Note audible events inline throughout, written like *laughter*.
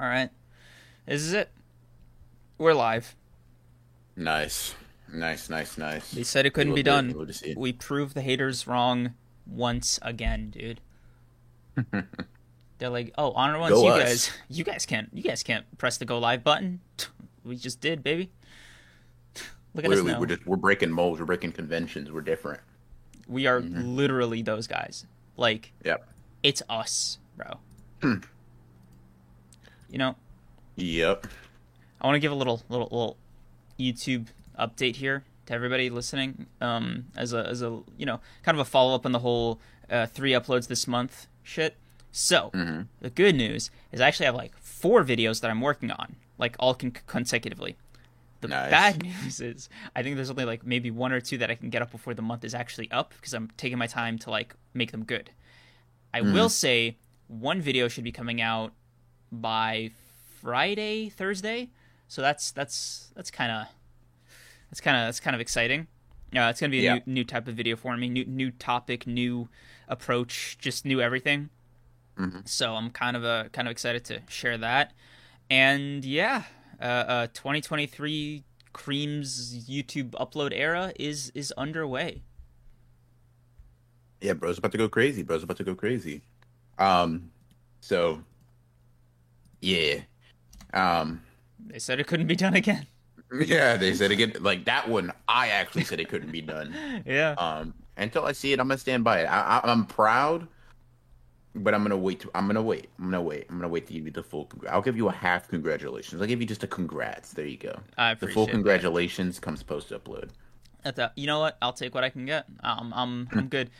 All right. This is it. We're live. Nice. Nice, nice, nice. They said it couldn't We'll be done. We'll just see it. We proved the haters wrong once again, dude. *laughs* They're like, "Oh, honor ones, Go you us. guys, *laughs* you guys can't, you guys can't press the go live button." *laughs* We just did, baby. *sighs* Look at Literally, us now. we're just we're breaking molds, we're breaking conventions, we're different. we are Mm-hmm. literally those guys. Like, Yep. it's us, bro. *clears throat* You know, Yep. I want to give a little little little YouTube update here to everybody listening. Um, as a as a you know kind of a follow up on the whole uh, three uploads this month shit. So Mm-hmm. the good news is I actually have like four videos that I'm working on, like all con- consecutively. The Nice. bad *laughs* news is I think there's only like maybe one or two that I can get up before the month is actually up because I'm taking my time to like make them good. I will say one video should be coming out by Friday, Thursday. So that's that's that's kind of that's kind of that's kind of exciting. Yeah, it's gonna be a Yeah. new, new type of video for me, new new topic, new approach, just new everything. So I'm kind of uh, kind of excited to share that. And yeah, uh, uh, 2023 Kreams' YouTube upload era is is underway. Yeah, bro's about to go crazy. Bro's about to go crazy. Um, so yeah, um, They said it couldn't be done again. *laughs* yeah. They said again, like that one. I actually said it couldn't be done. *laughs* Yeah. Um, until I see it, I'm gonna stand by it. I, I, I'm proud, but I'm gonna wait. To, I'm gonna wait. I'm gonna wait. I'm gonna wait to give you the full. Congr- I'll give you a half congratulations. I'll give you just a congrats. There you go. I appreciate The full appreciate that. congratulations comes post upload. At the, you know what? I'll take what I can get. Um, I'm I'm good.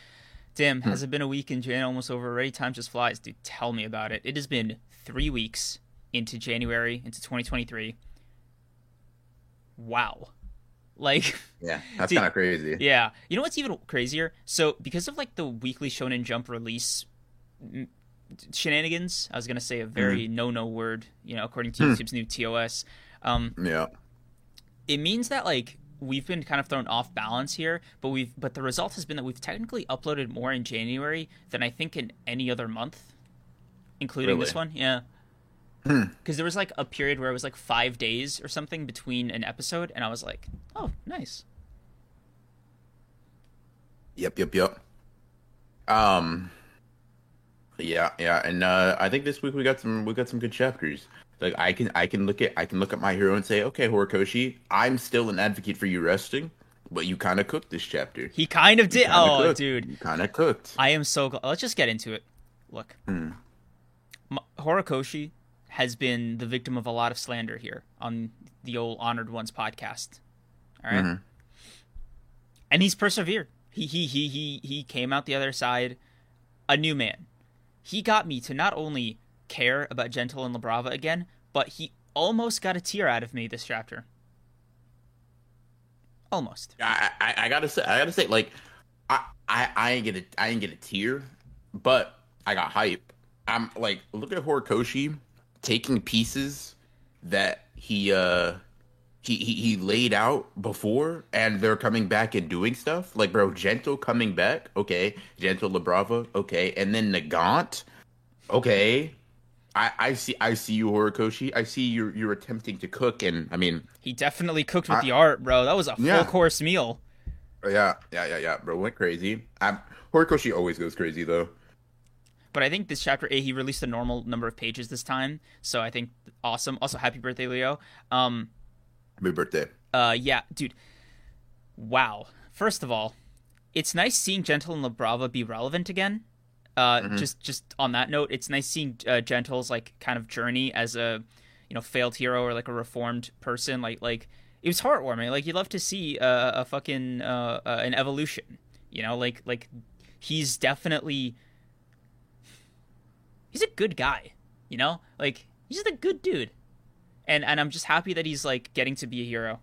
Damn, has it been a week in January? Almost over already. Time just flies, dude. Tell me about it. It has been three weeks into January into 2023. Wow, like Yeah, that's *laughs* kind of crazy. yeah. You know what's even crazier? So because of like the weekly Shonen Jump release mm, shenanigans, I was gonna say a very no-no word. You know, according to YouTube's new TOS. Um, Yeah. it means that like we've been kind of thrown off balance here but we've but the result has been that we've technically uploaded more in january than i think in any other month including this one yeah because there was like a period where it was like five days or something between an episode and i was like oh nice Yep, yep, yep. Um Yeah, yeah, and uh I think this week we got some we got some good chapters. Like I can I can look at I can look at my hero and say, "Okay, Horikoshi, I'm still an advocate for you resting, but you kind of cooked this chapter." he kind of did Kinda oh cooked. dude You kind of cooked. i am so glad let's just get into it look Hmm. Horikoshi has been the victim of a lot of slander here on the old honored ones podcast all right? Mhm. and he's persevered. He he he he he came out the other side a new man. He got me to not only care about Gentle and La Brava again, but he almost got a tear out of me this chapter. Almost. I, I I gotta say I gotta say like I I I ain't get a I ain't get a tear, but I got hype. I'm like look at Horikoshi taking pieces that he uh he, he he laid out before and they're coming back and doing stuff. Like bro, Gentle coming back, okay. Gentle La Brava, okay, and then Nagant, okay. I, I see I see you Horikoshi. I see you're you're attempting to cook and I mean He definitely cooked with I- the art, bro. That was a full Yeah. course meal. Yeah, yeah, yeah, yeah, bro. Went crazy. I'm, Horikoshi always goes crazy though. But I think this chapter A he released a normal number of pages this time, so I think awesome. Also, happy birthday, Leo. Um, Happy birthday. Uh, yeah, dude. Wow. First of all, it's nice seeing Gentle and La Brava be relevant again. Uh, just just on that note, it's nice seeing uh, Gentle's like kind of journey as a you know failed hero or like a reformed person. Like like it was heartwarming. Like you love to see uh, a fucking uh, uh, an evolution. You know, like like he's definitely he's a good guy. You know, like he's just a good dude. And and I'm just happy that he's like getting to be a hero.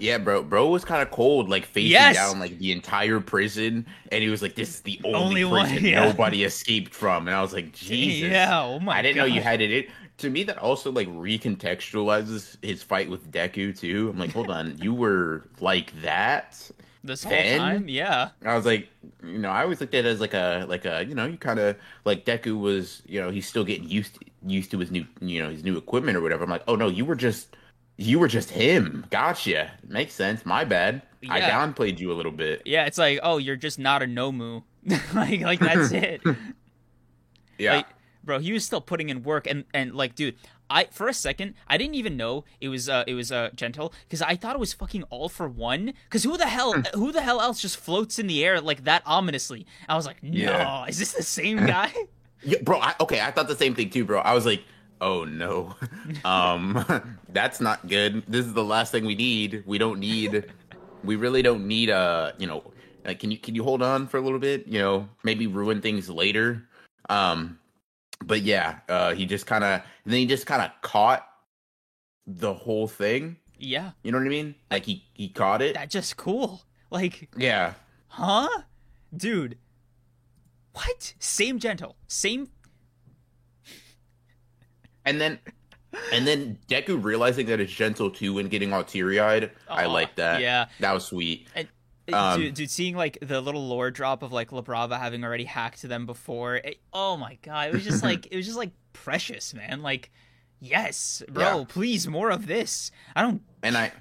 Yeah, bro. Bro was kind of cold, like facing Yes! down like the entire prison, and he was like, "This is the only, Only one, prison *laughs* yeah. nobody escaped from." And I was like, *laughs* "Jesus." Yeah, oh my I didn't know you had it. in- To me, that also like recontextualizes his fight with Deku too. I'm like, hold on, you were like that. This whole time, yeah. I was like, you know, I always looked at it as like a like a you know, you kind of like Deku was, you know, he's still getting used used to his new you know his new equipment or whatever. I'm like, oh no, you were just you were just him. Gotcha. Makes sense. My bad. I downplayed you a little bit. Yeah, it's like, oh, you're just not a Nomu. *laughs* like, like that's *laughs* it. Yeah. Like, bro, he was still putting in work, and and like, dude, I for a second I didn't even know it was uh it was uh gentle because I thought it was fucking all for one. Because who the hell who the hell else just floats in the air like that ominously? I was like, no, Yeah. is this the same *laughs* guy? Yeah, bro. I, okay, I thought the same thing too, bro. I was like, oh no, *laughs* um, *laughs* that's not good. This is the last thing we need. We don't need. We really don't need a. You know, like, can you can you hold on for a little bit? You know, maybe ruin things later. Um, but yeah, uh, he just kind of then he just kind of caught the whole thing. yeah, You know what I mean? Like he he caught it. that's just cool. *laughs* Like, Yeah. huh, dude? What? Same gentle, same. And then and then Deku realizing that it's gentle too and getting all teary eyed. I like that. yeah. That was sweet. And, Um, dude, dude, seeing like the little lore drop of like La Brava having already hacked them before, it, oh my god, it was just like *laughs* it was just like precious, man. Like, yes, bro, Yeah. please more of this. I don't. And I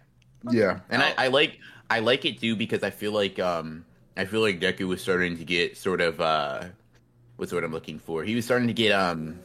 Yeah. And I, I like I like it too because I feel like um I feel like Deku was starting to get sort of uh what's what I'm looking for. He was starting to get um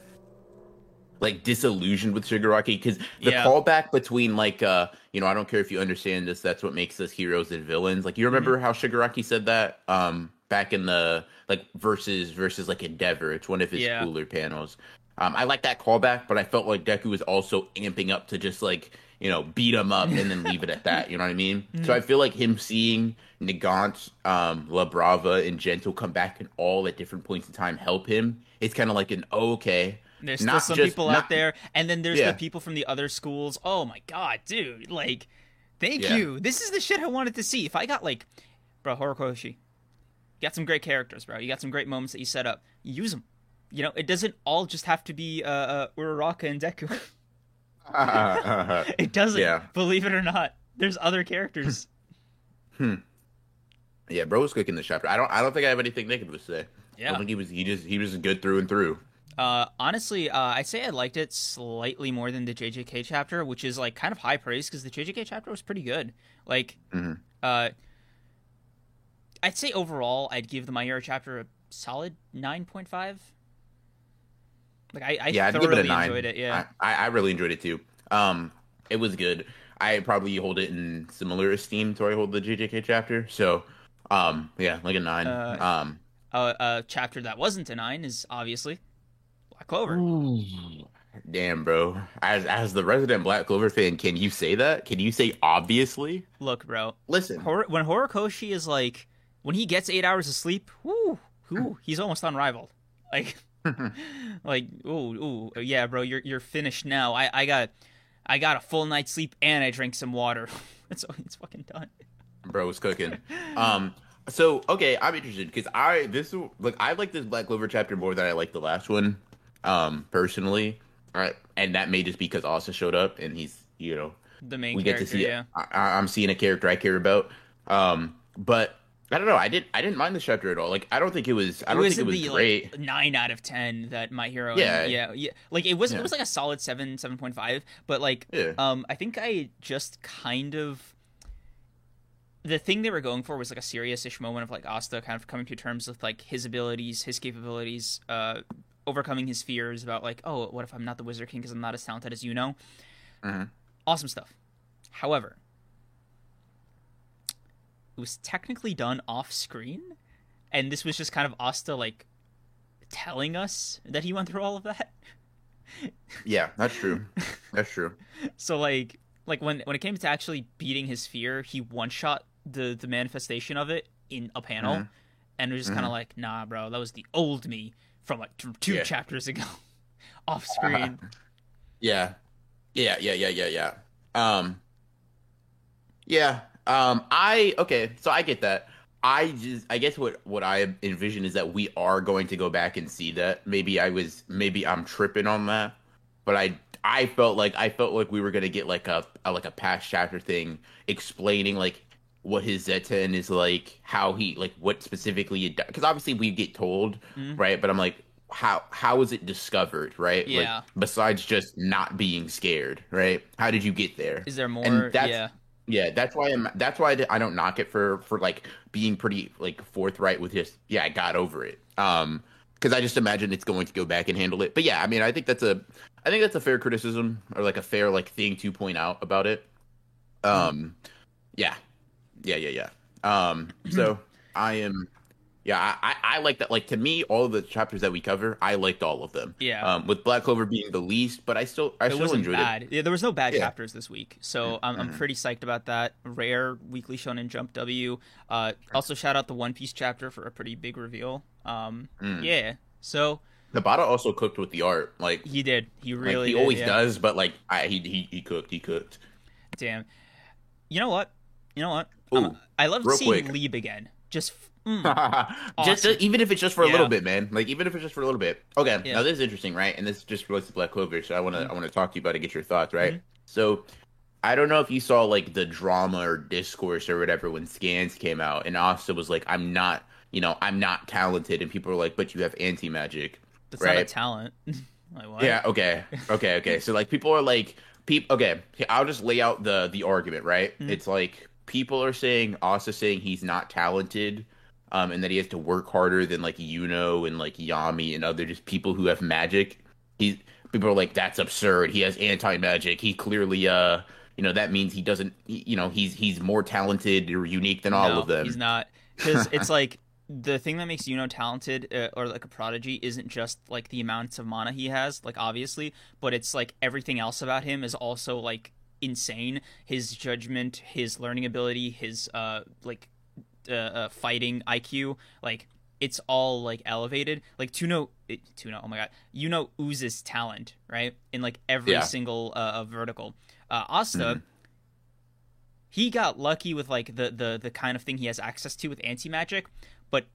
like disillusioned with Shigaraki because the Yeah. callback between like uh you know I don't care if you understand this that's what makes us heroes and villains. Like you remember how Shigaraki said that um back in the like versus versus like Endeavor. It's one of his Yeah. cooler panels. Um I like that callback but I felt like Deku was also amping up to just like you know beat him up and then leave it at that. You know what I mean? *laughs* So I feel like him seeing Nagant um La Brava and Gentle come back and all at different points in time help him. It's kind of like an oh, okay There's still Not some just- people not- out there, and then there's Yeah. the people from the other schools. Oh my god, dude! Like, thank Yeah. you. This is the shit I wanted to see. If I got like, bro, Horikoshi, you got some great characters, bro. You got some great moments that you set up. Use them. You know, it doesn't all just have to be uh, uh Uraraka and Deku. *laughs* *laughs* it doesn't. Yeah. Believe it or not, there's other characters. Hmm. Yeah, bro was cooking this chapter. I don't. I don't think I have anything negative to say. I Yeah. don't think he was. He just. He was good through and through. Uh, honestly, uh, I'd say I liked it slightly more than the JJK chapter, which is like kind of high praise because the JJK chapter was pretty good. Like, Mhm. uh, I'd say overall, I'd give the My Hero chapter a solid nine point five. Like, I, I yeah, thoroughly it a enjoyed it. Yeah, I, I, really enjoyed it too. Um, it was good. I probably hold it in similar esteem to I hold the JJK chapter. So, um, yeah, like a nine. Uh, um, uh, a chapter that wasn't a nine is obviously Black Clover. damn, bro. As as the resident Black Clover fan, can you say that? Can you say obviously? Look, bro, Listen, Hor- when Horikoshi is like, when he gets eight hours of sleep, whoo, whoo, he's almost unrivaled. Like, *laughs* like, ooh, ooh, yeah, bro, you're you're finished now. I I got, I got a full night's sleep and I drank some water. *laughs* it's it's fucking done. bro was cooking. Um, so okay, I'm interested because I this like I like this Black Clover chapter more than I like the last one. Um, personally, right, and that may just be because Asta showed up and he's you know The main we get character, to see yeah. it. I, I'm seeing a character I care about. Um, but I don't know. I didn't. I didn't mind the chapter at all. Like I don't think it was. I don't was think it was the great. like nine out of ten that My Hero. Yeah. yeah, yeah. Like it was, Yeah. it was like a solid seven, seven point five. But like, Yeah. um, I think I just kind of the thing they were going for was like a serious-ish moment of like Asta kind of coming to terms with like his abilities, his capabilities, uh, overcoming his fears about like, oh, what if I'm not the Wizard King because I'm not as talented as you know? Mhm. Awesome stuff. However, it was technically done off screen, and this was just kind of Asta like telling us that he went through all of that. Yeah, that's true. *laughs* that's true. So like like when when it came to actually beating his fear, he one shot the the manifestation of it in a panel, Mhm. and it was just kind of like, nah, bro, that was the old me from like two Yeah. chapters ago, *laughs* off *laughs* screen. Yeah. Yeah, yeah, yeah, yeah, yeah. Um Yeah. Um I okay, so I get that. I just I guess what what I envision is that we are going to go back and see that. Maybe I was maybe I'm tripping on that. But I I felt like I felt like we were going to get like a, a like a past chapter thing explaining like what his Zetten is like, how he like what specifically it because obviously we get told, Mhm. right? But I'm like how how was it discovered, right? Yeah. Like, besides just not being scared, right? How did you get there? Is there more? And that's- yeah. Yeah, that's why I'm. That's why I don't knock it for for like being pretty like forthright with just yeah, I got over it. Um, because I just imagine it's going to go back and handle it. But yeah, I mean, I think that's a, I think that's a fair criticism or like a fair like thing to point out about it. Um, yeah, yeah, yeah, yeah. Um, so I am, yeah, I, I like that. Like to me, all of the chapters that we cover, I liked all of them. Yeah. Um, with Black Clover being the least, but I still, I it still enjoyed bad. it. Yeah, there was no bad Yeah. chapters this week, so I'm, I'm Mhm. pretty psyched about that. Rare weekly Shonen Jump W. Uh, also shout out the One Piece chapter for a pretty big reveal. Um, Mm. yeah. So Tabata also cooked with the art. Like, he did. He like, really he did, always yeah. does, but like, I he he, he cooked. He cooked. Damn. You know what? You know what? Ooh, I'm- love seeing quick. Liebe again. Just mm, *laughs* just Awesome. even if it's just for a Yeah. little bit, man. Like even if it's just for a little bit. Okay, Yeah. now this is interesting, right? And this just relates to Black Clover, so I want to Mhm. I want to talk to you about it, get your thoughts, right? Mhm. So, I don't know if you saw like the drama or discourse or whatever when Scans came out, and Asta was like, "I'm not, you know, I'm not talented," and people were like, "But you have anti magic." that's not a Right. talent. *laughs* like? Yeah. Okay. Okay. Okay. so like people are like, people. Okay. I'll just lay out the the argument. Right. Mhm. It's like people are saying, also saying he's not talented, um, and that he has to work harder than like Yuno and like Yami and other just people who have magic. He people are like, that's absurd. He has anti magic. He clearly, uh, you know, that means he doesn't. You know, he's he's more talented or unique than all no, of them. He's not because it's *laughs* like the thing that makes Yuno talented uh, or like a prodigy isn't just like the amounts of mana he has, like obviously, but it's like everything else about him is also like insane. His judgment, his learning ability, his uh like uh, uh fighting IQ, like it's all like elevated. Like Yuno, it, Yuno, oh my god, you know oozes talent, right? In like every Yeah. single uh, vertical. Uh, Asta Mhm. he got lucky with like the the the kind of thing he has access to with anti magic, but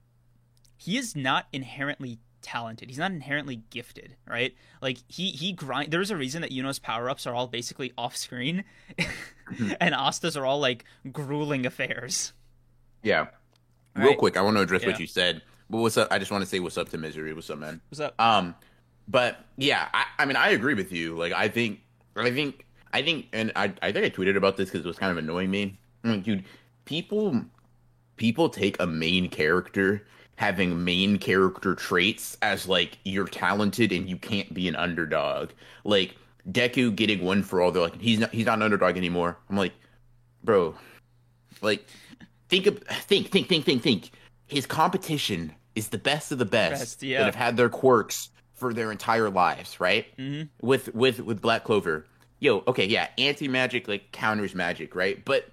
he is not inherently talented. He's not inherently gifted, right? Like he he grind. There's a reason that Yuno's power ups are all basically off screen, *laughs* and Asta's are all like grueling affairs. yeah. Real Right. quick, I want to address Yeah. what you said. But what's up? I just want to say what's up to Misery. What's up, man? What's up? Um, but yeah, I, I mean, I agree with you. Like, I think, I think, I think, and I, I think I tweeted about this because it was kind of annoying me. Like, dude, people, people take a main character having main character traits as like you're talented and you can't be an underdog. Like Deku getting one for all. They're like, he's not, he's not an underdog anymore. I'm like, bro, like, think of, think, think, think, think, think. His competition is the best of the best, Best, yeah. that have had their quirks for their entire lives, right? hmm With with with Black Clover. Yo, okay, yeah, anti magic like counters magic, right? But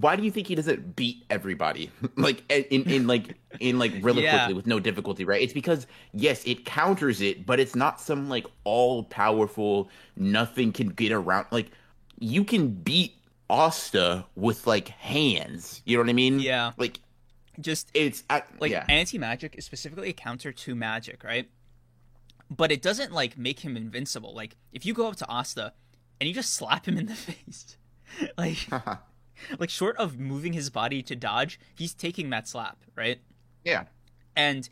why do you think he doesn't beat everybody *laughs* like in in like in like really Yeah. quickly with no difficulty, right? It's because yes, it counters it, but it's not some like all powerful nothing can get around. Like you can beat Asta with like hands. You know what I mean? Yeah. Like Just it's I, like yeah. anti magic is specifically a counter to magic, right? But it doesn't like make him invincible. Like if you go up to Asta and you just slap him in the *laughs* face, like *laughs* *laughs* like short of moving his body to dodge, he's taking that slap, right? yeah. And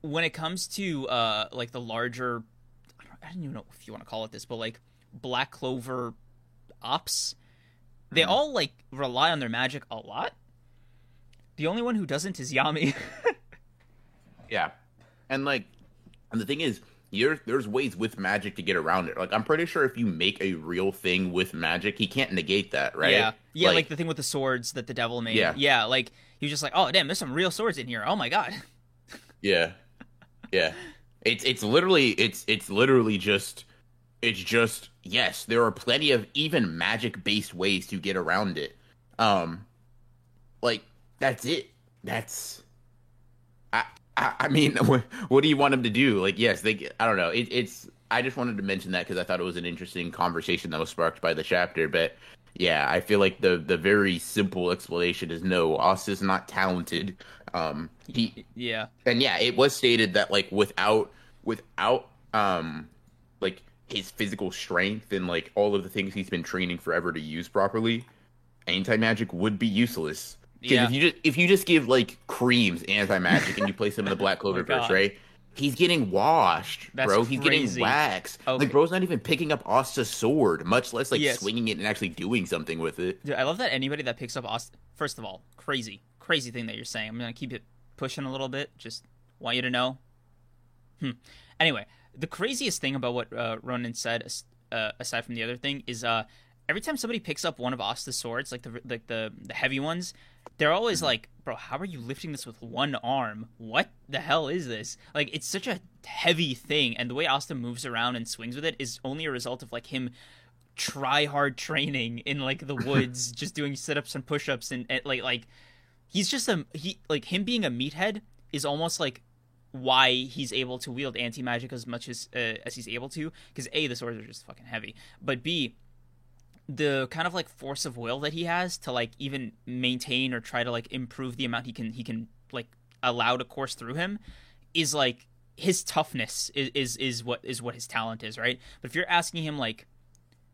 when it comes to uh like the larger I don't, I don't even know if you want to call it this, but like Black Clover ops, they Mhm. all like rely on their magic a lot. The only one who doesn't is Yami. *laughs* Yeah, and like, and the thing is, you're, there's ways with magic to get around it. Like, I'm pretty sure if you make a real thing with magic, he can't negate that, right? Yeah, yeah, like, the thing with the swords that the devil made. Yeah. yeah, like he was just like, oh damn, there's some real swords in here. Oh my god. *laughs* yeah, yeah. It's it's literally it's it's literally just it's just yes. There are plenty of even magic based ways to get around it. Um, like that's it. That's I I, I mean, *laughs* what, what do you want him to do? Like, yes, they. I don't know. It, it's. I just wanted to mention that because I thought it was an interesting conversation that was sparked by the chapter. But yeah, I feel like the the very simple explanation is no. Asta's not talented. Um, he Yeah, and yeah, it was stated that like without without um like his physical strength and like all of the things he's been training forever to use properly, anti magic would be useless. Yeah. if you just if you just give like Kreams anti magic and you place them in the *laughs* Black Oh Clover verse, God. right? He's getting washed, That's bro. He's crazy. getting waxed. Okay. Like, bro's not even picking up Asta's sword, much less like Yes. swinging it and actually doing something with it. Dude, I love that anybody that picks up Austin. First of all, crazy, crazy thing that you're saying. I'm gonna keep it pushing a little bit. Just want you to know. Hmm. Anyway, the craziest thing about what uh, Ronin said, uh, aside from the other thing, is uh, every time somebody picks up one of Asta's swords, like the like the the heavy ones, they're always like, "Bro, how are you lifting this with one arm? What the hell is this? Like, it's such a heavy thing, and the way Asta moves around and swings with it is only a result of like him try hard training in like the *laughs* woods, just doing sit ups and push ups and, and like like he's just a he like him being a meathead is almost like why he's able to wield anti magic as much as uh, as he's able to because a the swords are just fucking heavy, but b the kind of like force of will that he has to like even maintain or try to like improve the amount he can he can like allow to course through him is like his toughness is, is is what is what his talent is right but if you're asking him like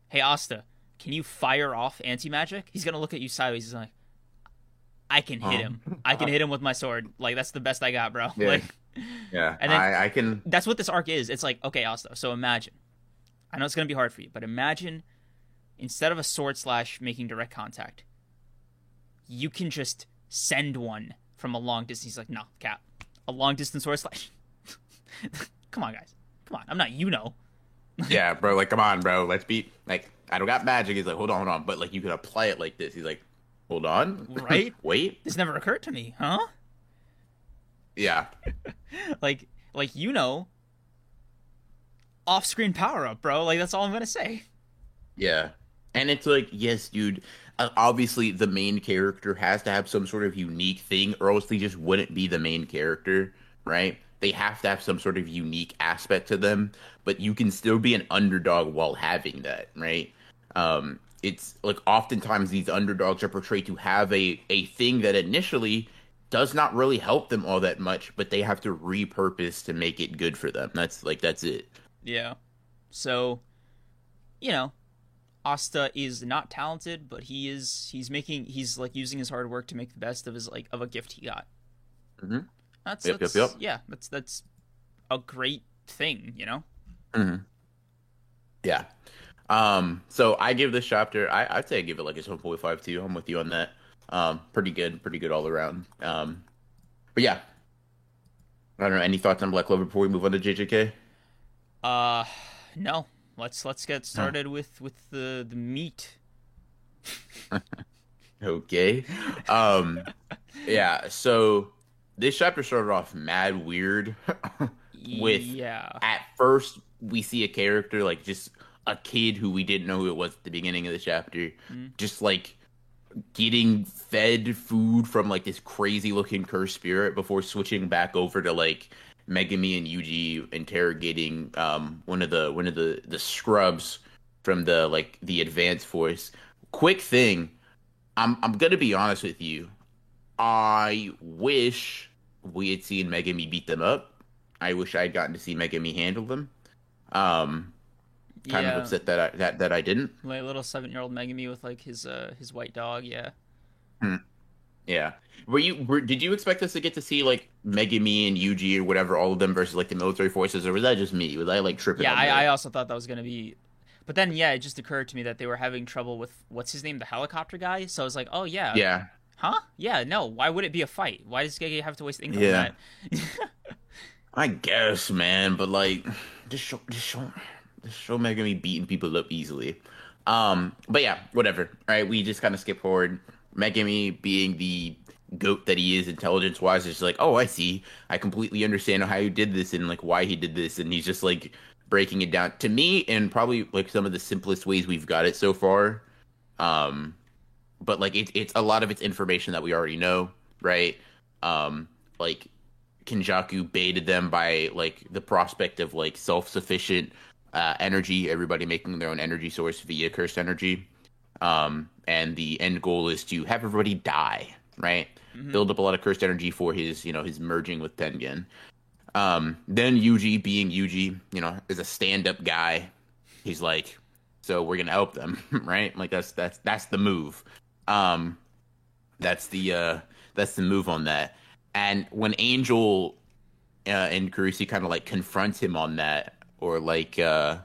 hey Asta, can you fire off anti magic? He's gonna look at you sideways. He's like, I can hit Oh. him. I can hit him with my sword. Like that's the best I got, bro. *laughs* Yeah. Like Yeah, And then- I, I can. that's what this arc is. It's like, okay, Asta. So imagine. I know it's gonna be hard for you, but imagine instead of a sword slash making direct contact, you can just send one from a long distance. He's like, no, cap. A long distance sword slash. *laughs* Come on, guys. Come on. I'm not you know. *laughs* Yeah, bro. Like, come on, bro. Let's be like. I don't got magic. He's like, hold on, hold on. But like, you can apply it like this. He's like, hold on, *laughs* Right? Wait. This never occurred to me, huh? Yeah. like like you know off-screen power up bro like that's all i'm gonna say Yeah. And it's like, yes, dude. uh, Obviously, the main character has to have some sort of unique thing, or else they just wouldn't be the main character, right? They have to have some sort of unique aspect to them, but you can still be an underdog while having that, right? Um, it's like oftentimes these underdogs are portrayed to have a a thing that initially does not really help them all that much, but they have to repurpose to make it good for them. That's like that's it. yeah so you know asta is not talented but he is he's making he's like using his hard work to make the best of his like of a gift he got Mhm. that's, Yep, yep, that's yep. yeah that's that's a great thing you know hmm Yeah. Um, so I give this chapter, I, I'd say I give it like a 7.5 too. I'm with you on that. Um, pretty good, pretty good all around. Um, but yeah. I don't know. Any thoughts on Black Clover before we move on to JJK? uh no let's let's get started with with the the meat *laughs* Okay. Um, yeah. So this chapter started off mad weird. *laughs* With- yeah At first, we see a character like just a kid who we didn't know who it was at the beginning of the chapter, Mm. just like getting fed food from like this crazy looking cursed spirit before switching back over to like Megumi and Yuji interrogating um one of the one of the the scrubs from the like the advanced force. Quick thing, I'm I'm gonna be honest with you. I wish we had seen Megumi beat them up. I wish I had gotten to see Megumi handle them. Um, kind yeah of upset that I, that that I didn't. like little seven year old megumi with like his uh his white dog yeah Yeah. Were you were, did you expect us to get to see like Megumi and Yuji or whatever, all of them versus like the military forces, or was that just me? Was I like tripping? Yeah, I. I also thought that was gonna be, but then yeah, it just occurred to me that they were having trouble with what's his name, the helicopter guy. So I was like, oh yeah, yeah. huh? Yeah, no. Why would it be a fight? Why does Gege have to waste ink Yeah. on that? I guess, man, but like, just show, just show, just show Megumi beating people up easily. Um, but yeah, whatever. All right, we just kind of skip forward. Megumi being the goat that he is, intelligence wise, is like, oh, I see. I completely understand how you did this and like why he did this, and he's just like breaking it down to me and probably like some of the simplest ways we've got it so far. Um, but like it's it's a lot of it's information that we already know, right? Um, like Kenjaku baited them by like the prospect of like self-sufficient uh, energy, everybody making their own energy source via cursed energy. Um, and the end goal is to have everybody die, right? Mhm. Build up a lot of cursed energy for his, you know, his merging with Tengen. Um, then Yuji, being Yuji, you know, is a stand-up guy. He's like, so we're gonna help them, *laughs* right? Like that's that's that's the move. Um, that's the uh, that's the move on that. And when Angel uh, and Kurusu kind of like confronts him on that, or like uh,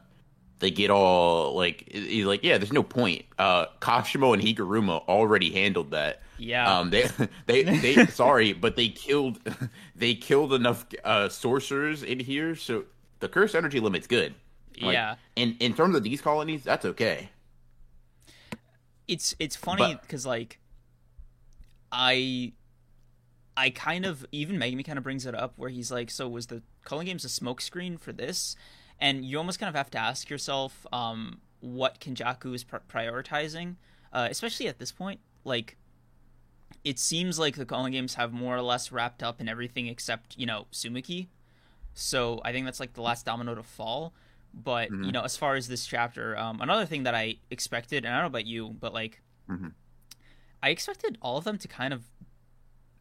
they get all like he's like, yeah, there's no point. Uh, Kashimo and Higuruma already handled that. Yeah. Um, they *laughs* they they *laughs* sorry, but they killed *laughs* they killed enough uh sorcerers in here, so the curse energy limit's good. Like, yeah. And in terms of these colonies, that's okay. It's it's funny because like I I kind of even Megumi kind of brings it up where he's like, so was the Culling Games a smokescreen for this? And you almost kind of have to ask yourself, um, what Kenjaku is pr- prioritizing, uh, especially at this point. Like, it seems like the Culling Games have more or less wrapped up in everything except you know Tsumiki. So I think that's like the last domino to fall. But you Mhm. know, as far as this chapter, um, another thing that I expected, and I don't know about you, but like, Mhm. I expected all of them to kind of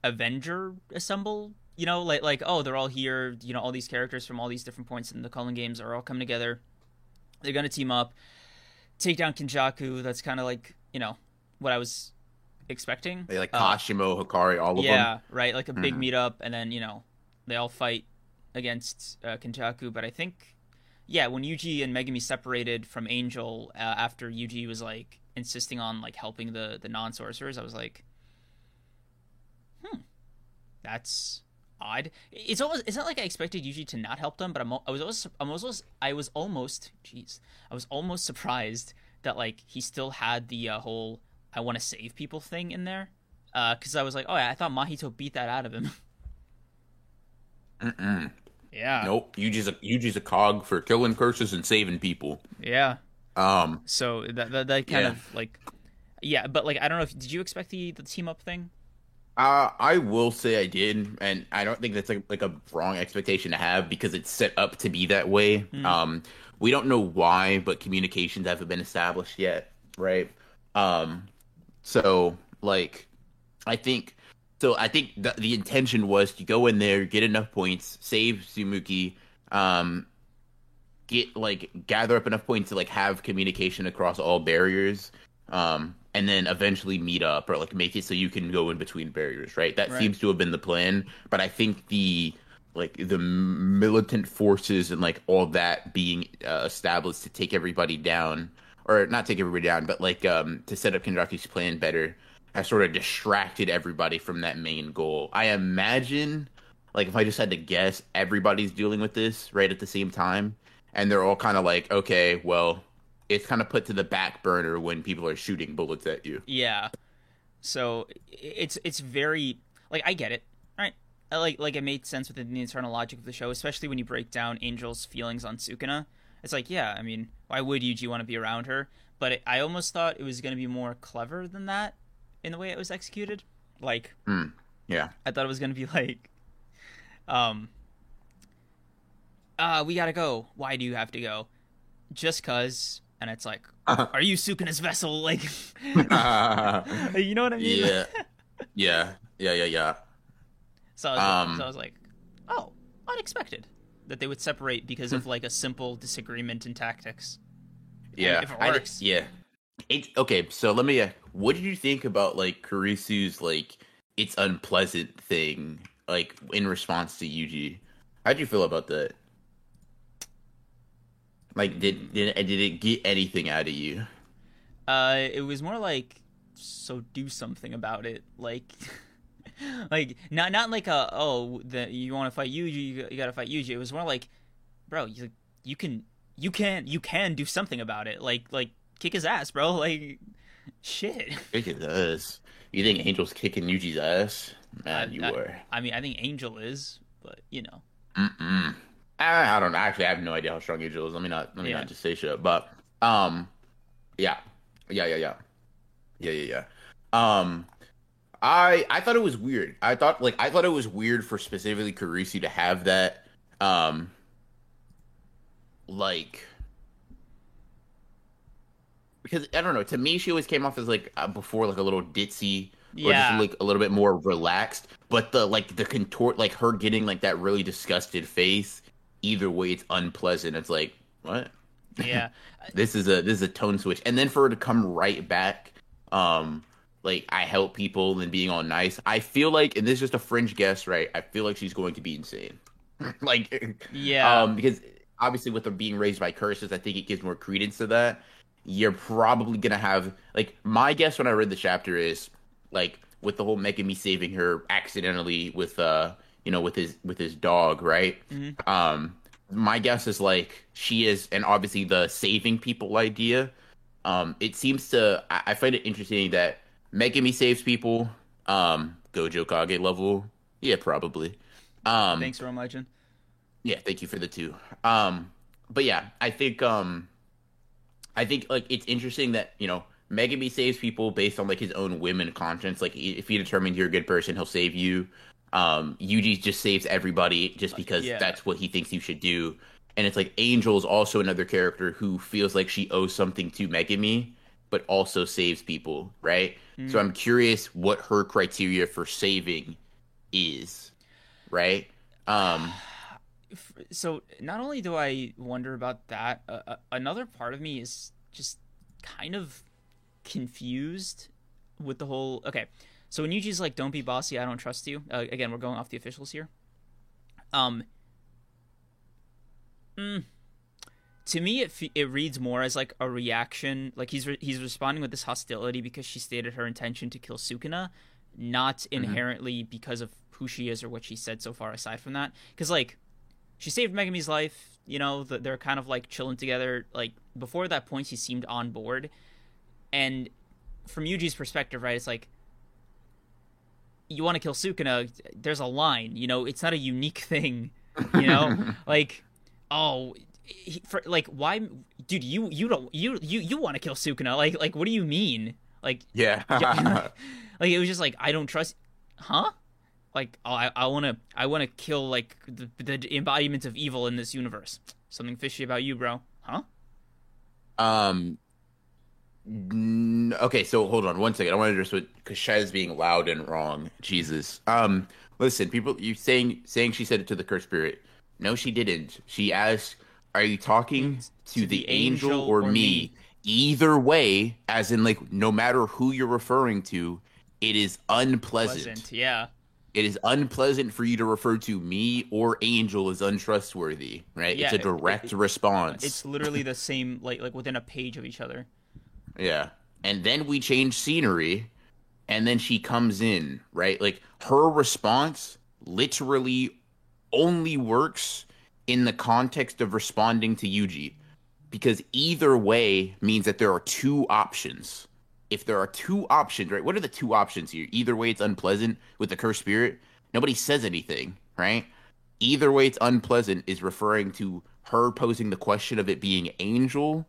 Avenger assemble. You know, like like oh, they're all here. You know, all these characters from all these different points in the Culling Games are all coming together. They're gonna team up, take down Kenjaku. That's kind of like you know what I was expecting. They like Uh, Kashimo, Hakari, all of yeah, them. Yeah, right. Like a big Mhm. meetup, and then you know they all fight against uh, Kenjaku. But I think, yeah, when Yuji and Megumi separated from Angel uh, after Yuji was like insisting on like helping the the non sorcerers, I was like, hmm, that's odd. It's almost it's not like I expected Yuji to not help them, but I'm I was almost I'm almost I was almost jeez I was almost surprised that like he still had the uh, whole I want to save people thing in there because I was like, oh yeah, I thought Mahito beat that out of him. *laughs* Mm-mm. yeah. Nope. Yuji's a Yuji's a cog for killing curses and saving people. Yeah. Um, So that that, that kind Yeah. of like, yeah, but like I don't know if did you expect the the team up thing? Uh, I will say I did, and I don't think that's like, like a wrong expectation to have because it's set up to be that way. Hmm. Um, we don't know why, but communications haven't been established yet, right? Um, so like, I think so. I think the, the intention was to go in there, get enough points, save Tsumiki, um, get like gather up enough points to like have communication across all barriers, um, and then eventually meet up or like make it so you can go in between barriers, right? That Right. seems to have been the plan, but I think the like the militant forces and like all that being uh, established to take everybody down or not take everybody down but like um to set up Kenjaku's plan better has sort of distracted everybody from that main goal i imagine like if i just had to guess everybody's dealing with this right at the same time and they're all kind of like okay well it's kind of put to the back burner when people are shooting bullets at you Yeah. So it's it's very like I get it, right? Like like it made sense within the internal logic of the show, especially when you break down Angel's feelings on Sukuna. It's like, yeah, I mean, why would Yuji want to be around her? But it, I almost thought it was going to be more clever than that in the way it was executed. Like yeah I thought it was going to be like, um, uh, we gotta go. Why do you have to go? Just cause. And it's like, are you Sukuna's vessel? *laughs* Like, *laughs* you know what I mean? yeah *laughs* yeah yeah yeah yeah So I, was, Um, so I was like, oh, unexpected that they would separate because of like a simple disagreement in tactics. Yeah, if it I yeah. It, okay, so let me. Uh, what did you think about like Kurusu's like it's unpleasant thing, like in response to Yuji? How'd you feel about that? Like, did did did it get anything out of you? Uh, it was more like, so do something about it. Like, *laughs* like not not like a oh the you want to fight Yuji, you, you got to fight Yuji. It was more like, bro, you you can you can you can do something about it. Like like kick his ass, bro. *laughs* Like, shit. Kick his ass. You think Angel's kicking Yuji's ass? Man, I- you I- were. I mean, I think Angel is, but you know. Mm-mm. I, I don't know. Actually, I have no idea how strong Angel is. Let me not. Let me Yeah. not just say shit. But um, yeah, yeah, yeah, yeah, yeah, yeah, yeah. Um, I I thought it was weird. I thought like I thought it was weird for specifically Kurusu to have that. Um, like because I don't know. To me, she always came off as like uh, before like a little ditzy or Yeah. just like a little bit more relaxed. But the like the contort, like her getting like that really disgusted face. Either way, it's unpleasant. It's like what? Yeah. *laughs* This is a this is a tone switch, and then for her to come right back, um, like I help people and being all nice. I feel like, and this is just a fringe guess, right? I feel like she's going to be insane. *laughs* like, yeah, um, because obviously with her being raised by curses, I think it gives more credence to that. You're probably gonna have like my guess when I read the chapter is like with the whole Megumi saving her accidentally with uh you know with his with his dog, right? Mhm. Um, my guess is like she is, and obviously the saving people idea. Um, it seems to I, I find it interesting that Megumi saves people. Um, Gojo Kage level, yeah, probably. Um, thanks, Rome Legend. yeah, thank you for the two. Um, but yeah, I think um, I think like it's interesting that you know Megumi saves people based on like his own whim and conscience. Like if he determines you're a good person, he'll save you. Um, Yuji just saves everybody just because Yeah. that's what he thinks you should do. And it's like Angel is also another character who feels like she owes something to Megumi, but also saves people, right? So I'm curious what her criteria for saving is, right? Um, *sighs* So not only do I wonder about that, uh, uh, another part of me is just kind of confused with the whole. Okay, so when Yuji's like, "Don't be bossy, I don't trust you." Uh, again, we're going off the officials here. Um. mm, to me, it fe- it reads more as like a reaction, like he's re- he's responding with this hostility because she stated her intention to kill Sukuna, not inherently because of who she is or what she said so far. Aside from that, because like she saved Megumi's life. You know, th- they're kind of like chilling together. Like before that point, he seemed on board, and from Yuji's perspective, right, it's like you want to kill Sukuna. There's a line. You know, it's not a unique thing. *laughs* You know, like oh. He, for, like why dude you you don't you you you want to kill Sukuna like like what do you mean like yeah. yeah, *laughs* like it was just like I don't trust, huh? Like oh, I I want to I want to kill like the the embodiment of evil in this universe. Something fishy about you, bro, huh? Um. Okay, so hold on one second. I want to address what Kasha's being loud and wrong. Jesus. Um. Listen, people, you saying saying she said it to the curse spirit. No, she didn't. She asked, "Are you talking to, the, angel, or, me? Either way, as in like, no matter who you're referring to, it is unpleasant. Pleasant, yeah, It is unpleasant for you to refer to me or angel as untrustworthy. Right? Yeah, it's a it- direct it- response. it's literally the same like like within a page of each other. Yeah. And then we change scenery and then she comes in, right? Like her response literally only works in the context of responding to Yuji because either way means that there are two options. If there are two options, right? What are the two options here? Either way it's unpleasant with the cursed spirit. Nobody says anything, right? Either way it's unpleasant is referring to her posing the question of it being angel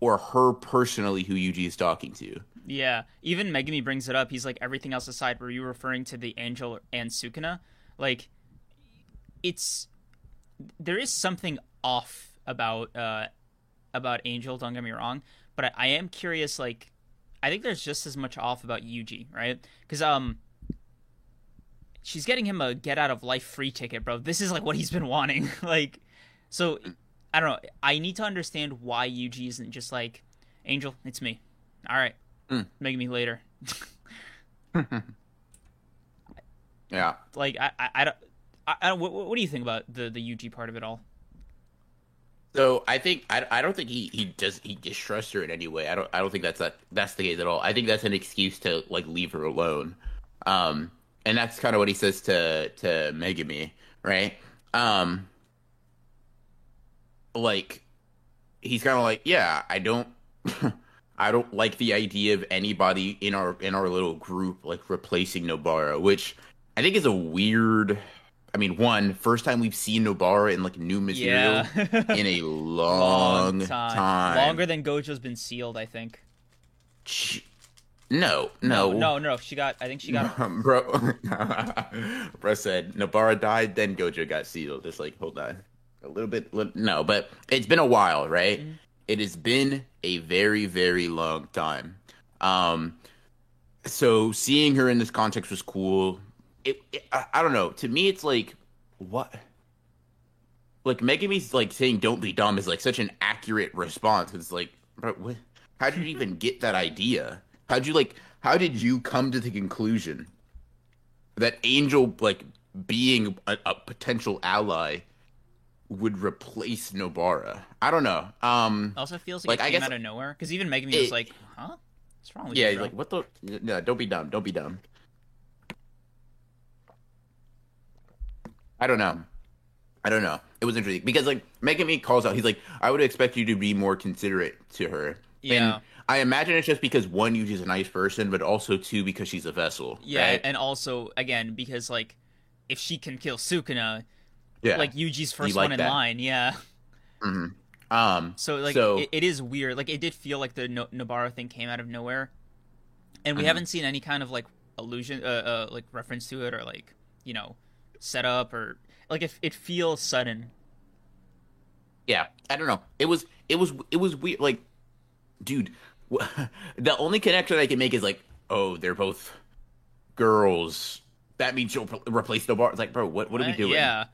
or her personally who Yuji is talking to. Yeah, even Megumi brings it up. He's like, everything else aside, were you referring to the angel and Sukuna? Like, it's there is something off about uh about Angel. Don't get me wrong, but I, I am curious. Like, I think there's just as much off about Yuji, right? Because um, she's getting him a get out of life free ticket, bro. This is like what he's been wanting. *laughs* like, so I don't know. I need to understand why Yuji isn't just like Angel. It's me. All right, Mm. make me later. *laughs* Yeah. like I, I, I don't. I, I don't what, what do you think about the the Yuji part of it all? So I think I, I don't think he, he does he distrusts her in any way. I don't I don't think that's that that's the case at all. I think that's an excuse to like leave her alone. Um and that's kind of what he says to to Megumi, right? Um like he's kind of like, yeah, I don't *laughs* I don't like the idea of anybody in our in our little group like replacing Nobara, which I think is a weird I mean, one, first time we've seen Nobara in like new material Yeah, in a *laughs* long, time. longer than Gojo's been sealed. I think. Ch- No, no, no, no. She got. I think she got. *laughs* bro. bro said Nobara died, then Gojo got sealed. It's like, hold on, a little bit. li- No, but it's been a while, right? Mhm. It has been a very, very long time. Um, so seeing her in this context was cool. It, it I, I don't know. To me, it's like what. Like Megumi's like saying "Don't be dumb" is like such an accurate response. It's like, bro, what? How did you even get that idea? How'd you like? How did you come to the conclusion that Angel like being a, a potential ally would replace Nobara. I don't know. Um, also feels like, like it came I guess, out of nowhere because even Megumi it, was like, "Huh, what's wrong with yeah, you?" Yeah, like what the? No, don't be dumb. Don't be dumb. I don't know. I don't know. It was interesting because like Megumi calls out. He's like, "I would expect you to be more considerate to her." Yeah. And I imagine it's just because one, Yuji's a nice person, but also two, because she's a vessel. Yeah, right? and also again because like if she can kill Sukuna, yeah, like Yuji's first like one in that. line. Yeah. Mm-hmm. Um. So like so... It, it is weird. Like it did feel like the no- Nobara thing came out of nowhere, and we mm-hmm. haven't seen any kind of like allusion, uh, uh, like reference to it, or like you know, setup, or like it. It feels sudden. Yeah, I don't know. It was. It was. It was weird. Like, dude, *laughs* the only connection I can make is like, oh, they're both girls. That means she'll replace Nobara. It's like, bro, what? What are we doing? Yeah.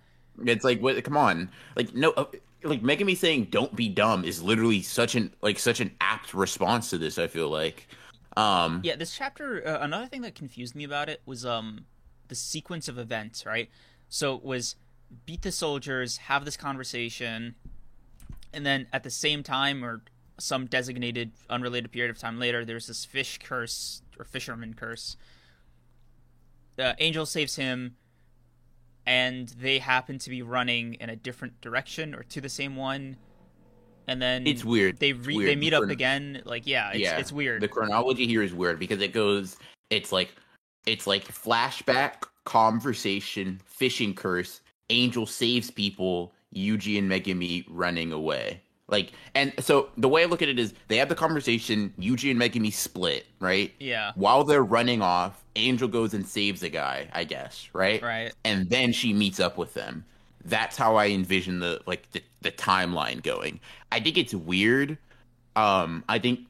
It's like, what? Come on, like no, uh, like making me saying "don't be dumb" is literally such an like such an apt response to this. I feel like. Um, yeah, this chapter. Uh, another thing that confused me about it was um the sequence of events. Right, so it was beat the soldiers, have this conversation, and then at the same time or some designated unrelated period of time later, there's this fish curse or fisherman curse. Uh, Angel saves him and they happen to be running in a different direction or to the same one. And then it's weird. they re- weird. they meet up again. Like yeah it's, yeah. it's weird. The chronology here is weird because it goes it's like it's like flashback conversation fishing curse angel saves people yuji and megumi running away like, and so the way I look at it is they have the conversation, Yuji and Megumi split, right? Yeah. While they're running off, Angel goes and saves a guy, I guess, right? Right. And then she meets up with them. That's how I envision the like the, the timeline going. I think it's weird. Um, I think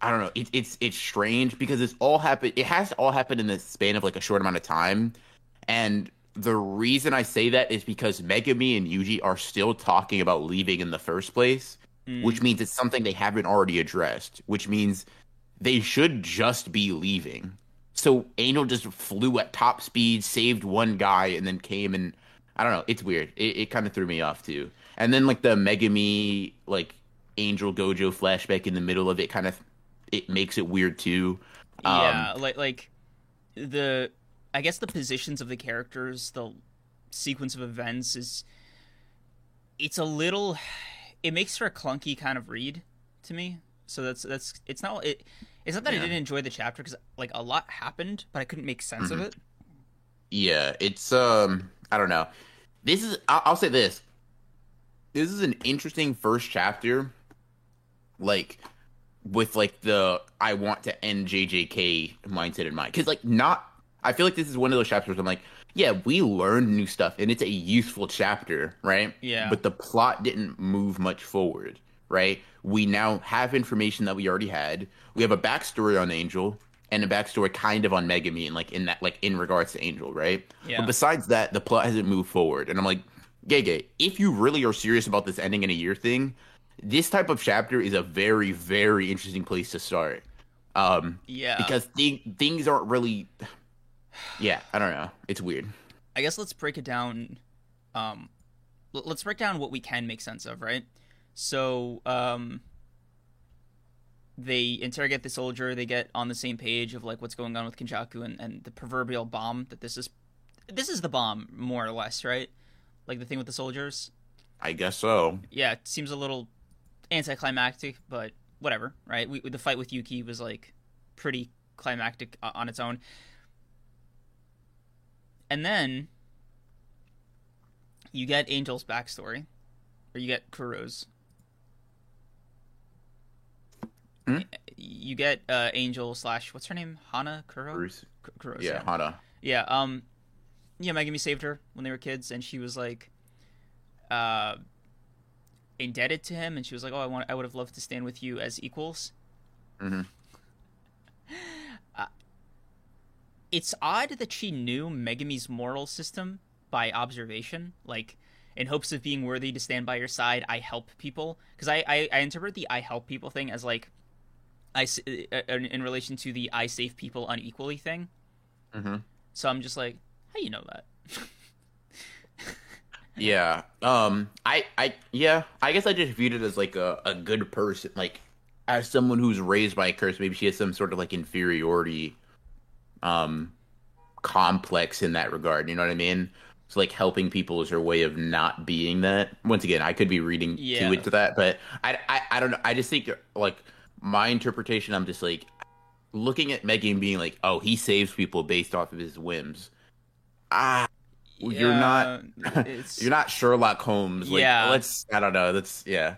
I don't know. It's it's it's strange because it's all happened. It has all happened in the span of like a short amount of time, and the reason I say that is because Megumi and Yuji are still talking about leaving in the first place, mm. which means it's something they haven't already addressed, which means they should just be leaving. So Angel just flew at top speed, saved one guy, and then came and I don't know. It's weird. It, it kind of threw me off too. And then like the Megumi like Angel Gojo flashback in the middle of it kind of it makes it weird too. Yeah, um, like like the I guess the positions of the characters, the sequence of events is it's a little it makes for a clunky kind of read to me. So that's that's it's not it it's not that yeah. I didn't enjoy the chapter cuz like a lot happened, but I couldn't make sense mm-hmm. of it. Yeah, it's um I don't know. This is I'll, I'll say this. This is an interesting first chapter like with like the I want to end JJK mindset in mind cuz like not I feel like this is one of those chapters I'm like, yeah, we learned new stuff and it's a useful chapter, right? Yeah. But the plot didn't move much forward, right? We now have information that we already had. We have a backstory on Angel and a backstory kind of on Megumi and like in that like in regards to Angel, right? Yeah. But besides that, the plot hasn't moved forward. And I'm like, Gege, if you really are serious about this ending in a year thing, this type of chapter is a very, very interesting place to start. Um, yeah. Because th- things aren't really yeah, I don't know. It's weird. I guess let's break it down. Um, let's break down what we can make sense of, right? So, um, they interrogate the soldier. They get on the same page of like what's going on with Kenjaku and, and the proverbial bomb that this is. This is the bomb, more or less, right? Like the thing with the soldiers. I guess so. Yeah, it seems a little anticlimactic, but whatever, right? We, the fight with Yuki was like pretty climactic on its own. And then you get Angel's backstory, or you get Kuro's. Hmm? You get uh, Angel slash what's her name? Hana Kuro. Bruce. Yeah, yeah, Hana. Yeah. Um. Yeah, Megumi saved her when they were kids, and she was like, uh, indebted to him, and she was like, "Oh, I want, I would have loved to stand with you as equals." Mm-hmm. It's odd that she knew Megumi's moral system by observation, like in hopes of being worthy to stand by your side. I help people because I, I, I interpret the I help people thing as like I uh, uh, in relation to the I save people unequally thing. Mm-hmm. So I'm just like, how you know that? *laughs* Yeah. Um. I. I. Yeah. I guess I just viewed it as like a a good person, like as someone who's raised by a curse. Maybe she has some sort of like inferiority, um, complex in that regard. You know what I mean? So like helping people is her way of not being that. Once again, I could be reading Yeah. too into that, but I. I. I don't know. I just think like my interpretation. I'm just like looking at Megan being like, oh, he saves people based off of his whims. Ah. You're not. It's- *laughs* You're not Sherlock Holmes. Like, Yeah. Let's. I don't know. That's yeah.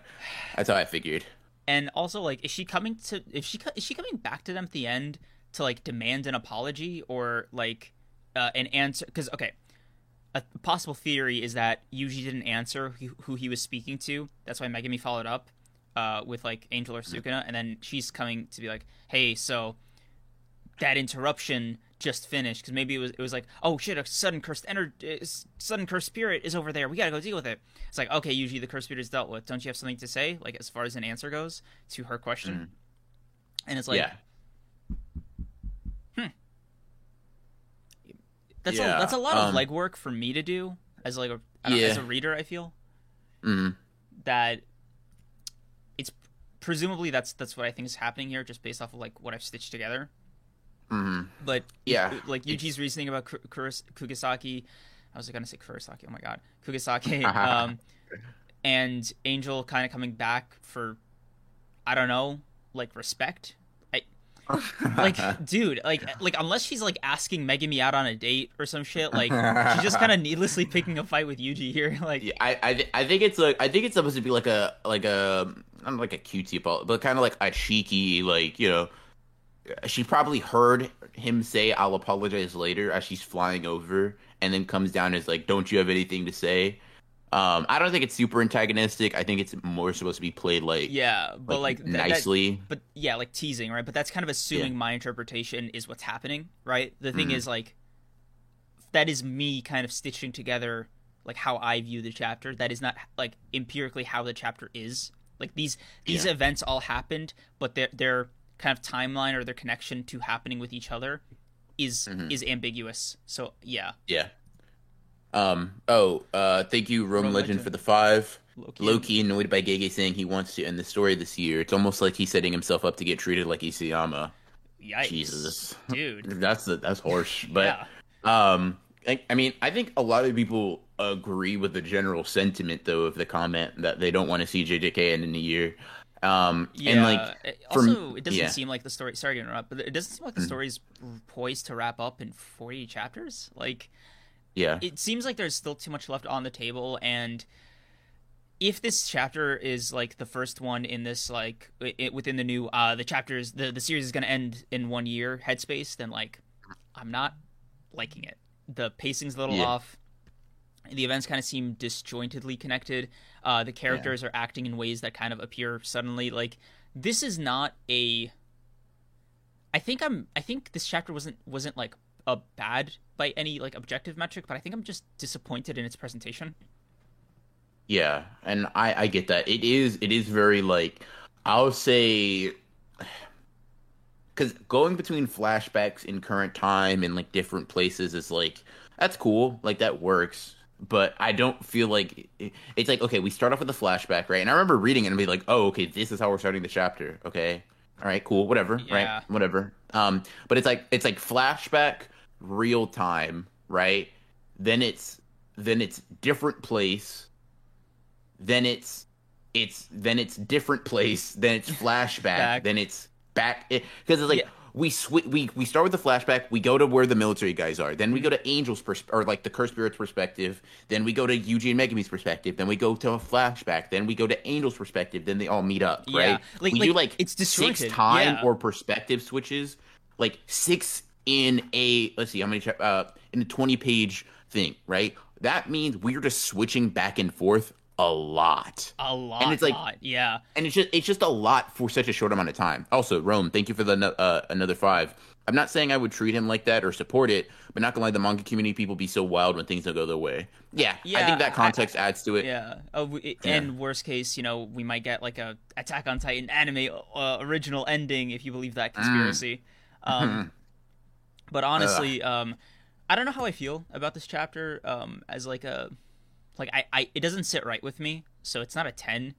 That's how I figured. and also like is she coming to if she is she coming back to them at the end to like demand an apology or like uh, an answer because okay a possible theory is that Yuji didn't answer who, who he was speaking to. That's why Megumi followed up uh, with like Angel or Sukuna and then she's coming to be like hey so that interruption just finished. Because maybe it was it was like oh shit a sudden cursed energy sudden cursed spirit is over there. We gotta go deal with it. It's like okay usually the cursed spirit is dealt with. Don't you have something to say? Like as far as an answer goes to her question. And it's like yeah. That's Yeah, a that's a lot of um, legwork for me to do as like a don't know, as a reader I feel Mm. that it's presumably that's that's what I think is happening here just based off of like what I've stitched together Mm. but Yeah, like Yuji's reasoning about Ku- Kuros- Kugisaki. I was gonna say Kurosaki. Oh my god, Kugisaki. *laughs* um, and Angel kind of coming back for, I don't know, like respect. *laughs* Like, dude, like, like unless she's like asking Megumi out on a date or some shit, like she's just kind of needlessly picking a fight with Yuji here. *laughs* Like, Yeah, I I, th- I think it's like I think it's supposed to be like a like a not like a cutesy ball, but kind of like a cheeky like you know. She probably heard him say "I'll apologize later" as she's flying over, and then comes down as like, "Don't you have anything to say?" Um, I don't think it's super antagonistic. I think it's more supposed to be played like yeah, but like, that- that- nicely. but yeah, like teasing, right? But that's kind of assuming my interpretation is what's happening, right? The thing Mhm. is like that is me kind of stitching together like how I view the chapter. That is not like empirically how the chapter is. Like these these Yeah. events all happened, but their their kind of timeline or their connection to happening with each other is Mhm. is ambiguous. So yeah, Yeah. Um. Oh. Uh. Thank you, Rome Rome Legend, Legend. for the five. Loki. Loki annoyed by Gege saying he wants to end the story this year. It's almost like he's setting himself up to get treated like Isayama. Yikes. Jesus, dude. *laughs* that's the, that's harsh. *laughs* But yeah. um, I, I mean, I think a lot of people agree with the general sentiment though of the comment that they don't want to see JJK end in a year. Um, Yeah. and like for- also, it doesn't yeah. seem like the story. Sorry to interrupt, but it doesn't seem like the Mhm. story's poised to wrap up in forty chapters. Like, yeah, it seems like there's still too much left on the table, and if this chapter is like the first one in this like it, within the new uh the chapters the the series is going to end in one year headspace, then like I'm not liking it. The pacing's a little Yeah. off. The events kind of seem disjointedly connected. Uh, the characters are acting in ways that kind of appear suddenly. Like this is not a. I think I'm. I think this chapter wasn't wasn't like a bad by any like objective metric, but I think I'm just disappointed in its presentation. Yeah, and I I get that. It is it is very like I'll say cuz going between flashbacks in current time and like different places is like that's cool. Like that works. But I don't feel like it- it's like okay, we start off with a flashback, right? And I remember reading it and be like, "Oh, okay, this is how we're starting the chapter." Okay. All right, cool, whatever, Yeah. right? Whatever. Um but it's like it's like flashback real time, right? Then it's then it's different place. Then it's it's then it's different place. Then it's *laughs* flashback. Back. then it's back. Because it's like Yeah. we sw- we we start with the flashback. We go to where the military guys are. Then we go mm-hmm. to angel's pers- or like the cursed spirits perspective. Then we go to and Megumi's perspective. Then we go to a flashback. Then we go to angel's perspective. Then they all meet up Yeah. right? Like- we like, do like it's six time Yeah. or perspective switches like six in a let's see how many uh in a 20 page thing right that means we're just switching back and forth a lot A lot, And it's like- lot, yeah. and it's just it's just a lot for such a short amount of time also rome thank you for the uh, another five i'm not saying i would treat him like that or support it but not gonna lie the manga community people be so wild when things don't go their way yeah, yeah. i think that I- context adds to it Yeah. Oh, Yeah. and worst case, you know, we might get like a Attack on Titan anime uh, original ending if you believe that Mm. conspiracy. Um, but honestly, um, I don't know how I feel about this chapter um, as like a like I, I it doesn't sit right with me, so it's not a ten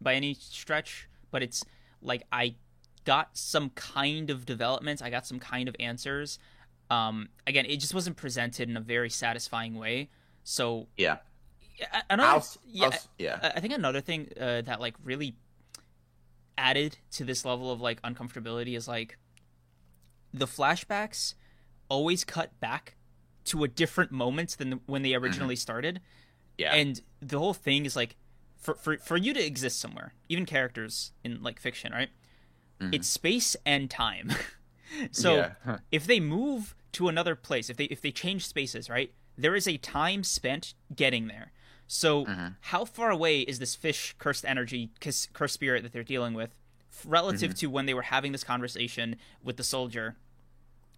by any stretch, but it's like I got some kind of developments, I got some kind of answers. Um, again, it just wasn't presented in a very satisfying way. So yeah, another I'll, yeah, I'll, yeah. I think another thing uh, that like really added to this level of like uncomfortability is like the flashbacks always cut back to a different moment than when they originally mm-hmm. started. Yeah. And the whole thing is like for for for you to exist somewhere, even characters in like fiction, right? Mm-hmm. It's space and time. *laughs* so yeah. huh. if they move to another place, if they if they change spaces, right? There is a time spent getting there. So mm-hmm. how far away is this fish cursed energy cursed spirit that they're dealing with relative mm-hmm. to when they were having this conversation with the soldier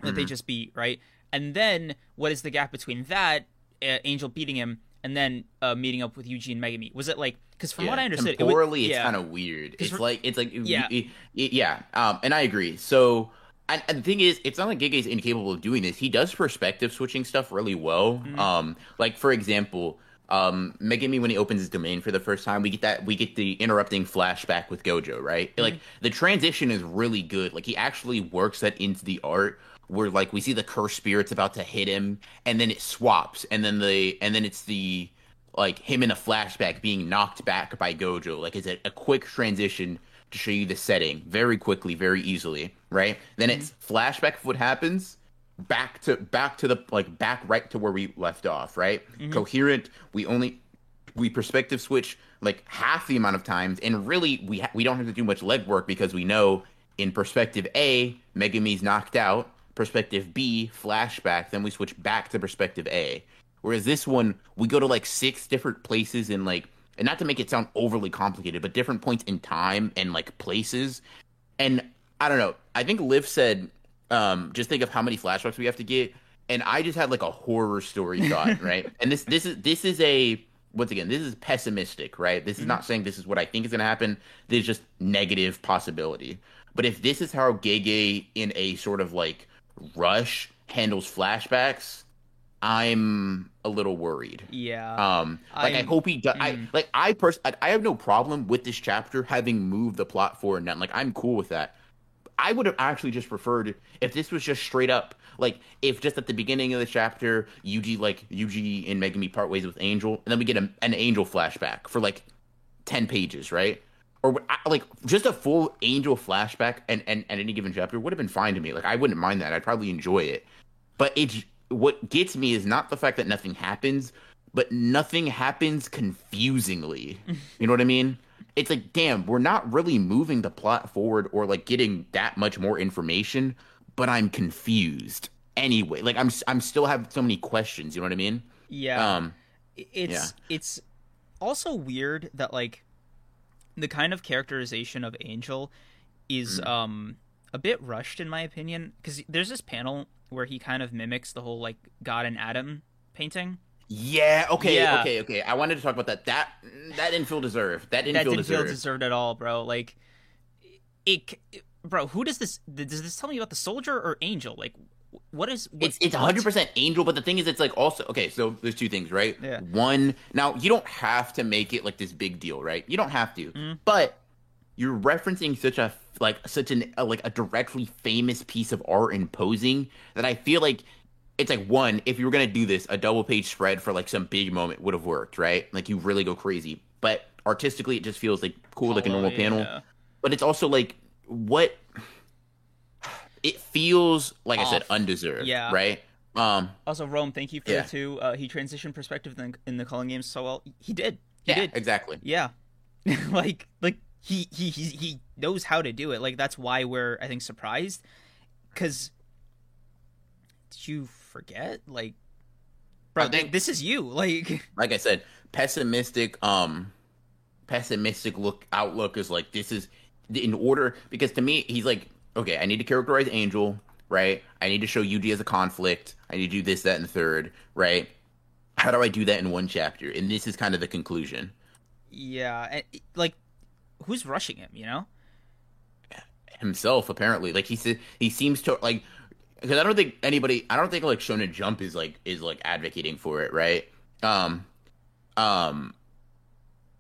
that they mm-hmm. just beat, right? And then what is the gap between that uh, Angel beating him and then uh, meeting up with Eugene Megumi? Was it like because from yeah, what I understood, temporally it it's yeah. kind of weird. It's like it's like yeah, it, it, yeah. Um, and I agree. So. And, and, the thing is, it's not like Gege's incapable of doing this. He does perspective switching stuff really well. Mm-hmm. Um, like for example, um Megumi when he opens his domain for the first time, we get that we get the interrupting flashback with Gojo, right? Mm-hmm. Like the transition is really good. Like he actually works that into the art where like we see the cursed spirits about to hit him and then it swaps and then the and then it's the like him in a flashback being knocked back by Gojo. Like it's a, a quick transition to show you the setting very quickly, very easily, right? Then mm-hmm. it's flashback of what happens back to back to the like back right to where we left off, right? Mm-hmm. Coherent. We only we perspective switch like half the amount of times, and really we ha- we don't have to do much legwork because we know in perspective A, Megumi's knocked out. Perspective B, flashback. Then we switch back to perspective A. Whereas this one, we go to like six different places in like, and not to make it sound overly complicated, but different points in time and like places. And I don't know. I think Liv said, um, just think of how many flashbacks we have to get. And I just had like a horror story *laughs* thought, right? And this this is this is a once again, this is pessimistic, right? This is mm-hmm. not saying this is what I think is going to happen. This is just negative possibility. But if this is how Gege in a sort of like rush handles flashbacks, I'm a little worried. Yeah. Um. Like I'm, i hope he does. Mm. I like. I pers- I, I have no problem with this chapter having moved the plot forward. And like I'm cool with that. I would have actually just preferred if this was just straight up like if just at the beginning of the chapter Yuji like Yuji and Megumi part ways with Angel and then we get a, an Angel flashback for like ten pages, right? Or like just a full Angel flashback and and, and any given chapter would have been fine to me. Like I wouldn't mind that. I'd probably enjoy it. But it's what gets me is not the fact that nothing happens, but nothing happens confusingly. *laughs* you know what I mean? it's like, damn, we're not really moving the plot forward or like getting that much more information, but I'm confused anyway. Like I'm I'm still have so many questions. You know what I mean? Yeah. Um, it's yeah. it's also weird that like the kind of characterization of Angel is mm. um a bit rushed in my opinion because there's this panel where he kind of mimics the whole like God and Adam painting. Yeah. Okay. Yeah. Okay. Okay. I wanted to talk about that. That that didn't feel deserved. That didn't that feel didn't deserved. feel deserved at all, bro. Like, it, bro. Who does this? Does this tell me about the soldier or Angel? Like, what is? It's it's hundred percent Angel, but the thing is, it's like also okay. So there's two things, right? Yeah. One. Now you don't have to make it like this big deal, right? You don't have to, mm. but you're referencing such a like such an a, like a directly famous piece of art and posing that I feel like it's like one, if you were gonna do this, a double page spread for like some big moment would have worked, right? Like you really go crazy. But artistically, it just feels like cool, like a normal yeah. panel. But it's also like what it feels like Off. I said undeserved, yeah, right. Um. Also, Rome, thank you for yeah. too. Uh, he transitioned perspective in the, in the Culling games so well. He did. He yeah, did exactly. Yeah, *laughs* like like he he he he knows how to do it. Like that's why we're I think surprised because did you forget? Like, bro, think, this is you. *laughs* Like, like I said, pessimistic. Um, pessimistic look outlook is like this is in order because to me he's like okay, I need to characterize Angel, right? I need to show Yuji as a conflict. I need to do this, that, and the third, right? How do I do that in one chapter? And this is kind of the conclusion. Yeah, and, like who's rushing him? You know, himself apparently. Like he said, he seems to like because I don't think anybody, I don't think like Shonen Jump is like is like advocating for it, right? Um, Um,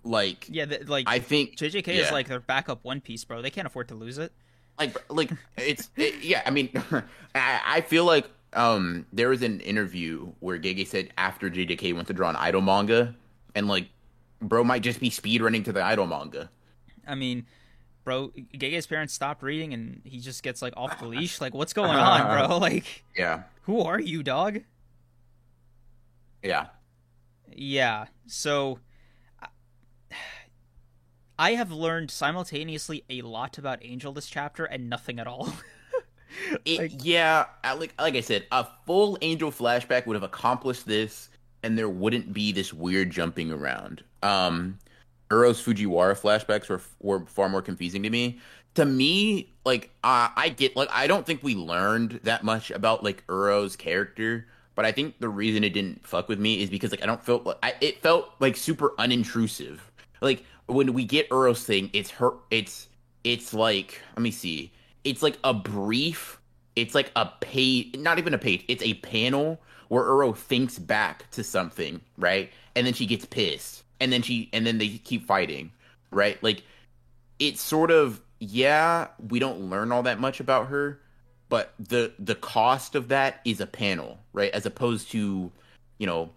like yeah, the, like I think JJK yeah. is like their backup One Piece, bro. They can't afford to lose it. Like like it's it, yeah. I mean, *laughs* I, I feel like um there was an interview where Gege said after JJK went to draw an idol manga, and like bro might just be speed running to the idol manga. I mean, bro, Gege's parents stopped reading, and he just gets like off the *laughs* leash. Like, what's going on, bro? *laughs* Like, Yeah, who are you, dog? yeah. Yeah. So I have learned simultaneously a lot about Angel this chapter and nothing at all. *laughs* It, Like- yeah, like like I said, a full Angel flashback would have accomplished this, and there wouldn't be this weird jumping around. Um, Uro's Fujiwara flashbacks were were far more confusing to me. To me, like uh, I get like I don't think we learned that much about like Uro's character, but I think the reason it didn't fuck with me is because like I don't feel I, it felt like super unintrusive. Like when we get Uro's thing, it's her. It's it's like let me see. It's like a brief. It's like a page, not even a page. It's a panel where Uro thinks back to something, right? And then she gets pissed, and then she and then they keep fighting, right? Like it's sort of yeah. We don't learn all that much about her, but the the cost of that is a panel, right? As opposed to you know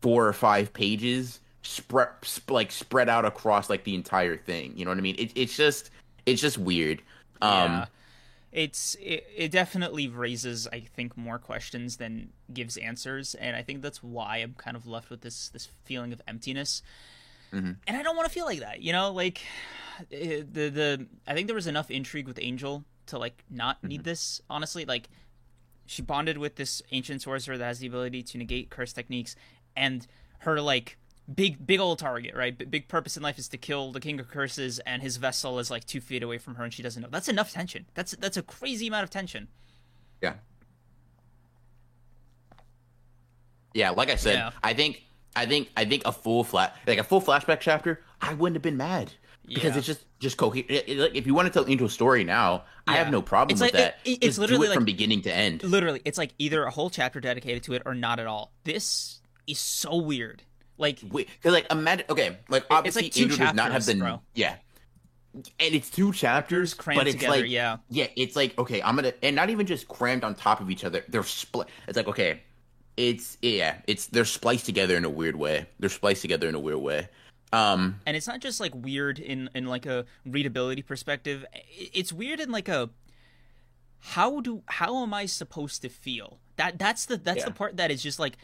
four or five pages spread sp- like spread out across like the entire thing. You know what I mean? It, it's just it's just weird. Um, yeah. It's it, it definitely raises I think more questions than gives answers and I think that's why I'm kind of left with this this feeling of emptiness. Mhm. And I don't want to feel like that, you know, like eh, the the I think there was enough intrigue with Angel to like not need this honestly like she bonded with this ancient sorcerer that has the ability to negate curse techniques and her like big big old target right B- big purpose in life is to kill the king of curses and his vessel is like two feet away from her and she doesn't know that's enough tension that's that's a crazy amount of tension Yeah. Yeah, like I said, Yeah. I think I think I think a full flat like a full flashback chapter, I wouldn't have been mad. Because Yeah. it's just just coherent. Like, if you want to tell Angel story now, I have no problem It's with like- that. it- it- it's literally it from beginning to end. literally it's like either a whole chapter dedicated to it or not at all this is so weird like Because like imagine, okay, like obviously like two Angel does not have chapters, the bro. yeah, and it's two chapters, crammed but it's together, like yeah. yeah, it's like okay, I'm gonna and not even just crammed on top of each other. They're split. It's like okay, it's yeah, it's they're spliced together in a weird way. They're spliced together in a weird way. Um, and it's not just like weird in in like a readability perspective it's weird in like a how do how am i supposed to feel that that's the that's the part that is just like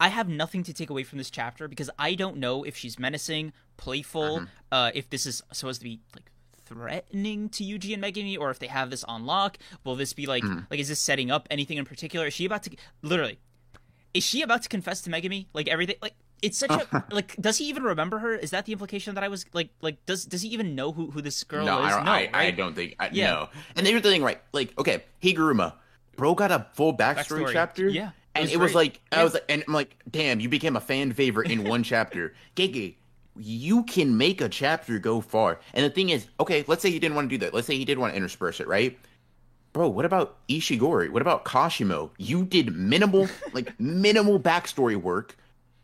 i have nothing to take away from this chapter because i don't know if she's menacing playful uh if this is supposed to be like threatening to Yuji and Megumi, or if they have this on lock, will this be like like is this setting up anything in particular? Is she about to literally is she about to confess to Megumi? Like everything like it's such a *laughs* like does he even remember her? Is that the implication that I was like like does does he even know who, who this girl no, is? I don't, no, I, right? I don't think I, Yeah. no. And here's the thing, right? Like okay, Higuruma, bro got a full backstory, Backstory. chapter, Yeah, it and was it was great. like I was like, and I'm like, damn, you became a fan favorite in one chapter, *laughs* Gege. You can make a chapter go far. And the thing is, okay, let's say he didn't want to do that. Let's say he did want to intersperse it, right? Bro, what about Ishigori? What about Kashimo? You did minimal, *laughs* like minimal backstory work,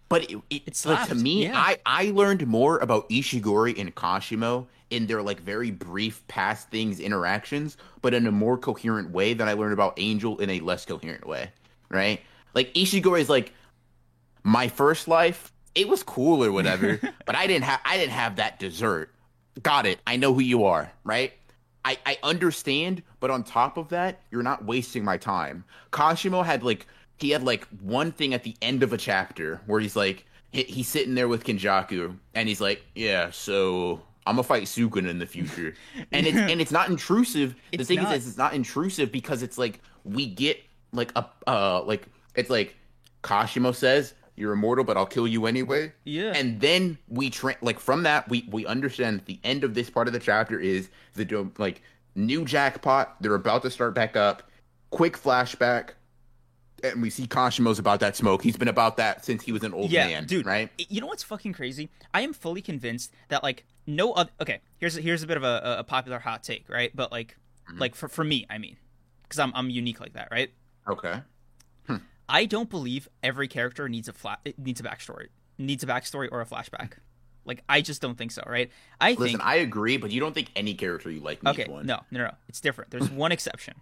but it, it, It like, to me, yeah. I I learned more about Ishigori and Kashimo in their like very brief past things interactions, but in a more coherent way than I learned about Angel in a less coherent way, right? Like Ishigori is like my first life. It was cool or whatever, *laughs* but I didn't have I didn't have that dessert. Got it. I know who you are, right? I, I understand, but on top of that, you're not wasting my time. Kashimo had like he had like one thing at the end of a chapter where he's like he, he's sitting there with Kenjaku and he's like, yeah, so I'm gonna fight Sukuna in the future, *laughs* and it's and it's not intrusive. The It's thing not. is, it's not intrusive because it's like we get like a uh like it's like Kashimo says you're immortal, but I'll kill you anyway. Yeah. And then we tra- like from that we we understand that the end of this part of the chapter is the do- like new jackpot. They're about to start back up. Quick flashback, and we see Kashimo's about that smoke. He's been about that since he was an old yeah, man, dude. Right? You know what's fucking crazy? I am fully convinced that like no other. Okay, here's here's a bit of a, a popular hot take, right? But like Mm-hmm. like for for me, I mean, because I'm I'm unique like that, right? Okay. I don't believe every character needs a flat needs a backstory. needs a backstory or a flashback. Like I just don't think so, right? I Listen, think I agree, but you don't think any character you like needs okay, one. no, no, no, it's different. There's one exception,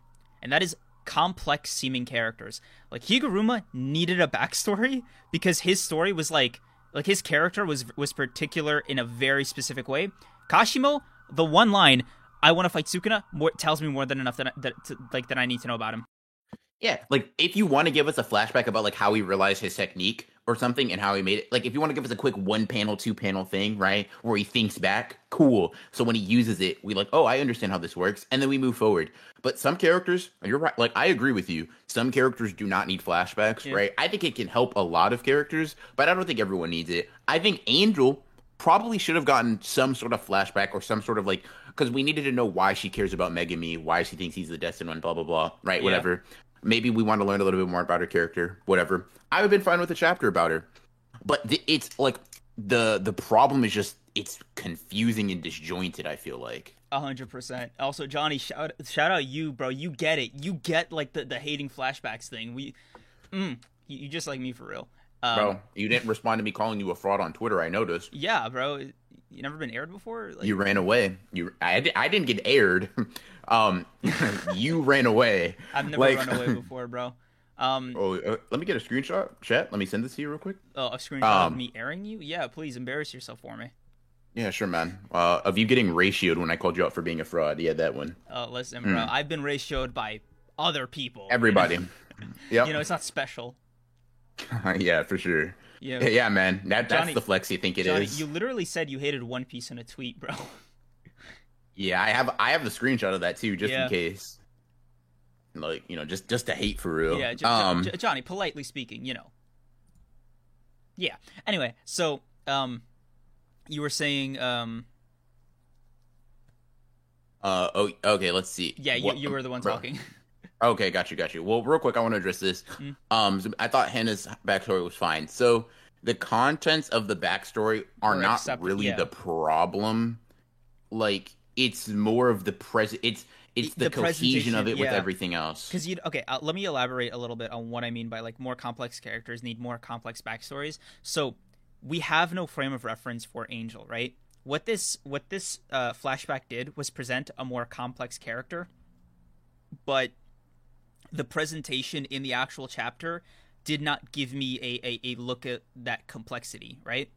and that is complex seeming characters. Like Higuruma needed a backstory because his story was like like his character was was particular in a very specific way. Kashimo, the one line "I want to fight Sukuna" more, tells me more than enough that, that to, like that I need to know about him. Yeah, like if you want to give us a flashback about like how he realized his technique or something and how he made it, like if you want to give us a quick one panel, two panel thing, right, where he thinks back, cool. So when he uses it, we like, oh, I understand how this works, and then we move forward. But some characters, you're right, like I agree with you. Some characters do not need flashbacks, Yeah. right? I think it can help a lot of characters, but I don't think everyone needs it. I think Angel probably should have gotten some sort of flashback or some sort of like because we needed to know why she cares about Megumi, why she thinks he's the destined one, blah blah blah, right? Yeah. Whatever. Maybe we want to learn a little bit more about her character, whatever. I would have been fine with a chapter about her, but it's like the the problem is just it's confusing and disjointed. I feel like. A hundred percent. Also, Johnny, shout shout out you, bro. You get it. You get like the, the hating flashbacks thing. We, mm, you just like me for real. Um, Bro, you didn't respond to me calling you a fraud on Twitter. I noticed. Yeah, bro. You never been aired before? Like, You ran away. You, I, I didn't get aired. *laughs* Um, *laughs* you ran away. I've never like- run away *laughs* before, bro. Um, Oh, uh, let me get a screenshot, chat. Let me send this to you real quick. oh, a screenshot of Um, me airing you? Yeah, please embarrass yourself for me. Yeah, sure, man. Uh, of you getting ratioed when I called you out for being a fraud. Yeah, that one. Uh, listen, bro. Mm. I've been ratioed by other people. Everybody. yep. You know, it's not special. *laughs* yeah, for sure. Yeah, yeah, man. That that's the flex you think it is. Johnny, you literally said you hated One Piece in a tweet, bro. Yeah, I have I have the screenshot of that too, just Yeah. in case. Like you know, just just to hate for real. Yeah, um, Jo- Johnny, politely speaking, you know. Yeah. Anyway, so um, you were saying um, uh, oh, okay. Let's see. yeah, you, What- you were the one bro. talking. *laughs* Okay, got you, got you. Well, real quick, I want to address this. Mm. Um, so I thought Hana's backstory was fine. So the contents of the backstory are Or not accept- really yeah. the problem. Like it's more of the present. It's it's The the, cohesion of it with everything else. Because you okay, uh, let me elaborate a little bit on what I mean by like more complex characters need more complex backstories. So we have no frame of reference for Angel, right? What this what this uh, flashback did was present a more complex character, but the presentation in the actual chapter did not give me a, a, a look at that complexity, right?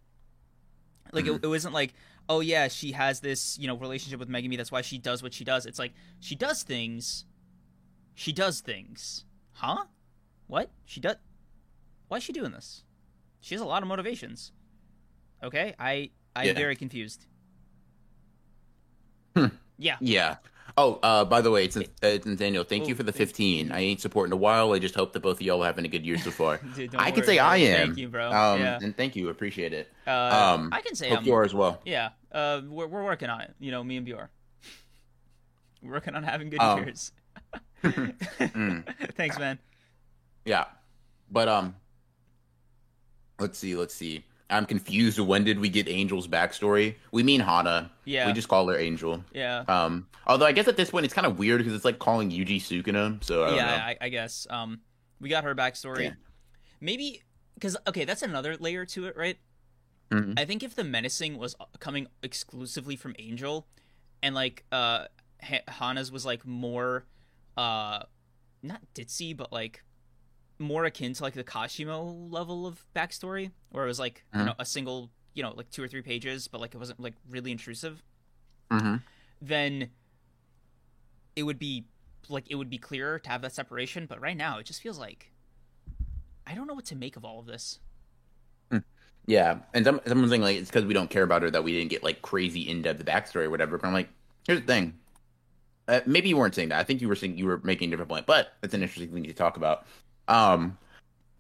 Like it, it wasn't like, oh yeah, she has this you know relationship with Megumi. That's why she does what she does. It's like she does things. She does things, huh? What she does? Why is she doing this? She has a lot of motivations. Okay, I I'm Yeah. very confused. Hmm. Yeah, Yeah. Oh, uh, by the way, it's, it's Nathaniel. Thank Oh, you for the thank- 15. I ain't supporting a while. I just hope that both of y'all are having a good year so far. *laughs* Dude, I can say bro. I am. Thank you, bro. Um, yeah, And thank you. Appreciate it. uh, um, I can say Hope I'm. you are as well. Yeah, uh, we're we're working on it. You know, me and Bjor. We're *laughs* working on having good Um, years. *laughs* Mm. Thanks, man. Yeah. But um let's see, let's see. I'm confused. When did we get Angel's backstory? We mean Hana. Yeah. We just call her Angel. Yeah, Um although I guess at this point it's kind of weird because it's like calling Yuji Sukuna, so I don't yeah, know. I, I guess. Um, we got her backstory. Yeah. Maybe because okay, that's another layer to it, right? Mhm. I think if the menacing was coming exclusively from Angel, and like uh Ha- Hana's was like more, uh, not ditzy, but like more akin to like the Kashimo level of backstory, where it was like you Mhm. know a single, you know, like two or three pages, but like it wasn't like really intrusive. Mhm. Then it would be like it would be clearer to have that separation. But right now, it just feels like I don't know what to make of all of this. Yeah. And some, someone's saying like it's because we don't care about her that we didn't get like crazy in depth backstory or whatever. But I'm like, here's the thing. Uh, maybe you weren't saying that. I think you were saying you were making a different point, but it's an interesting thing to talk about. Um,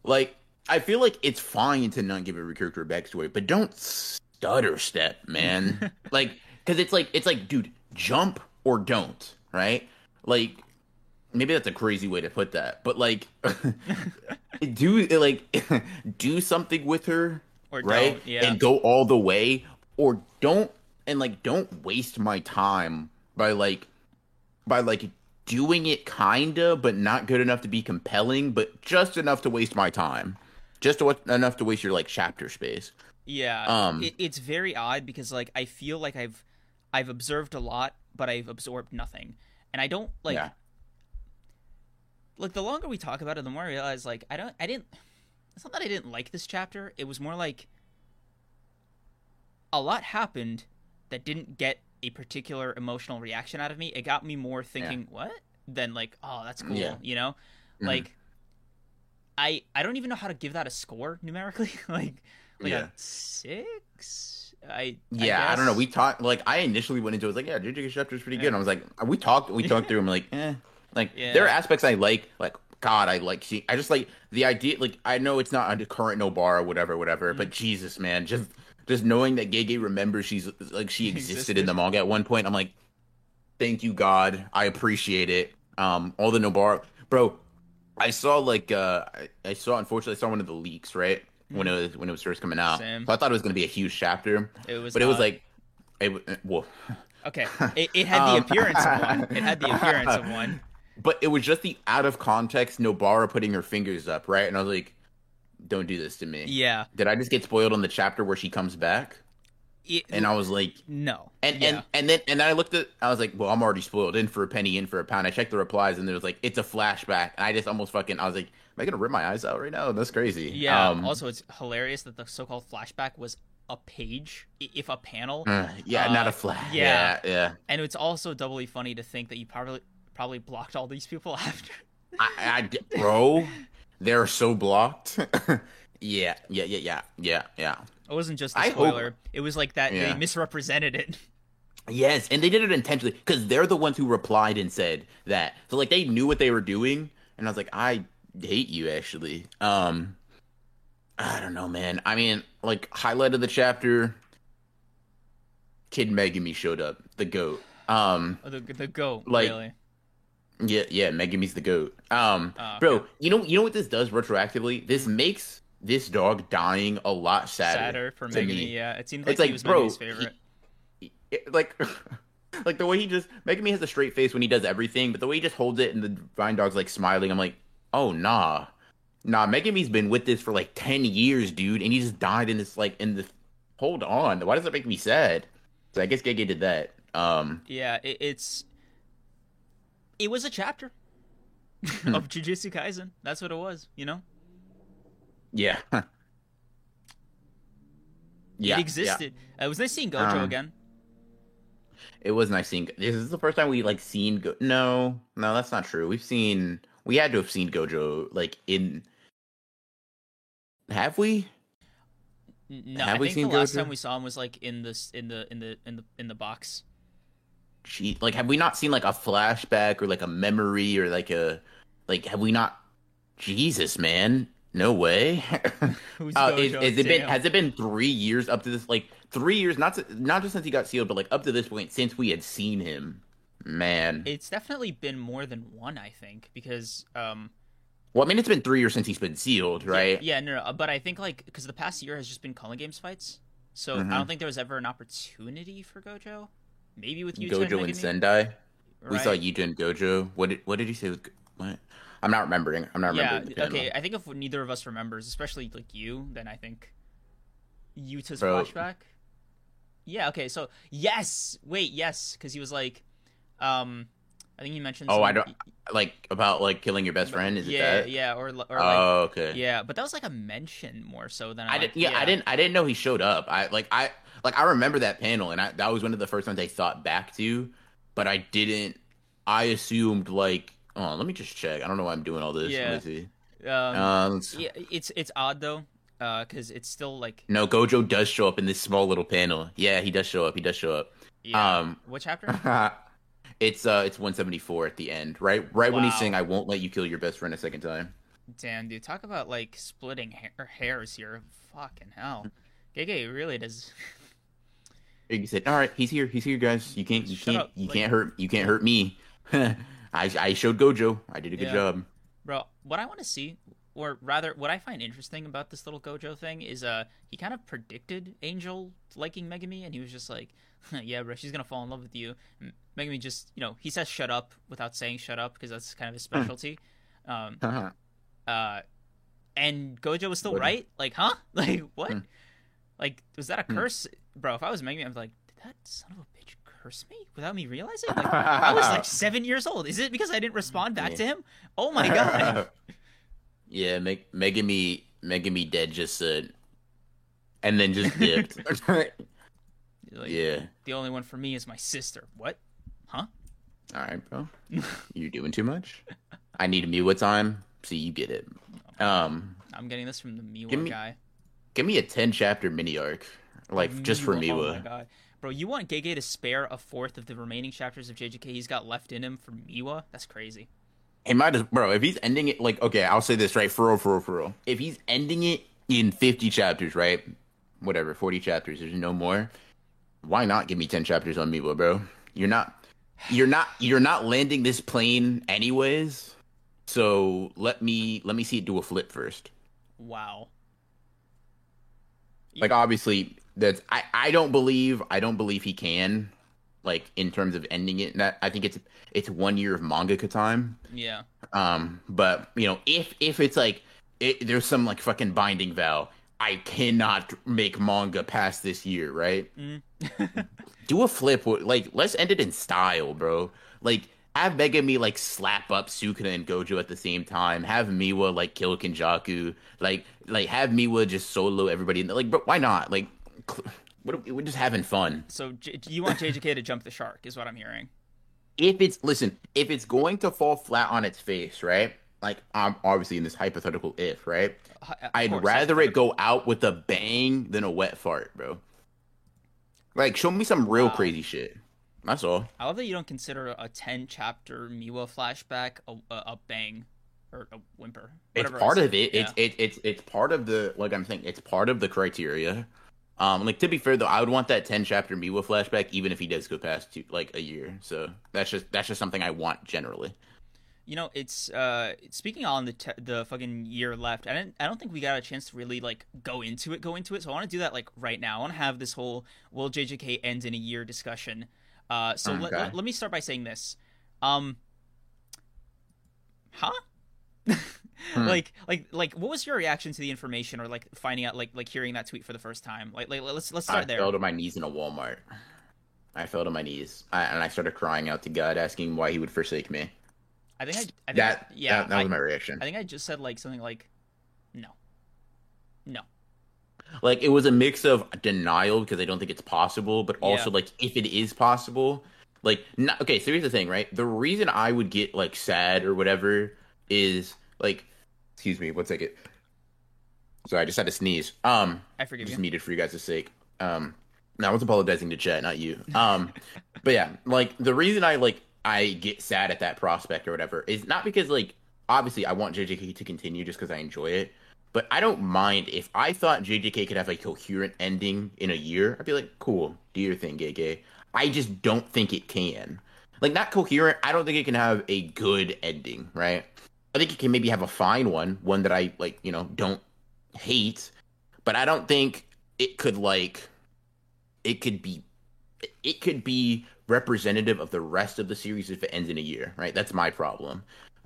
like I feel like it's fine to not give every character a backstory, but don't stutter step, man. *laughs* like, because it's like it's like, dude, jump or don't, right? Like, maybe that's a crazy way to put that, but like, *laughs* do like *laughs* do something with her, Or right? yeah. And go all the way, or don't and like don't waste my time by like by like doing it kinda, but not good enough to be compelling, but just enough to waste my time. just to, enough to waste your like chapter space. Yeah, Um, it, it's very odd because like I feel like I've I've observed a lot, but I've absorbed nothing, and I don't like. Yeah. Like the longer we talk about it, the more I realize like I don't I didn't. It's not that I didn't like this chapter. It was more like a lot happened that didn't get a particular emotional reaction out of me. It got me more thinking what than like oh that's cool, Yeah. you know, Mhm. like. I, I don't even know how to give that a score numerically. *laughs* like like Yeah. a six. I Yeah, I, don't know. We talked like I initially went into it, was like, yeah, Jujutsu chapter is pretty good. And I was like, we talked, we talked through. I'm like, eh, like Yeah. there are aspects I like, like God, I like. See, I just like the idea. Like I know it's not a current Nobara, whatever, whatever. Mm. But Jesus, man, just just knowing that Gege remembers she's like she existed, Existed. in the manga at one point. I'm like, thank you, God. I appreciate it. Um, all the Nobara, bro. I saw like uh, I, I saw unfortunately I saw one of the leaks right when it was when it was first coming out. Same. So I thought it was gonna be a huge chapter it was, but it was like it well *laughs* okay. It, it had the Um, appearance of one. It had the *laughs* appearance of one. but it was just the out of context nobara putting her fingers up right and i was like don't do this to me Yeah. did i just get spoiled on the chapter where she comes back It, and i was like no. and yeah. and and then and then i looked at i was like well i'm already spoiled in for a penny in for a pound i checked the replies and there was like it's a flashback and i just almost fucking i was like am i gonna rip my eyes out right now that's crazy yeah. um, also, it's hilarious that the so-called flashback was a page, if a panel, uh, yeah uh, not a flash yeah. yeah yeah and it's also doubly funny to think that you probably probably blocked all these people *laughs* after. I, I bro, they're so blocked. *laughs* yeah, yeah, yeah, yeah, yeah, yeah. It wasn't just a I hope- spoiler. It was like that Yeah. they misrepresented it. *laughs* Yes, and they did it intentionally because they're the ones who replied and said that. So like they knew what they were doing, and I was like, I hate you actually. Um, I don't know, man. I mean, like highlight of the chapter, Kid Megumi showed up, the goat. Um, Oh, the the goat, Like, really. Yeah, yeah, Megumi's the goat. Um, Oh, bro, okay. you know, you know what this does retroactively? This makes this dog dying a lot sadder. Sadder for to me. Yeah, it seemed like, It's like, he was bro, Megumi's favorite. It- like, *laughs* like the way he just Megumi has a straight face when he does everything, but the way he just holds it and the Divine Dog's like smiling, I'm like, oh nah, nah. Megumi's been with this for like ten years, dude, and he just died in this like in the. Hold on, why does that make me sad? So I guess Gege did that. Um, Yeah, it, it's it was a chapter *laughs* of Jujutsu Kaisen. That's what it was, you know. yeah. yeah, it existed. It was nice seeing Gojo Um, again. It was nice seeing. This is the first time we like seen. Go- no, no, that's not true. We've seen. We had to have seen Gojo like in. Have we? No, have I we think the last Gojo? time we saw him was like in this in the in the in the in the box. Gee, like, have we not seen like a flashback or like a memory or like a, like, have we not? Jesus, man, no way. *laughs* Uh, is, is it been? Has it been three years up to this? Like three years, not to, not just since he got sealed, but like up to this point since we had seen him. Man, It's definitely been more than one, I think, because um, well, I mean, it's been three years since he's been sealed, right? Yeah, no, no, uh, but I think like because the past year has just been Culling Games fights, so Mhm. I don't think there was ever an opportunity for Gojo. Maybe with Yuta Gojo and Sendai. We saw right? Yuta and Gojo. What did what did he say? Was, what? I'm not remembering. I'm not Yeah, remembering. panel. okay. I think if neither of us remembers, especially like you, then I think Yuta's Bro. flashback. Yeah. Okay. So yes. Wait. Yes. Because he was like, um, I think he mentioned. Oh, I don't- Like about like killing your best friend. Is it that? Yeah. Or or like. Oh, okay. Yeah, but that was like a mention more so than I like, didn't. Yeah, I didn't. I didn't know he showed up. I like. I like. I remember that panel, and I, that was one of the first ones I thought back to, but I didn't. I assumed like. Oh, let me just check. I don't know why I'm doing all this. Yeah. Let me see. Um, Um, yeah, it's it's odd though, because it's still like no, Gojo does show up in this small little panel. Yeah, he does show up. He does show up. yeah. Um, what chapter? *laughs* it's uh, it's 174 at the end, right? Right when he's saying, "I won't let you kill your best friend a second time." Damn, dude, talk about like splitting hair- hairs here. Fucking hell, Gege really does. *laughs* He said, "All right, he's here. He's here, guys. You can't. You Shut can't. up, You like- can't hurt. You can't hurt me." *laughs* I I showed Gojo. I did a good Yeah. job. Bro, what I want to see, or rather, what I find interesting about this little Gojo thing is, uh, he kind of predicted Angel liking Megumi, and he was just like, *laughs* "Yeah, bro, she's gonna fall in love with you." M- Megumi just, you know, he says "shut up" without saying "shut up" because that's kind of his Hmm. specialty. um, uh, and Gojo was still right. Like, huh? *laughs* Like what? Hmm. Like was that a hmm. curse, bro? If I was Megumin, I'd be like, did that son of a bitch curse me without me realizing? Like, I was like *laughs* seven years old. Is it because I didn't respond back yeah. to him? Oh my god. yeah, Meg- Megumi Megumi dead just said, and then just dipped. Like, yeah. The only one for me is my sister. What? Huh? All right, bro. *laughs* You're doing too much. I need a Miwa time. See, you get it. Um, I'm getting this from the Miwa me, guy. Give me a ten chapter mini arc, like Miwa, just for Miwa. Oh my god, bro! You want Gege to spare a fourth of the remaining chapters of JJK he's got left in him for Miwa? That's crazy. He might as bro. If he's ending it, like okay, I'll say this right for real, for real, for real. If he's ending it in 50 chapters, right? Whatever, 40 chapters. There's no more. Why not give me 10 chapters on Miwa, bro? You're not you're not you're not landing this plane anyways. So let me let me see it do a flip first. Wow. Like obviously that's I I don't believe I don't believe he can like in terms of ending it. That I think it's it's one year of mangaka time. Yeah. Um, but you know, if if it's like it, there's some like fucking binding vow, I cannot make manga past this year, right? Mm. *laughs* Do a flip, like let's end it in style, bro. Like have Megumi like slap up Sukuna and Gojo at the same time. Have Miwa like kill Kenjaku. Like like have Miwa just solo everybody. Like, but why not? Like, we're just having fun. So J- you want JJK to jump the shark? Is what I'm hearing. If it's listen, if it's going to fall flat on its face, right? Like I'm obviously in this hypothetical if, right? I'd course, rather it go out with a bang than a wet fart, bro. Like, show me some real wow. crazy shit. That's all. I love that you don't consider a ten chapter Miwa flashback a, a, a bang or a whimper. It's part of it. Yeah. It's it, it's it's part of the like I'm saying. It's part of the criteria. Um, like to be fair though, I would want that ten chapter Miwa flashback, even if he does go past two, like a year. So that's just that's just something I want generally. You know, it's uh speaking on the te- the fucking year left. I didn't. I don't think we got a chance to really like go into it. Go into it. So I want to do that like right now. I want to have this whole will JJK end in a year discussion. Uh, so okay. let, let me start by saying this. Um, huh? *laughs* hmm. Like, like, like, what was your reaction to the information, or like finding out, like, like hearing that tweet for the first time? Like, like let's let's start I there. I fell to my knees in a Walmart. I fell to my knees, I, and I started crying out to God, asking why He would forsake me. I think I, I think that I, yeah, that, that was I, my reaction. I think I just said like something like, no, no. Like it was a mix of denial because I don't think it's possible, but also yeah. like if it is possible, like not, okay. So here's the thing, right? The reason I would get like sad or whatever is like, excuse me, one second. Sorry, I just had to sneeze. Um, I forgive just you. needed for you guys' sake. Um, no, I was apologizing to Chet, not you. Um, *laughs* but yeah, like the reason I like I get sad at that prospect or whatever is not because like obviously I want JJK to continue just because I enjoy it, but I don't mind if I thought JJK could have a coherent ending in a year. I'd be like, cool, do your thing, gay. I just don't think it can. Like not coherent. I don't think it can have a good ending, right? I think it can maybe have a fine one, one that I like, you know, don't hate, but I don't think it could like it could be it could be representative of the rest of the series if it ends in a year, right? That's my problem.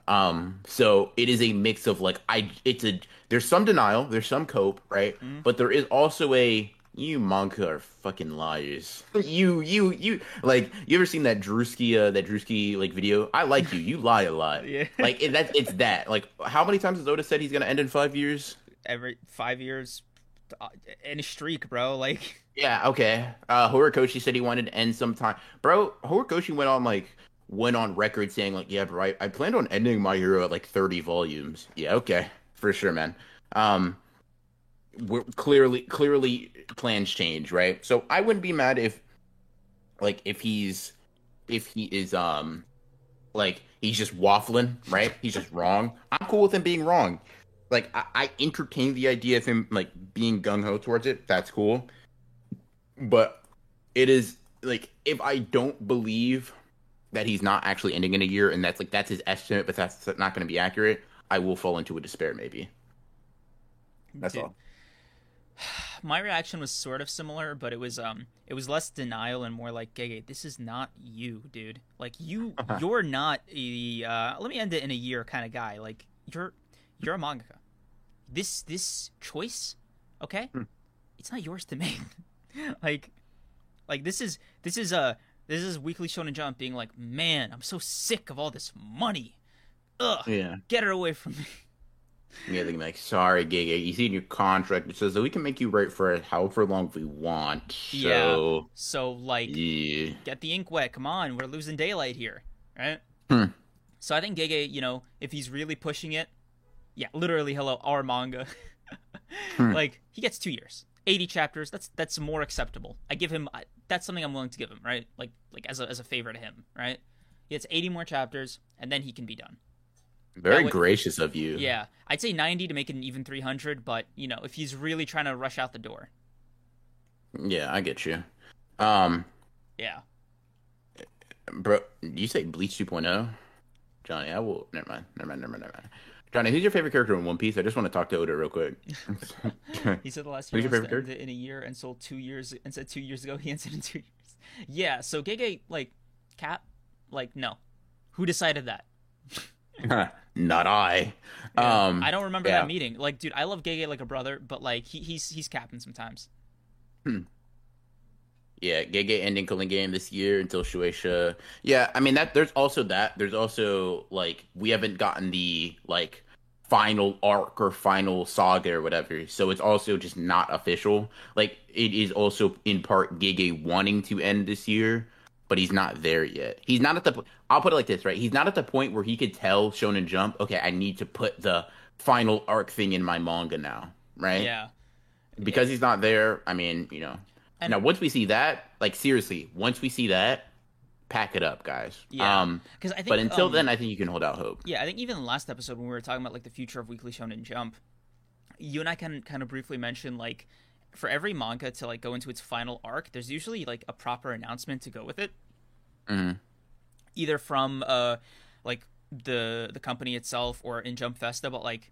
Um, so it is a mix of like I it's a there's some denial, there's some cope, right? Mm-hmm. But there is also a you manga are fucking liars. you you you like you ever seen that Drewski uh, that Drewski like video? I like you. You lie a lot. *laughs* yeah. Like it, that it's that. Like how many times has Oda said he's gonna end in five years? Every five years, in a streak, bro. *laughs* Like yeah, okay. Uh, Horikoshi said he wanted to end sometime, bro. Horikoshi went on like went on record saying like, yeah, bro, I, I planned on ending my hero at like thirty volumes. Yeah, okay, for sure, man. Um, we're clearly clearly plans change, right? So I wouldn't be mad if like if he's if he is um like he's just waffling, right? He's just wrong. I'm cool with him being wrong. Like I, I entertain the idea of him like being gung ho towards it. That's cool. But it is like if I don't believe that he's not actually ending in a year and that's like that's his estimate, but that's not going to be accurate, I will fall into a despair maybe. That's Dude, all *sighs* my reaction was sort of similar, but it was um it was less denial and more like, Gege, this is not you, dude. Like you *laughs* you're not a uh let me end it in a year kind of guy. Like you're you're a mangaka. This this choice, okay, Hmm. it's not yours to make. *laughs* like, like this is this is a this is Weekly Shonen Jump being like, man, I'm so sick of all this money. Ugh, Yeah. get her away from me. *laughs* Yeah, they're like, sorry, Gege. You see in your contract it says that we can make you write for however long we want. So So like, yeah. get the ink wet. Come on, we're losing daylight here, right? Hmm. So I think Gege, you know, if he's really pushing it, yeah, literally, hello, our manga. *laughs* Hmm. Like he gets two years, eighty chapters. That's that's more acceptable. I give him. I- That's something I'm willing to give him, right? Like like as a as a favor to him, right? He gets eighty more chapters, and then he can be done. Very way- gracious of you. Yeah, I'd say ninety to make it an even three hundred, but you know, if he's really trying to rush out the door, Yeah, I get you. Um, yeah. bro, you say Bleach 2.0? Johnny, I will. Never mind. Never mind. Never mind. Never mind. Johnny, who's your favorite character in One Piece? I just want to talk to Oda real quick. *laughs* He said the last Who's year your was favorite to in a year and sold two years and said two years ago he *laughs* ended in two years. Yeah, so Gege like Cap, like no. Who decided that? *laughs* Not I. Yeah, Um, I don't remember yeah. that meeting. Like, dude, I love Gege like a brother, but like he, he's he's capping sometimes. Yeah, Gege ending Culling Game this year until Shueisha. Yeah, I mean that. There's also that. There's also like we haven't gotten the like final arc or final saga or whatever. So it's also just not official. Like it is also in part Gege wanting to end this year, but he's not there yet. He's not at the. I'll put it like this, right? He's not at the point where he could tell Shonen Jump, okay, I need to put the final arc thing in my manga now, right? Yeah. because he's not there. I mean, you know. And- now, once we see that, like seriously, once we see that, pack it up, guys. Yeah. Um, Because I think but until um, then, I think you can hold out hope. Yeah, I think even the last episode when we were talking about like the future of Weekly Shonen Jump, you and I can kind of briefly mention like for every manga to like go into its final arc, there's usually like a proper announcement to go with it. Mhm. Either from uh like the the company itself or in Jump Festa, but like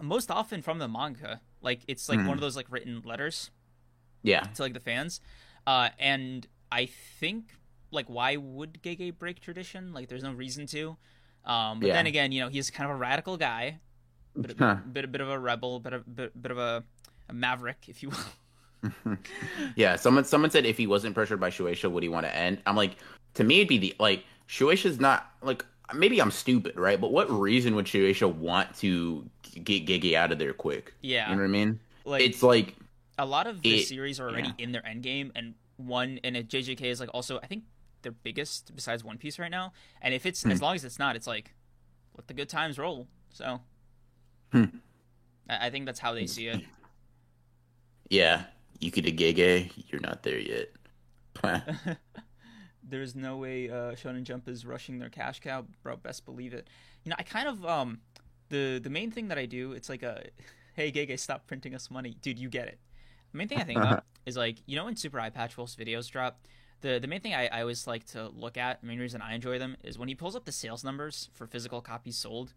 most often from the manga. Like it's like one of those like written letters Yeah. to like the fans. Uh and I think like why would Gege break tradition? Like there's no reason to. Um but Yeah. then again, you know, he's kind of a radical guy bit, Huh. bit, bit of a rebel, bit of bit, bit of a, a maverick, if you will. *laughs* Yeah. Someone someone said if he wasn't pressured by Shueisha, would he want to end? I'm like, to me, it'd be the like Shueisha's not like maybe I'm stupid, right? But what reason would Shueisha want to get Gege out of there quick? Yeah, You know what I mean? like it's like a lot of the it- series are already yeah. in their end game, and one and a JJK is like also I think their biggest besides One Piece right now. And if it's Hmm. as long as it's not, it's like let the good times roll. So Hmm. I, I think that's how they see it. *laughs* yeah, you could a Gege, you're not there yet. *laughs* *laughs* There's no way uh, Shonen Jump is rushing their cash cow, bro. Best believe it. You know, I kind of um, the the main thing that I do, it's like a, hey Gege, stop printing us money, dude. You get it. The main thing I think about is like you know when Super Eye Patch Wolf's videos drop. The, the main thing I, I always like to look at, the main reason I enjoy them, is when he pulls up the sales numbers for physical copies sold.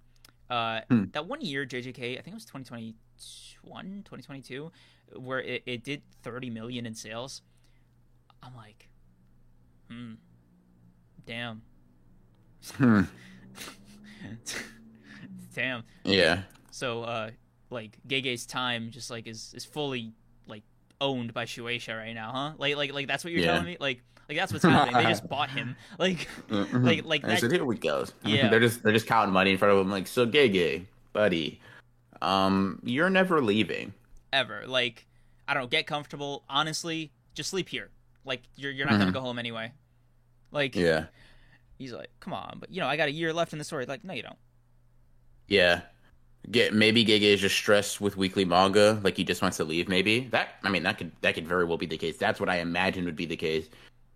Uh, Hmm. That one year, JJK, I think it was 2021, 2022, where it, it did 30 million in sales. I'm like, hmm, damn. Hmm. *laughs* damn. yeah. So, uh, like Gege's time just like is is fully owned by Shueisha right now, huh? Like, like, like that's what you're Yeah. telling me. Like, like that's what's *laughs* happening. they just bought him. *laughs* Like, Mhm. like, like that. said, here we go. *laughs* Yeah. they're just they're just counting money in front of him, like, so Gege, buddy. Um, you're never leaving. ever. Like, I don't know. Get comfortable. Honestly, just sleep here. Like, you're you're not gonna Mhm. go home anyway. Like, Yeah. he's like, come on, but you know, I got a year left in the story. Like, no, you don't. Yeah. Get maybe Gege is just stressed with weekly manga, like he just wants to leave. Maybe that. I mean, that could that could very well be the case. That's what I imagine would be the case.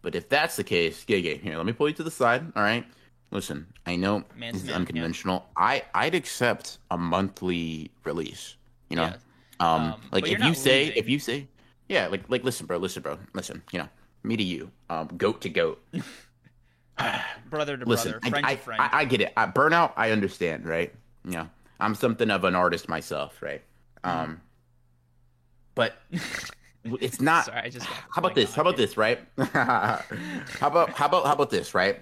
But if that's the case, Gege, here, let me pull you to the side. All right. Listen, I know Man this is man, yeah. unconventional. I I'd accept a monthly release. You know, Yeah. um, Um, like if you say leaving. if you say, yeah, like like listen, bro, listen, bro, listen. You know, me to you, um, goat to goat. *laughs* Brother to Listen, brother, I, friend I, to friend. I, I get it. I, burnout, I understand, right? Know, I'm something of an artist myself, right? Mm-hmm. Um, but *laughs* it's not. Sorry, I just how about this? How about okay. this? Right? *laughs* how about how about how about this? Right?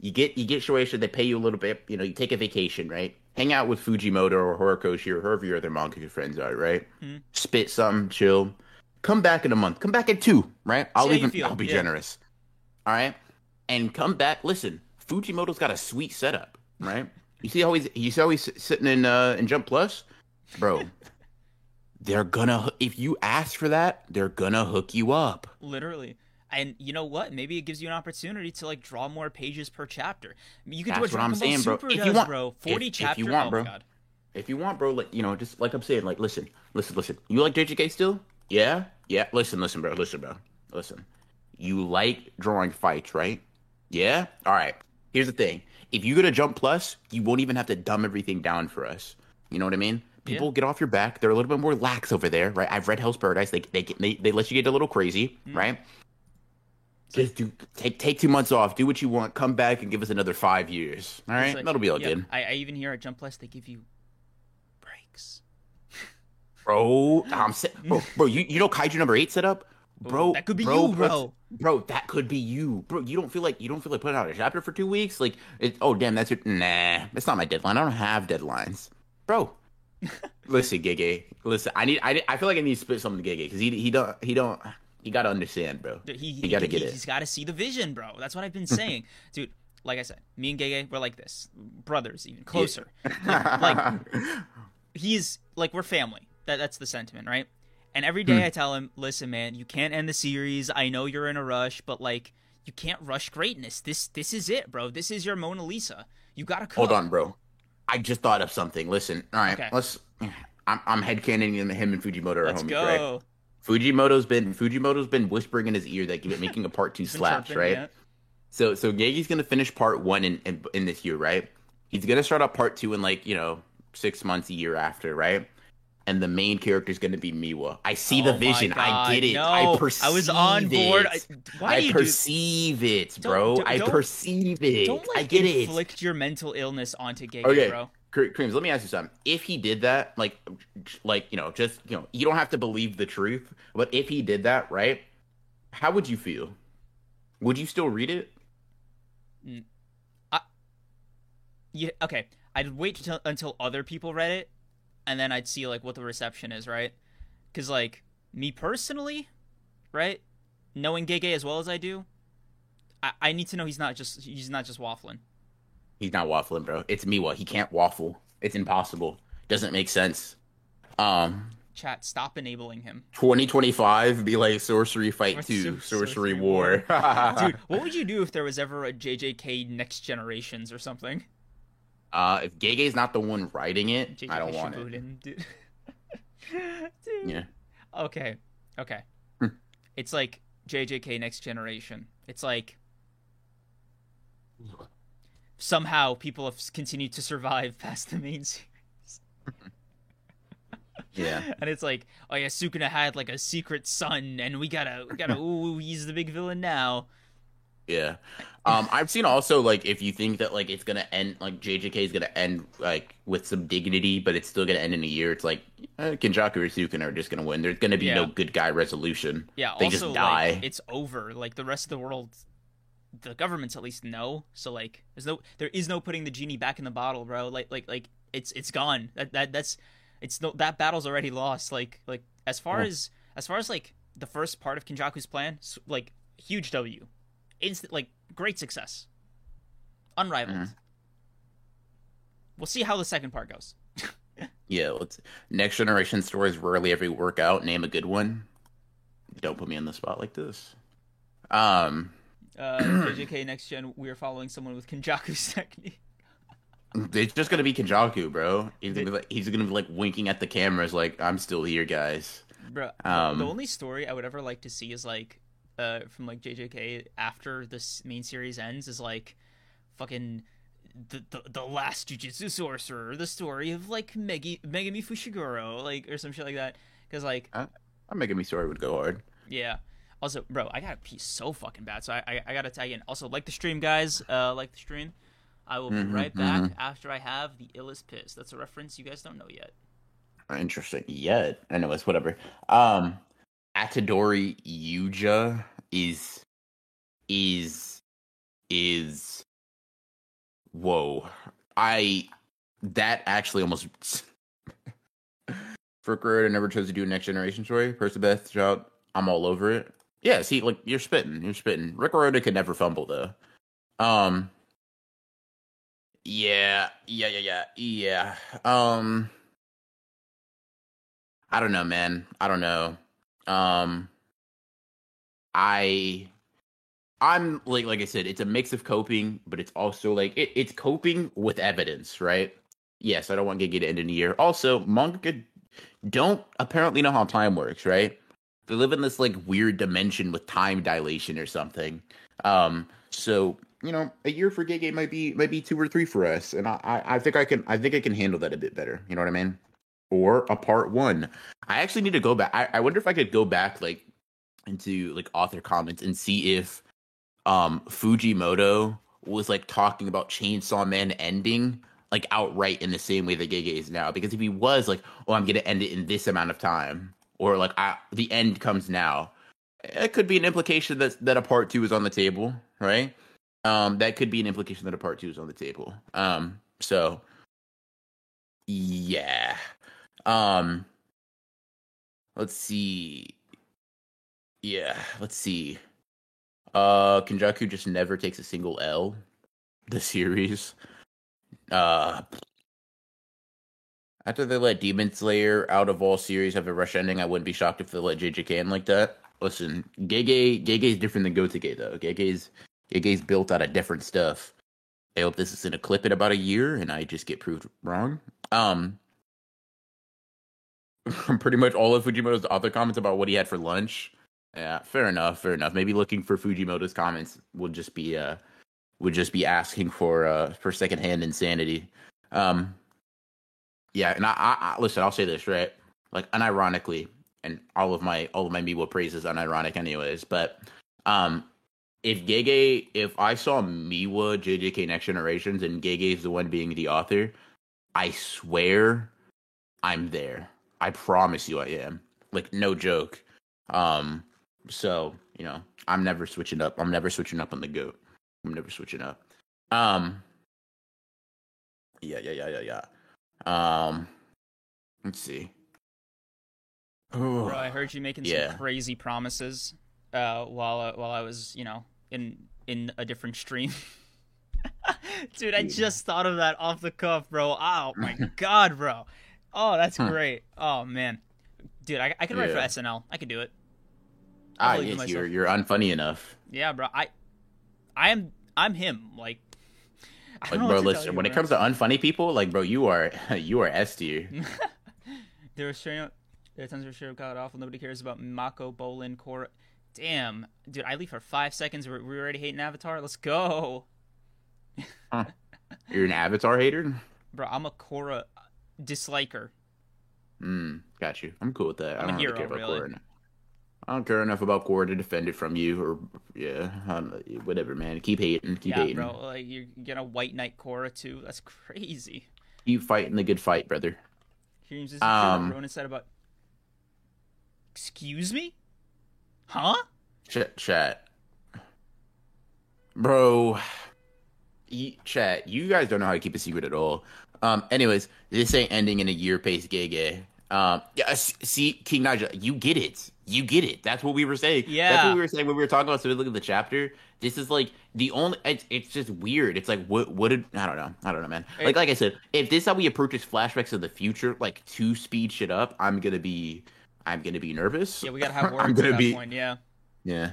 You get you get Shueisha, they pay you a little bit. You know, you take a vacation, right? hang out with Fujimoto or Horikoshi or whoever your other manga friends are, right? Mhm. Spit something, chill. Come back in a month. Come back in two, right? I'll even I'll be yeah. generous. All right, and come back. Listen, Fujimoto's got a sweet setup, right? You see how he's you see how he's sitting in uh in Jump Plus, bro. *laughs* they're gonna if you ask for that, they're gonna hook you up. Literally. And you know what? Maybe it gives you an opportunity to like draw more pages per chapter. I mean, you could That's do what I'm Ball saying, bro. Super If you want- bro. if- Forty if you want, oh bro. If you want, bro, like you know, just like I'm saying, like listen, listen, listen. You like JJK still? Yeah, yeah. Listen, listen, bro. Listen, bro. Listen. You like drawing fights, right? Yeah. All right. Here's the thing. If you go to Jump Plus, you won't even have to dumb everything down for us. You know what I mean? People get off your back. They're a little bit more lax over there, right? I've read Hell's Paradise. They they they, they let you get a little crazy, Mm. right? Just do take take two months off, do what you want, come back and give us another five years. All right, like- that'll be all yeah, good. I, I even hear at Jump Plus they give you breaks. bro. I'm bro, bro. You you know Kaiju number eight set up, bro. that could be bro, you, bro. Bro, that could be you, bro. You don't feel like you don't feel like putting out a chapter for two weeks, like it. Oh damn, that's your nah. That's not my deadline. I don't have deadlines, bro. *laughs* listen, Gege. Listen, I need. I, I feel like I need to spit something to Gege because he he don't he don't he gotta understand, bro. Dude, he, You gotta get it. He's got to see the vision, bro. That's what I've been *laughs* saying, dude. Like I said, me and Gege, we're like this, brothers, even closer. like *laughs* he's like we're family. That that's the sentiment, right? And every day Hmm. I tell him, "Listen, man, you can't end the series. I know you're in a rush, but like you can't rush greatness. This this is it, bro. This is your Mona Lisa. You gotta. Hold on, bro. I just thought of something. Listen, all right, Okay. let's. I'm I'm headcanoning him and Fujimoto are Let's homies, go. right? Fujimoto's been Fujimoto's been whispering in his ear that making a part two *laughs* slaps, right? yeah. So so Gege's gonna finish part one in, in in this year, right? He's gonna start up part two in like you know six months, a year after, right? And the main character is gonna be Miwa. I see Oh the vision. I God, get it. No, I perceive I was on board. I, It. why I do you do perceive it, bro. don't- I don't- perceive it. Don't like I get it. inflict your mental illness onto Gege, Okay. bro. Cre- Kreams, let me ask you something. If he did that, like, like you know, just you know, you don't have to believe the truth, but if he did that, right? How would you feel? Would you still read it? Mm, I, yeah, okay. I'd wait till, until other people read it, and then I'd see like what the reception is, right? Because like me personally, right, knowing Gege as well as I do, I, I need to know he's not just he's not just waffling. He's not waffling, bro. It's me. Miwa. He can't waffle. It's impossible. Doesn't make sense. Um, Chat, stop enabling him, 2025 be like Sorcery Fight Or 2, Sor- Sorcery, Sorcery War. *laughs* dude. What would you do if there was ever a JJK Next Generations or something? Uh, if Gege's not the one writing it, I don't want it. Dude. *laughs* dude. Yeah. Okay. Okay. Hmm. it's like JJK Next Generation. It's like somehow people have continued to survive *laughs* past the main series. *laughs* Yeah. And it's like, oh yeah, Sukuna had like a secret son, and we gotta, we gotta, ooh, he's the big villain now. Yeah. Um, I've seen also like if you think that like it's gonna end like JJK is gonna end like with some dignity, but it's still gonna end in a year. It's like eh, Kenjaku or Sukuna are just gonna win. There's gonna be no good guy resolution. Yeah. They also, just die. like, it's over. Like the rest of the world, the governments at least know. So like, there's no, there is no putting the genie back in the bottle, bro. Like, like, like, it's it's gone. That that that's, it's no that battle's already lost. Like, like as far Yeah. as as far as like the first part of Kenjaku's plan, like huge W, instant like great success, unrivaled. Mhm. We'll see how the second part goes. *laughs* Yeah. Let's next generation stories rarely ever work out. Name a good one. Don't put me on the spot like this. Um, Uh, *clears throat* JJK Next Gen, we are following someone with Kenjaku's technique. it's just gonna be Kenjaku, bro. He's gonna be like he's gonna be like winking at the cameras, like I'm still here, guys. Bro, Um, the only story I would ever like to see is like, uh, from like JJK after this main series ends is like, fucking, the the, the last Jujutsu sorcerer, the story of like Megi Megumi Fushiguro, like or some shit like that. Because like, I'm making me story would go hard. yeah. Also, bro, I gotta pee so fucking bad, so I I, I gotta tag in. Also, like the stream, guys. Uh, like the stream. I will be Mhm, right back mhm. after I have the illest piss. That's a reference you guys don't know yet. Interesting. Yet. Anyways, whatever. Um Itadori Yuji is is is whoa. I that actually almost *laughs* for career never chose to do a next generation story. Beth shout, I'm all over it. Yeah, see, like you're spitting, you're spitting. Rick Riordan could never fumble though. Um. Yeah, yeah, yeah, yeah, yeah. Um. I don't know, man. I don't know. Um. I. I'm like like I said, it's a mix of coping, but it's also like it, it's coping with evidence, right? Yes, I don't want Gege to end in a year. Also, manga don't apparently know how time works, right? They live in this like weird dimension with time dilation or something. Um, so you know, a year for Gege might be might be two or three for us, and I, I think I can I think I can handle that a bit better. You know what I mean? Or a part one. I actually need to go back. I, I wonder if I could go back like into like author comments and see if um Fujimoto was like talking about Chainsaw Man ending like outright in the same way that Gege is now. Because if he was like, oh, I'm gonna end it in this amount of time, or like I, the end comes now, it could be an implication that that a part two is on the table, right? Um, that could be an implication that a part two is on the table. Um, so yeah. Um, let's see. Yeah, let's see. Uh, Kenjaku just never takes a single L. The series. Uh, after they let Demon Slayer out of all series have a rush ending, I wouldn't be shocked if they let JJK like that. Listen, Gege Gege is different than Gotouge though. Gege's Gege's built out of different stuff. I hope this is in a clip in about a year and I just get proved wrong. Um *laughs* pretty much all of Fujimoto's other comments about what he had for lunch. Yeah, fair enough, fair enough. Maybe looking for Fujimoto's comments would just be uh would just be asking for uh for secondhand insanity. Um, yeah, and I, I, I listen. I'll say this right, like unironically, and all of my all of my Miwa praise is unironic, anyways. But um, if Gege, if I saw Miwa JJK Next Generations and Gege is the one being the author, I swear I'm there. I promise you I am. Like no joke. Um, so you know, I'm never switching up. I'm never switching up on the goat. I'm never switching up. Um. Yeah, yeah, yeah, yeah, yeah. Um. Let's see. Bro, I heard you making yeah. some crazy promises uh, while uh, while I was, you know, in in a different stream. *laughs* Dude, I just thought of that off the cuff, bro. Oh my god, bro. Oh, that's great. Oh man, dude, I I could write yeah. for SNL. I could do it. Ah, yes, you're you're unfunny enough. Yeah, bro. I I am I'm him. Like, like bro, listen. when it comes to unfunny people, like, bro, you are *laughs* you are S tier. were sharing out. There are tons of shit got awful. Nobody cares about Mako, Bolin, Korra. Damn, dude, I leave for five seconds. We're, we're already hating Avatar. Let's go. huh. *laughs* You're an Avatar hater, bro. I'm a Korra her. Hmm, got you. I'm cool with that. I'm I don't a hero, really. I don't care enough about Korra to defend it from you, or yeah, whatever, man. Keep hating, keep yeah, hating. bro. Like you're gonna white knight Korra too. That's crazy. Keep fighting the good fight, brother. Here's this um, Ronan said about. Excuse me, huh? Chat, chat, bro. Chat, you guys don't know how to keep a secret at all. Um, anyways, this ain't ending in a year pace Gege. Um, yeah, see, King Nigel, you get it. You get it. That's what we were saying. Yeah. That's what we were saying when we were talking about. So we look at the chapter. This is like the only. It's, it's just weird. It's like what what did I don't know. I don't know, man. Like like I said, if this is how we approach this flashbacks of the future, like to speed shit up, I'm gonna be I'm gonna be nervous. Yeah, we gotta have *laughs* words I'm gonna at that be, point. Yeah. Yeah.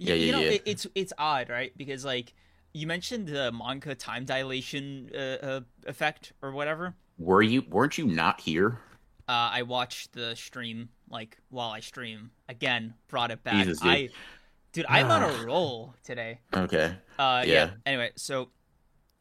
Yeah, you, yeah, you know, yeah. it's it's odd, right? Because like you mentioned the manga time dilation uh, uh, effect or whatever. Were you weren't you not here? Uh, I watched the stream like while I stream. Again, brought it back. Jesus, dude. I, dude, I'm on a *sighs* roll today. Okay. Uh, yeah. yeah. Anyway, so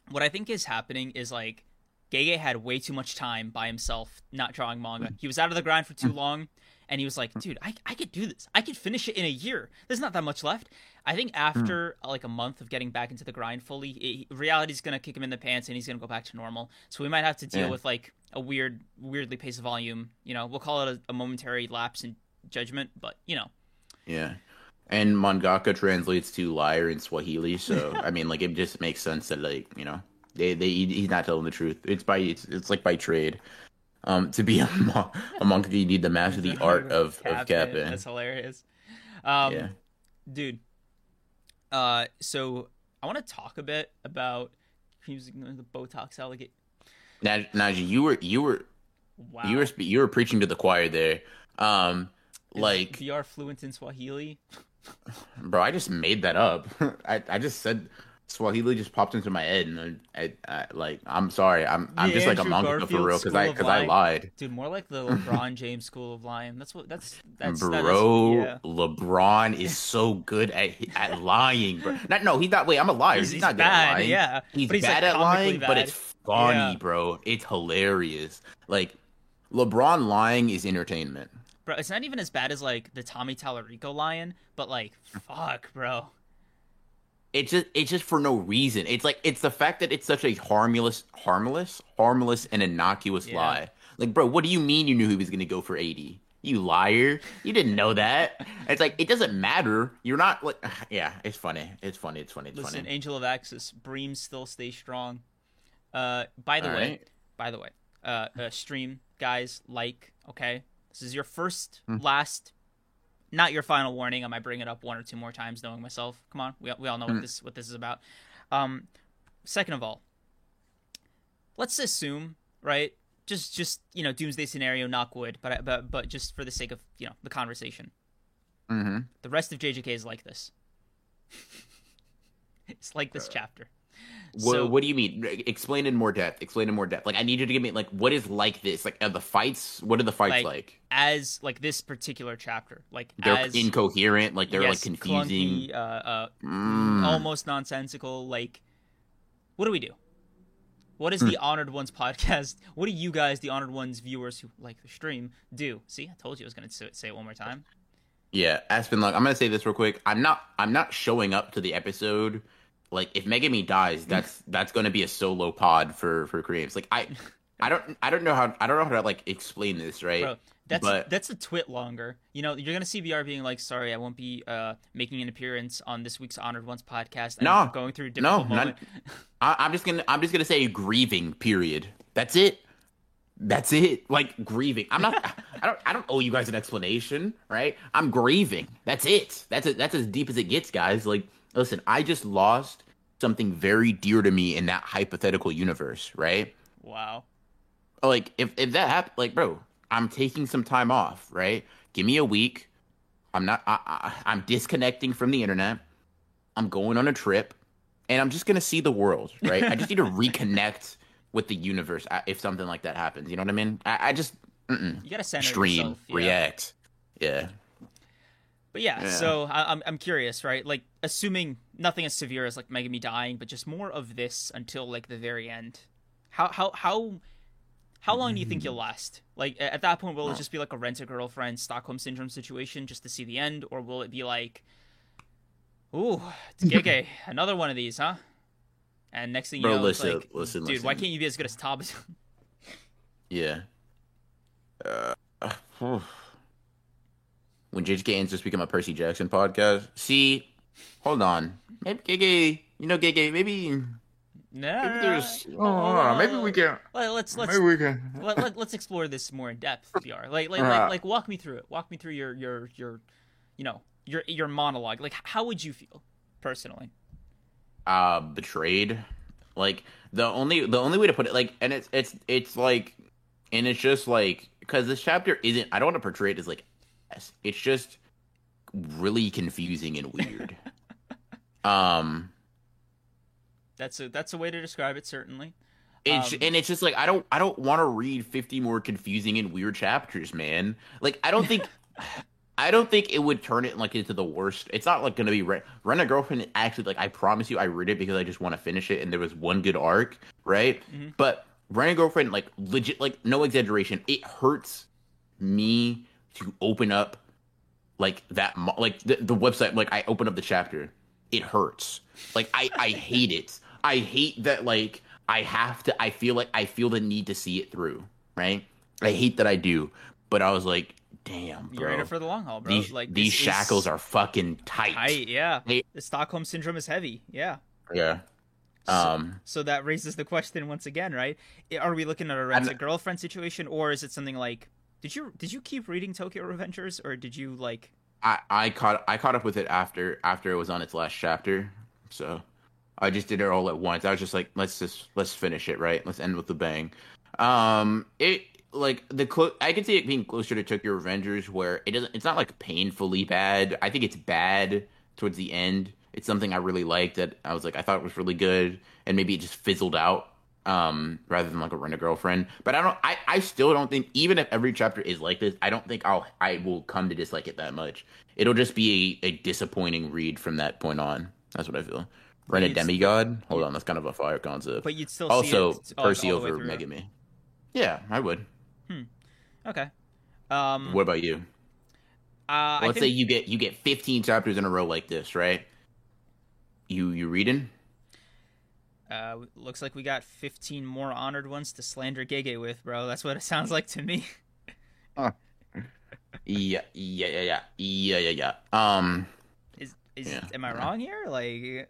what I think is happening is like Gege had way too much time by himself not drawing manga. He was out of the grind for too long, and he was like, "Dude, I I could do this. I could finish it in a year. There's not that much left." I think after mm. like a month of getting back into the grind fully, it, reality's gonna kick him in the pants, and he's gonna go back to normal. So we might have to deal yeah. with like a weird, weirdly paced volume. You know, we'll call it a, a momentary lapse in judgment, but you know. Yeah, and mangaka translates to liar in Swahili, so I mean, like it just makes sense that like you know They they he's not telling the truth. It's by it's, it's like by trade. Um, to be *laughs* a, mon- a monkey, you need to master the art of of capping. That's hilarious. Um, Yeah. dude. Uh, so I want to talk a bit about using the Botox alligator. Now, Najee, you were you were Wow. you were you were preaching to the choir there. Um, Is like, VR fluent in Swahili. *laughs* bro, I just made that up. *laughs* I I just said Swahili just popped into my head, and uh, I, I like I'm sorry. I'm I'm The just like a Andrew monkey for real because I because I lied. Dude, more like the *laughs* LeBron James School of Lying. That's what. That's that's that is- bro, yeah. LeBron is *laughs* so good at at lying, bro. Not, no, he's not. Wait, I'm a liar. He's, He's, not good bad, at lying. yeah. he's, he's bad like, at lying, but it's funny, Yeah. bro. It's hilarious. Like LeBron lying is entertainment. bro. It's not even as bad as like the Tommy Tallarico lion, but like, fuck, bro. It's just it's just for no reason. It's like it's the fact that it's such a harmless, harmless, harmless, and innocuous Yeah. lie. Like, bro, what do you mean you knew he was gonna go for eighty? You liar! You didn't know that. It's like it doesn't matter. You're not like, *sighs* yeah. It's funny. It's funny. It's funny. It's Listen, funny. Angel of Axis, Bream still stay strong. Uh, by the All way, right. by the way, uh, uh, stream guys, like, okay, this is your first, Hmm. last, not your final warning. I might bring it up one or two more times, knowing myself. Come on, we we all know what this what this is about. Um, second of all, let's assume, right? Just just you know, doomsday scenario, knock wood, but but but just for the sake of you know the conversation, Mm-hmm. the rest of JJK is like this. *laughs* it's like this chapter. What, So- what do you mean? Explain in more depth. Explain in more depth. Like I need you to give me like what is like this? Like are the fights? What are the fights Like, like? as like this particular chapter, like They're as incoherent. Like they're yes, like confusing. clunky, uh, uh, Mm. almost nonsensical. Like, what do we do? What is the Honored Ones podcast? *laughs* What do you guys, the Honored Ones viewers who like the stream, do? See, I told you I was gonna say say it one more time. Yeah, Aspen Luck. I'm gonna say this real quick. I'm not. I'm not showing up to the episode. Like if Megumi dies, that's *laughs* that's gonna be a solo pod for for creatives. Like I, *laughs* I don't. I don't know how. I don't know how to like explain this. Right. Bro, that's But- that's a twit longer. You know, you're gonna see VR being like, "Sorry, I won't be uh, making an appearance on this week's Honored Ones podcast." no, I'm No. going through a No, difficult none- moment. *laughs* I, I'm just gonna. I'm just gonna say grieving. Period. That's it. That's it. Like grieving. I'm not. I don't. I don't owe you guys an explanation, right? I'm grieving. That's it. That's it. That's as deep as it gets, guys. Like, listen. I just lost something very dear to me in that hypothetical universe, right? Wow. like if, if that happened like bro i'm taking some time off right give me a week i'm not I, I, i'm disconnecting from the internet i'm going on a trip and i'm just gonna see the world right i just need to *laughs* reconnect with the universe uh, if something like that happens you know what i mean i, I just mm-mm. You gotta center stream yourself. yeah. react yeah But yeah, Yeah. so I, I'm I'm curious, right? Like, assuming nothing as severe as like Megumi dying, but just more of this until like the very end. How how how how long do you think you'll Mm. last? Like at that point, will it just be like a rent a girlfriend Stockholm syndrome situation just to see the end, or will it be like, ooh, it's *laughs* Gege, another one of these, huh? And next thing you Bro, know, listen, like, listen, dude, why can't you be as good as Tabas? yeah uh, *sighs* when JJK ends just become a Percy Jackson podcast. See, hold on, maybe Gege, you know Gege, maybe no, maybe there's no, oh, no, maybe we can Let- Let's let's maybe we can let, let, us explore this more in depth, VR. Like, like, Uh. like, like, walk me through it. Walk me through your, your, your, you know, your, your monologue. Like, how would you feel personally? uh betrayed. Like the only the only way to put it like and it's it's it's like and it's just like because this chapter isn't I don't want to portray it as like it's just really confusing and weird. *laughs* um That's a, that's a way to describe it. Certainly. It's Um, and it's just like I don't I don't want to read 50 more confusing and weird chapters, man. Like I don't think *laughs* I don't think it would turn it like into the worst. It's not like going to be Rent Rent a Girlfriend actually like I promise you I read it because I just want to finish it and there was one good arc, right? Mhm. But Rent a Girlfriend like legit like no exaggeration, it hurts me to open up like that like the, the website like I open up the chapter. It hurts. Like I I hate it. I hate that like I have to I feel like I feel the need to see it through, right? I hate that I do, but I was like, damn, bro. You're in it for the long haul, bro. these like these shackles are fucking tight. tight. Yeah. They- The Stockholm syndrome is heavy. Yeah. Yeah. Um, so that raises the question once again, right? Are we looking at a rent a girlfriend situation, or is it something like? Did you did you keep reading Tokyo Revengers, or did you like? I I caught I caught up with it after after it was on its last chapter, so I just did it all at once. I was just like, let's just let's finish it, right? Let's end with the bang. Um, it like the clo- I can see it being closer to Tokyo Revengers, where it doesn't. It's not like painfully bad. I think it's bad towards the end. It's something I really liked that I was like I thought it was really good, and maybe it just fizzled out. Um, rather than like a rent a girlfriend, but I don't. I, I still don't think even if every chapter is like this, I don't think I'll I will come to dislike it that much. It'll just be a, a disappointing read from that point on. That's what I feel. Rent a demigod. Hold on, that's kind of a fire concept. But you'd still also see it, Percy over Megumi. Yeah, I would. Hmm. Okay. Um, what about you? Uh, Let's think... say you get you get 15 chapters in a row like this, right? You you reading? Uh, looks like we got 15 more honored ones to slander Gege with, bro. That's what it sounds like to me. huh. Yeah, yeah, yeah, yeah, yeah, yeah, yeah. Um, is is yeah. am I wrong here? Like,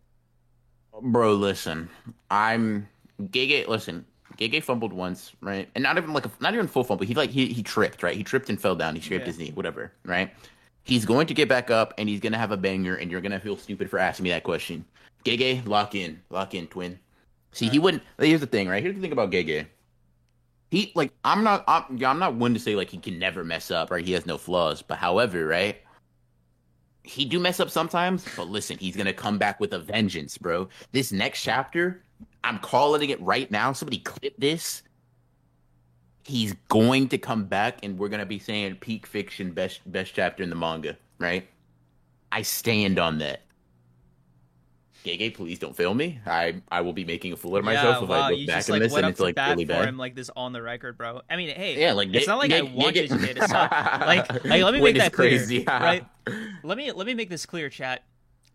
bro, listen, I'm Gege. Listen, Gege fumbled once, right? And not even like a, not even full fumble. He like he he tripped, right? He tripped and fell down. He scraped yeah. his knee, whatever, right? He's going to get back up and he's gonna have a banger, and you're gonna feel stupid for asking me that question. Gege, lock in, lock in, twin. See, right. he wouldn't. Here's the thing, right? Here's the thing about Gege. He like I'm not I'm, I'm not one to say like he can never mess up, right? He has no flaws, but however, right? He do mess up sometimes, but listen, he's gonna come back with a vengeance, bro. This next chapter, I'm calling it right now. Somebody clip this. He's going to come back, and we're gonna be saying peak fiction best best chapter in the manga, right? I stand on that. Gege, please don't fail me. I I will be making a fool of myself yeah, if wow, I look back just, like, this and it's like really bad. Him, like this on the record, bro. I mean, hey, yeah, like it's not like I wanted to It's not *laughs* like, like let me make that clear, crazy. right? Let me let me make this clear, chat.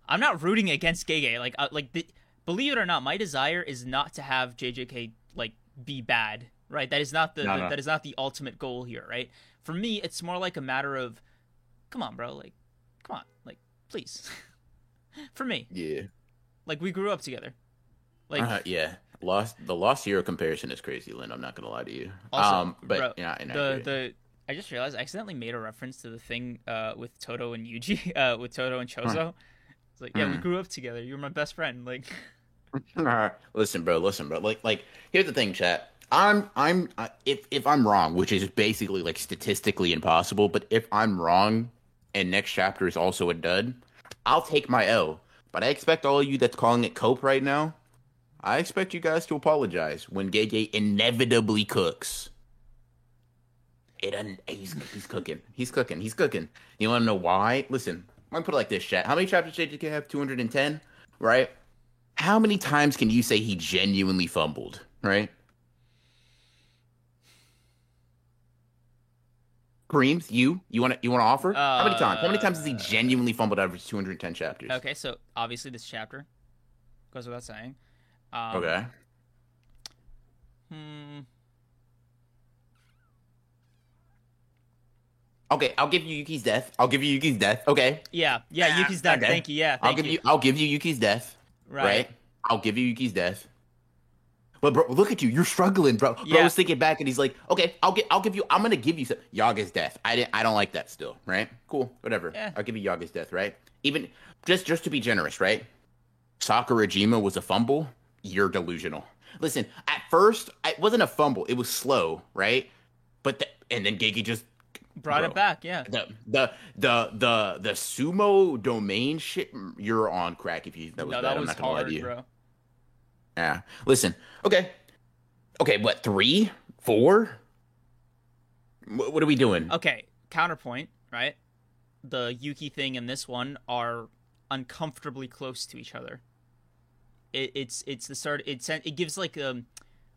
I'm not rooting against Gege. Like uh, like the, believe it or not, my desire is not to have JJK like be bad, right? That is not the, no, the no. that is not the ultimate goal here, right? For me, it's more like a matter of, come on, bro, like, come on, like, please, *laughs* for me, yeah, like we grew up together, like, uh, yeah. Lost the lost hero comparison is crazy, Lynn. I'm not gonna lie to you. Also, um, but bro, yeah, the the I just realized I accidentally made a reference to the thing uh, with Todo and Yuji, *laughs* uh, with Todo and Choso. Huh. It's like, yeah, mm. we grew up together. You were my best friend. Like, *laughs* listen, bro, listen, bro. Like, like here's the thing, chat. I'm, I'm, uh, if if I'm wrong, which is basically like statistically impossible, but if I'm wrong, and next chapter is also a dud, I'll take my L. But I expect all of you that's calling it cope right now, I expect you guys to apologize when Gege inevitably cooks. It un- he's he's cooking. He's cooking. He's cooking. You want to know why? Listen, I'm gonna put it like this, chat. How many chapters did JJK have? 210, right? How many times can you say he genuinely fumbled, right? Kreams, you you want to you want to offer? Uh, How many times? How many times has he genuinely fumbled out of his 210 chapters? Okay, so obviously this chapter goes without saying. Um, okay. Hmm. Okay, I'll give you Yuki's death. I'll give you Yuki's death. Okay. Yeah, yeah, Yuki's death. Okay. Thank you. Yeah, thank I'll give you. you. I'll give you Yuki's death. Right. right. I'll give you Yuki's death. But bro, look at you. You're struggling, bro. Yeah. Was thinking back and he's like, okay, I'll get, I'll give you, I'm gonna give you some Yaga's death. I didn't, I don't like that still, right? Cool, whatever. Yeah. I'll give you Yaga's death, right? Even just, just to be generous, right? Sakurajima was a fumble. You're delusional. Listen, at first, it wasn't a fumble. It was slow, right? But the, and then Gege just brought bro, it back. Yeah. The the the the the sumo domain shit. You're on crack if you that was no, bad. That was I'm not gonna hard, lie to you. bro. Yeah. Listen. Okay. Okay. What? Three? Four? What, what are we doing? Okay. Counterpoint. Right. The Yuki thing and this one are uncomfortably close to each other. It, it's it's the start. It it gives like um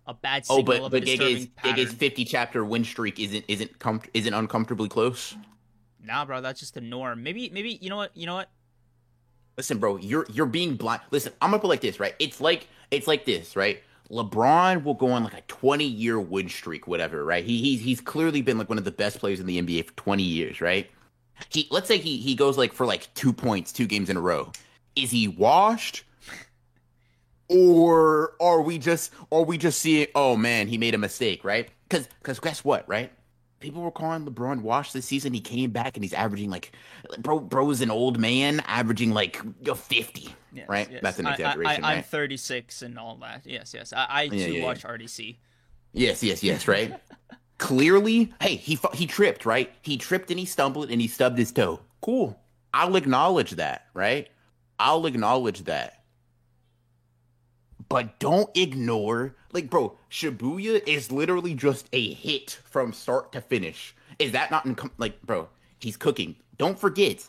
a bad signal oh, but, but Gege's, Gege's 50 chapter win streak isn't isn't com- isn't uncomfortably close. Nah, bro, that's just the norm. Maybe maybe you know what you know what. Listen, bro, you're you're being blind. Listen, I'm gonna put like this, right? It's like it's like this, right? LeBron will go on like a 20 year win streak, whatever, right? He he's he's clearly been like one of the best players in the NBA for 20 years, right? He let's say he he goes like for like two points, two games in a row. Is he washed? or are we just are we just seeing oh man he made a mistake right because because guess what right people were calling lebron washed this season he came back and he's averaging like bro bro's an old man averaging like 50 Yes, right yes. that's an exaggeration I, am right 36 and all that. Yes, yes. I, I too Yeah, yeah, yeah. watch RDC. yes yes yes *laughs* right clearly hey he he tripped right he tripped and he stumbled and he stubbed his toe cool i'll acknowledge that right i'll acknowledge that but don't ignore like bro shibuya is literally just a hit from start to finish is that not in, like bro he's cooking don't forget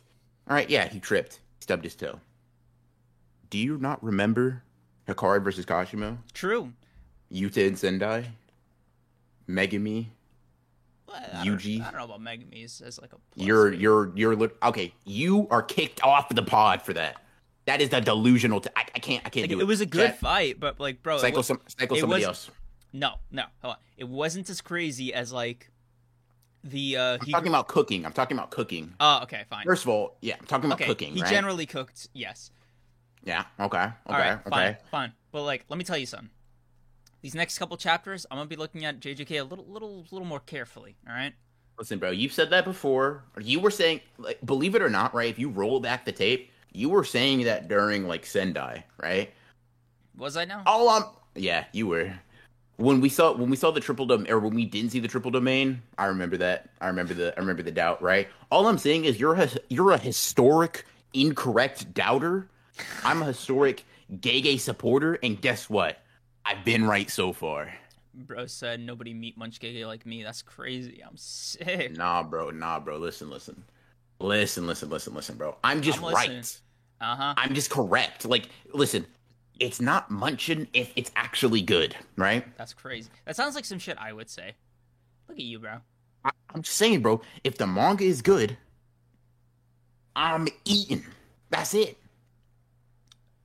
all right yeah he tripped stubbed his toe do you not remember hakari versus kashimo True. yuta and sendai megumi Well, I don't- Yuji? I don't know about Megumi as, as like a. You're you're you're okay. You are kicked off the pod for that. That is a delusional. T- I, I can't I can't Like, do it it. was a good Chat, fight, but like, bro, it Cycle was, some cycle somebody was- else. no, no, hold on. It wasn't as crazy as like the. uh I'm he, talking about cooking. I'm talking about cooking. Oh, okay, fine. First of all, yeah, I'm talking about okay, cooking. he right? generally cooked. Yes. Yeah. Okay. Okay. All right, okay. fine, fine. But like, let me tell you something. These next couple chapters, I'm gonna be looking at JJK a little, little, little more carefully. All right. Listen, bro. You've said that before. You were saying, like, believe it or not, right? If you roll back the tape, you were saying that during like Sendai, right? Was I now? All I'm yeah, you were. When we saw when we saw the triple domain or when we didn't see the triple domain, I remember that. I remember the I remember the doubt, right? All I'm saying is you're a you're a historic incorrect doubter. I'm a historic Gege supporter, and guess what? I've been right so far. Bro said nobody meet Munch gay like me. That's crazy. I'm sick. Nah, bro, nah, bro. Listen, listen. Listen, listen, listen, listen, bro. I'm just I'm right. Uh huh. I'm just correct. Like, listen, it's not munching if it's actually good, right? That's crazy. That sounds like some shit I would say. Look at you, bro. I, I'm just saying, bro. If the manga is good, I'm eating. That's it.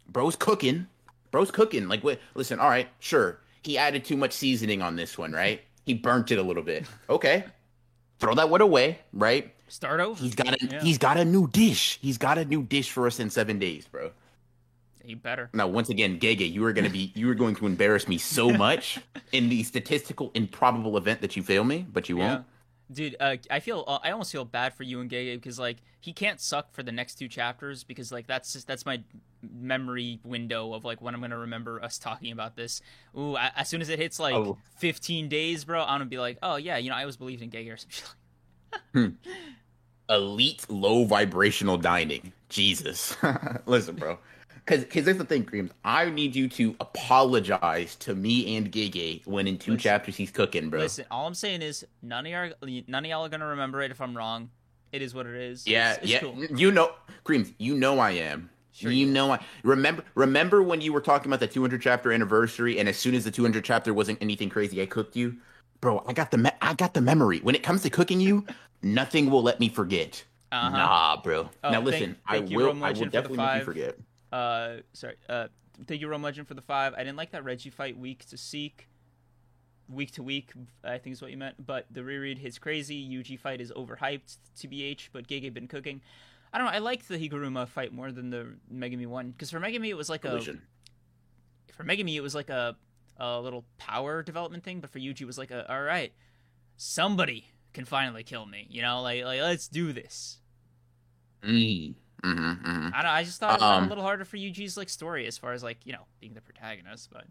Bro's cooking. Bro's cooking. Like, wait, listen. All right, sure. He added too much seasoning on this one, right? He burnt it a little bit. Okay, throw that one away, right? Start over. He's got a Yeah. he's got a new dish. He's got a new dish for us in seven days, bro. He better. Now, once again, Gege, you are gonna be you are going to embarrass me so *laughs* much in the statistical improbable event that you fail me, but you Yeah. won't. Dude, uh, I feel uh, I almost feel bad for you and Gege because like he can't suck for the next two chapters because like that's just that's my memory window of like when I'm gonna remember us talking about this. Ooh, I, as soon as it hits like Oh. 15 days, bro, I'm gonna be like, oh yeah, you know, I always believed in Gege or some shit. *laughs* elite low vibrational dining. Jesus. *laughs* Listen, bro. Because cause there's the thing, Kreams. I need you to apologize to me and Gege when in two Listen. chapters he's cooking, bro. Listen, all I'm saying is none of y'all none of y'all are gonna remember it if I'm wrong. It is what it is. Yeah, It's- it's yeah. cool. You know, Kreams, you know I am. Sure you you know I remember remember when you were talking about the 200 chapter anniversary and as soon as the 200 chapter wasn't anything crazy I cooked you? Bro, I got the me- I got the memory. When it comes to cooking you, nothing will let me forget. Uh-huh. Nah, bro. Oh, now listen, thank I you, will I will Legend, for the definitely make you forget. Uh, sorry. Uh, thank you, Rome Legend, for the five. I didn't like that Reggie fight week to seek. Week to week, I think is what you meant. But the reread hits crazy. Yuji fight is overhyped, tbh. But Gege been cooking. I don't know. I liked the Higuruma fight more than the Megumi one because for Megumi it was like Collision. a for Megumi it was like a a little power development thing, but for Yuji it was like a all right, somebody can finally kill me. You know, like like let's do this. Mm. hmm hmm I don't. I just thought it was Um, a little harder for Yuji's like story as far as like you know being the protagonist, but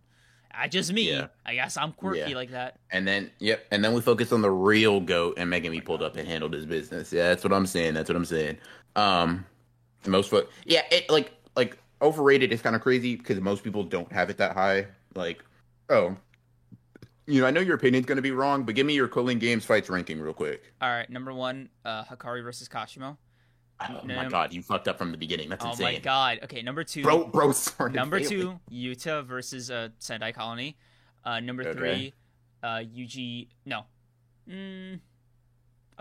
I just me. Yeah. I guess I'm quirky Yeah. like that. And then yep, and then we focus on the real goat and Megumi pulled up and handled his business. Yeah, that's what I'm saying. That's what I'm saying. Um most fo- yeah, it like like overrated is kind of crazy because most people don't have it that high. Like, oh, you know, I know your opinion's gonna be wrong, but give me your Culling Games fights ranking real quick. All right, number one, uh, Hakari versus Kashimo. Oh No, my no. god, you fucked up from the beginning. That's Oh insane. Oh my god. Okay, number two. Bro, bro, started number failing. two, Yuta versus uh, Sendai Colony. Uh, number three, uh, Yuji. No. Mm,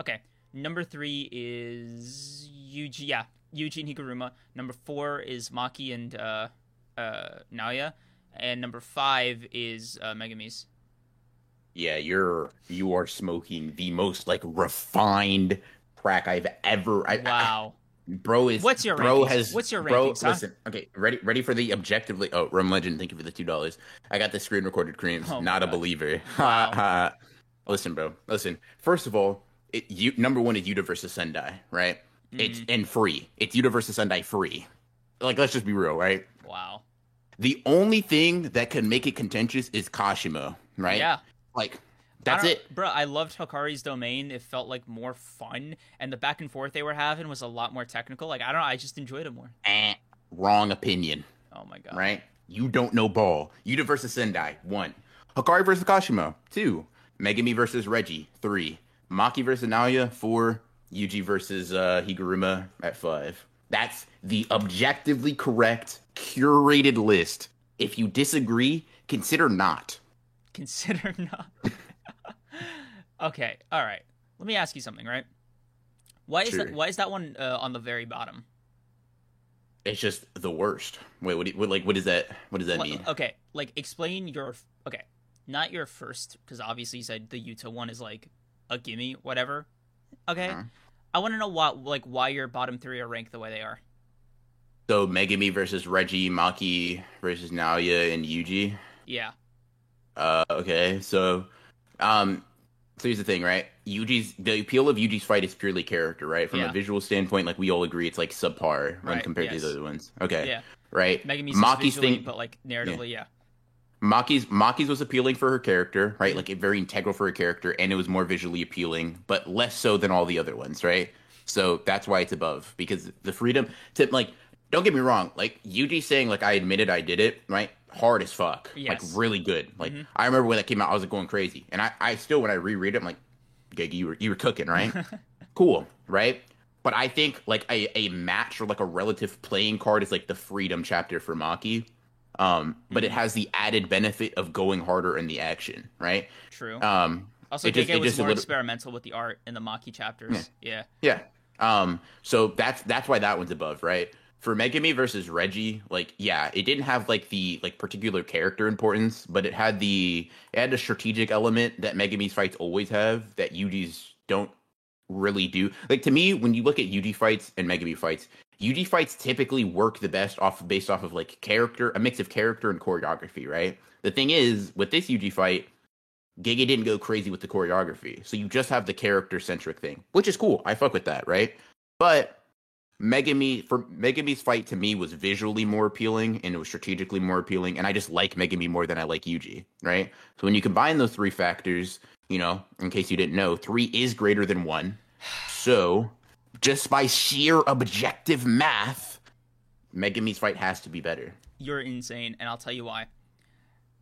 okay. Number three is Yuji. Yeah, Yuji and Higuruma. Number four is Maki and uh, uh, Naoya. And number five is uh, Megumi's. Yeah, you're you are smoking the most like refined crack I've ever. I, I- Wow. Bro is What's your bro rankings? has What's your bro? rankings, huh? Listen, okay, ready ready for the objectively. Oh, Rome Legend, thank you for the two dollars. I got the screen recorded Kreams. Oh not a believer. *laughs* Wow. listen, bro. Listen. First of all, it, you number one is Yuta versus Sendai, right? It's Mm-hmm. and free. It's Yuta versus Sendai free. Like, let's just be real, right? Wow. The only thing that can make it contentious is Kashimo, right? Yeah. Like, that's it. bro. I loved Hakari's domain. It felt like more fun, and the back and forth they were having was a lot more technical. Like I don't know, I just enjoyed it more. Eh, wrong opinion. Oh my god. right? You don't know ball. Yuta versus Sendai, one. Hakari versus Kashimo, two. Megumi versus Reggie, three. Maki versus Naoya, four. Yuji versus uh, Higuruma at five. That's the objectively correct, curated list. If you disagree, consider not. Consider *laughs* not. okay. All right. Let me ask you something. Right. Why is that? Why is that one uh, on the very bottom? It's just the worst. Wait, what? Do you, what like, what does that? What does that Like- mean? Okay. Like explain your. Okay. Not your first, because obviously you said the Yuta one is like a gimme, whatever. Okay. Uh-huh. I want to know what, like, why your bottom three are ranked the way they are. So Megumi versus Reggie, Maki versus Naoya, and Yuji. Yeah. Uh, okay, so, um, so here's the thing, right? Yuji's the appeal of Yuji's fight is purely character, right? From Yeah. a visual standpoint, like we all agree, it's like subpar when Right, compared to the other ones. Okay, Yeah. right. Megumi's Maki's visually, thing, but like narratively, yeah. Maki's Maki's was appealing for her character, right? Like it very integral for her character, and it was more visually appealing, but less so than all the other ones, right? So that's why it's above because the freedom to like. Don't get me wrong, like Yuji saying like I admitted I did it, right? Hard as fuck, Yes. like really good. Like Mhm. I remember when that came out, I was like going crazy, and I, I still when I reread it, I'm like, Gege, you were you were cooking, right? *laughs* cool, right? But I think like a, a match or like a relative playing card is like the freedom chapter for Maki. Um, but it has the added benefit of going harder in the action, right? True. Um, also, it just- it was just more little- experimental with the art in the Maki chapters. Yeah. yeah. Um, so that's that's why that one's above, right? For Megumi versus Reggie, like yeah, it didn't have like the like particular character importance, but it had the it had a strategic element that Megumi's fights always have that Yuji's don't really do. Like to me, when you look at Yuji fights and Megumi fights, Yuji fights typically work the best off based off of like character, a mix of character and choreography, right? The thing is, with this Yuji fight, Gege didn't go crazy with the choreography. So you just have the character centric thing, which is cool. I fuck with that, right? But Megumi for Megumi's fight to me was visually more appealing and it was strategically more appealing, and I just like Megumi more than I like Yuji, right? So when you combine those three factors, you know, in case you didn't know, three is greater than one. So just by sheer objective math, Megumi's fight has to be better. You're insane, and I'll tell you why.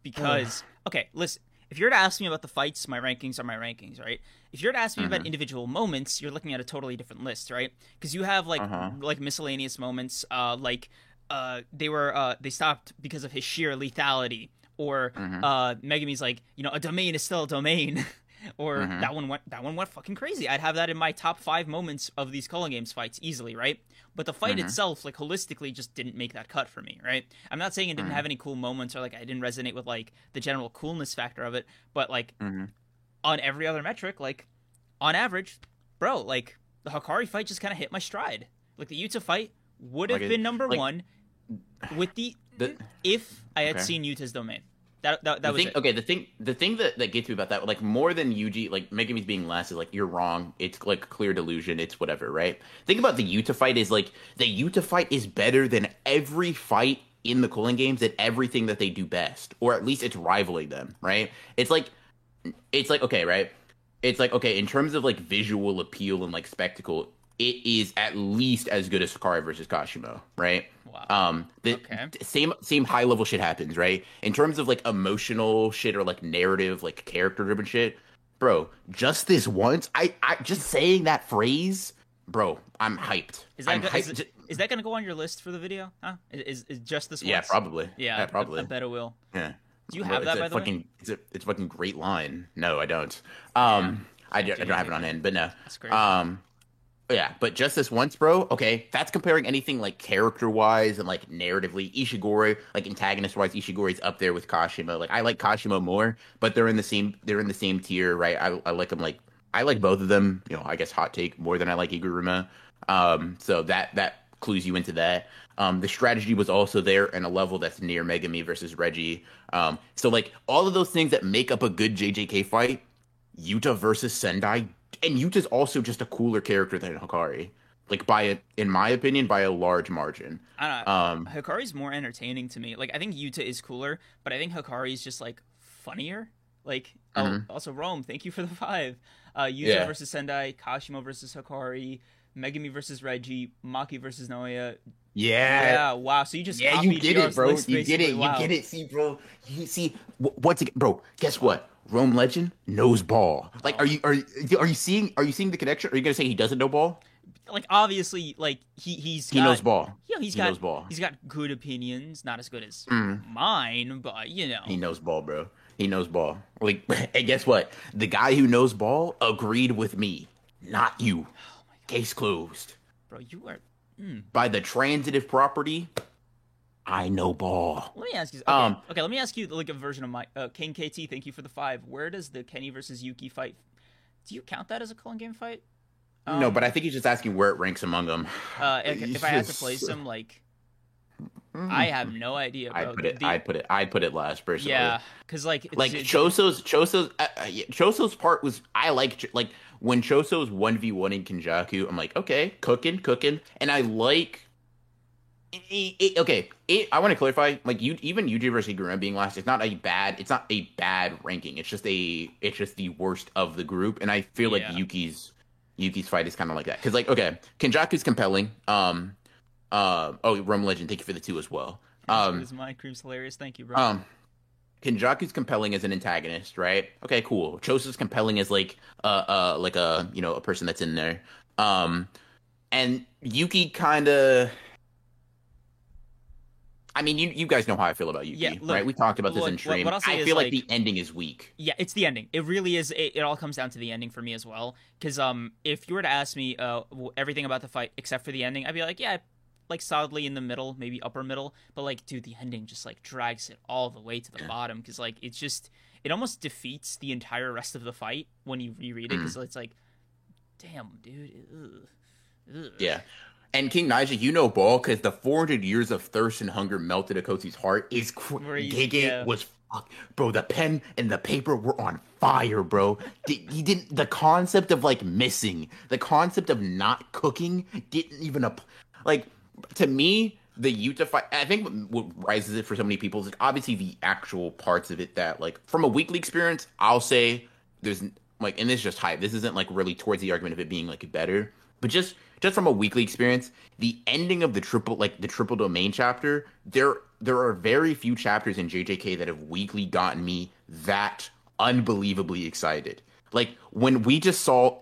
Because okay, listen. If you're to ask me about the fights, my rankings are my rankings, right? If you're to ask me about individual moments, you're looking at a totally different list, right? Because you have like Uh-huh. like miscellaneous moments, uh, like uh, they were uh, they stopped because of his sheer lethality, or Mhm. uh, Megumi's like you know a domain is still a domain, *laughs* or Mhm. that one went that one went fucking crazy. I'd have that in my top five moments of these Culling Games fights easily, right? But the fight Mhm. itself, like holistically, just didn't make that cut for me, right? I'm not saying it didn't Mhm. have any cool moments or like I didn't resonate with like the general coolness factor of it, but like Mm-hmm. on every other metric, like on average, bro, like the Hakari fight just kind of hit my stride. Like the Yuta fight would have Like been number like- one with the The- if I had Okay. seen Yuta's domain. That that, that the was thing, it. okay. The thing, the thing that, that gets me about that, like more than Yuji, like Megumi's being last is like you're wrong. It's like clear delusion. It's whatever, right? Think about the Yuta fight is like the Yuta fight is better than every fight in the Culling Games at everything that they do best, or at least it's rivaling them, right? It's like, it's like okay, right? It's like okay in terms of like visual appeal and like spectacle, it is at least as good as Hakari versus Kashimo, right? Wow. Um, the Okay. same same high level shit happens, right? In terms of like emotional shit or like narrative, like character driven shit, bro. Just this once, I I just saying that phrase, bro. I'm hyped. is that go- hyped. is, Ju- is that going to go on your list for the video? Huh? Is, is, just this? yeah, probably. Yeah, yeah, probably. I, bet it will. yeah. Do you have it's that by the way? fucking, It's a it's a fucking great line. No, I don't. Um, I, do, I don't have it on hand, but no. That's great. Um, yeah, but just this once, bro. Okay, that's comparing anything like character wise and like narratively. Ishigori, like antagonist wise, Ishigori's up there with Kashimo. Like I like Kashimo more, but they're in the same they're in the same tier, right? I I like them like I like both of them. You know, I guess hot take more than I like Higuruma. Um, so that that clues you into that. Um, the strategy was also there in a level that's near Megumi versus Reggie. Um, so like all of those things that make up a good JJK fight, Yuta versus Sendai, and Yuta's also just a cooler character than Hakari. Like by a, in my opinion, by a large margin. I don't know. Um, Hakari's more entertaining to me. Like I think Yuta is cooler, but I think Hakari's just like funnier. Like oh, mm-hmm. also Rome, thank you for the five. Uh, Yuta yeah. versus Sendai, Kashimo versus Hakari, Megumi versus Reggie, Maki versus Naoya. Yeah. Yeah. Wow. So you just yeah, you did, it, bro. You did it. You get it. See, bro. You see what's it, bro? Guess what? Rome Legend knows ball. Like, are you are you, are you seeing are you seeing the connection? Are you gonna say he doesn't know ball? Like obviously, like he he's he got, knows ball. Yeah, he's he got knows ball. He's got good opinions, not as good as mm. mine, but you know he knows ball, bro. He knows ball. Like, *laughs* and guess what? The guy who knows ball agreed with me, not you. Oh Case closed. Bro, you are. Mm. By the transitive property, I know ball. Let me ask you. Okay, um, okay let me ask you like a version of my uh, King KT. Thank you for the five. Where does the Kenny versus Yuki fight? Do you count that as a Culling game fight? Um, no, but I think he's just asking where it ranks among them. Uh, if, if I had to place them, like I have no idea. I put it. The, I put it. I put it last personally. Yeah, because like like Choso's Choso's uh, uh, Choso's part was I like like when Choso's one v one in Kenjaku. I'm like okay, cooking, cooking, and I like. It, it, okay, it, I want to clarify. Like you, even Yuji versus Higuruma being last, it's not a bad. It's not a bad ranking. It's just a. It's just the worst of the group, and I feel yeah. like Yuki's Yuki's fight is kind of like that. Because like okay, Kenjaku's compelling. Um, uh, oh, Rome Legend, thank you for the two as well. Um, is my cream's hilarious. Thank you, bro. Um, Kenjaku's compelling as an antagonist, right? Okay, cool. Choso's compelling as like uh uh like a you know a person that's in there. Um, and Yuki kind of. I mean, you you guys know how I feel about Yuki, yeah, look, right? We talked about this in stream. What, what I feel like, like, the ending is weak. Yeah, it's the ending. It really is. It, it all comes down to the ending for me as well. Because um, if you were to ask me uh everything about the fight except for the ending, I'd be like, yeah, like solidly in the middle, maybe upper middle. But like, dude, the ending just like drags it all the way to the bottom because like it's just it almost defeats the entire rest of the fight when you reread it because mm. it's like, damn, dude. Ugh. Ugh. Yeah. And King Nija, you know ball because the 400 years of thirst and hunger melted Okkotsu's heart is crazy. Yeah. was fuck, bro. The pen and the paper were on fire, bro. he didn't. The concept of like missing, the concept of not cooking, didn't even up. Like to me, the Yuta fight, I think what rises it for so many people is like obviously the actual parts of it that, like, from a weekly experience, I'll say there's like, and this is just hype. This isn't like really towards the argument of it being like better, but just just from a weekly experience, the ending of the triple like the triple domain chapter, there there are very few chapters in JJK that have weekly gotten me that unbelievably excited. Like when we just saw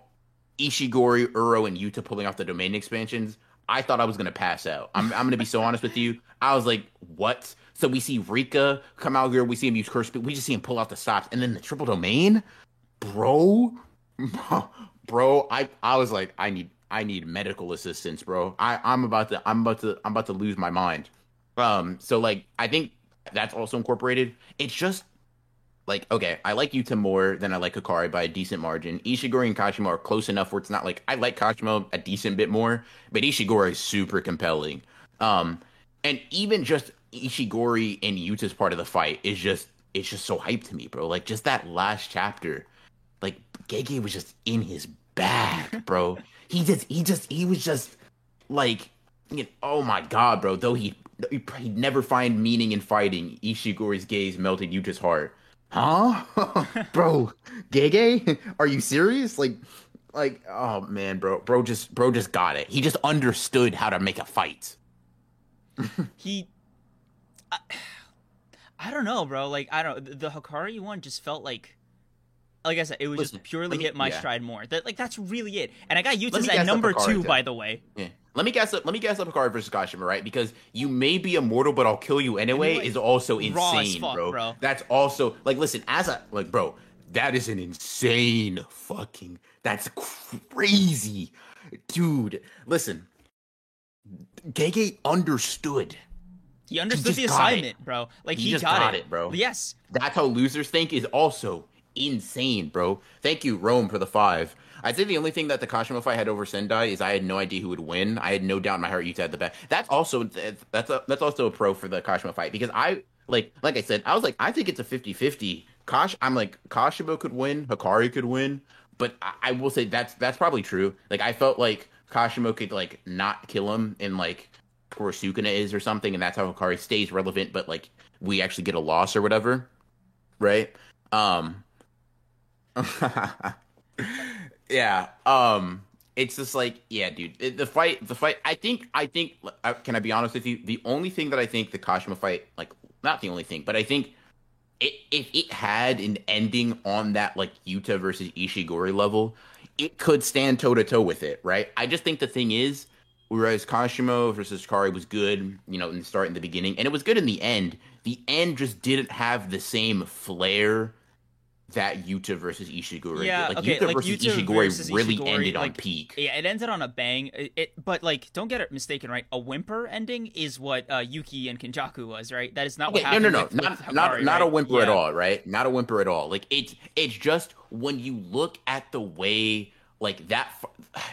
Ishigori, Uro, and Yuta pulling off the domain expansions, I thought I was gonna pass out. I'm, I'm gonna be so honest with you. I was like, what? So we see Rika come out here, we see him use curse speed, we just see him pull out the stops, and then the triple domain, bro, *laughs* bro. I I was like, I need I need medical assistance, bro. I I'm about to I'm about to I'm about to lose my mind. Um, so like I think that's also incorporated. It's just like okay, I like Yuta more than I like Hakari by a decent margin. Ishigori and Kashimo are close enough where it's not like I like Kashimo a decent bit more, but Ishigori is super compelling. Um, and even just Ishigori and Yuta's part of the fight is just it's just so hyped to me, bro. Like just that last chapter, like Gege was just in his bag, bro. He just he just he was just like, you know, oh my god, bro. Though he he'd never find meaning in fighting, Ishigori's gaze melted Yuta's heart. Huh? *laughs* Bro gege *laughs* are you serious? Like like oh man bro. Bro just bro just got it. He just understood how to make a fight. *laughs* He I, I, don't know bro. Like i don't the hakari one just felt like like i said it was Listen, just purely me, hit my yeah. stride more that like that's really it and i got Yuta's at number two by the way yeah let me guess up. Let me guess up Hakari versus Kashimo, right? Because you may be immortal, but I'll kill you anyway. anyway is also insane, fuck, bro. bro. That's also like, listen, as a like, bro, that is an insane fucking. That's crazy, dude. Listen, Gege understood. He understood he the assignment, bro. Like he, he got, got it. it. bro. Yes. That's how losers think. Is also insane, bro. Thank you, Rome, for the five. I'd say the only thing that the Kashimo fight had over Sendai is I had no idea who would win. I had no doubt in my heart Yuta had the best. That's also that's a, that's also a pro for the Kashimo fight because I like like I said, I was like I think it's a 50-50. Kosh I'm like Kashimo could win, Hakari could win, but I, I will say that's that's probably true. Like I felt like Kashimo could like not kill him in like where Sukuna is or something, and that's how Hakari stays relevant, but like we actually get a loss or whatever. Right? Um *laughs* yeah. Um it's just like yeah, dude. It, the fight, the fight. I think, I think. Uh, can I be honest with you? The only thing that I think the Kashimo fight, like, not the only thing, but I think it, if it had an ending on that like Yuta versus Ishigori level, it could stand toe to toe with it, right? I just think the thing is, whereas Kashimo versus Kari was good, you know, in the start in the beginning, and it was good in the end. The end just didn't have the same flair that Yuta versus Ishigori. Yeah, like okay, Yuta like, versus Yuta Ishigori versus really Ishigori, ended on like, peak. Yeah, it ended on a bang. It, it- but like, don't get it mistaken, right? A whimper ending is what uh, Yuki and Kenjaku was, right? That is not what Okay, no, happened. no, no, with, not with not Hakari, not a right? whimper at all, right? Not a whimper at all. Like it's it's just when you look at the way like that,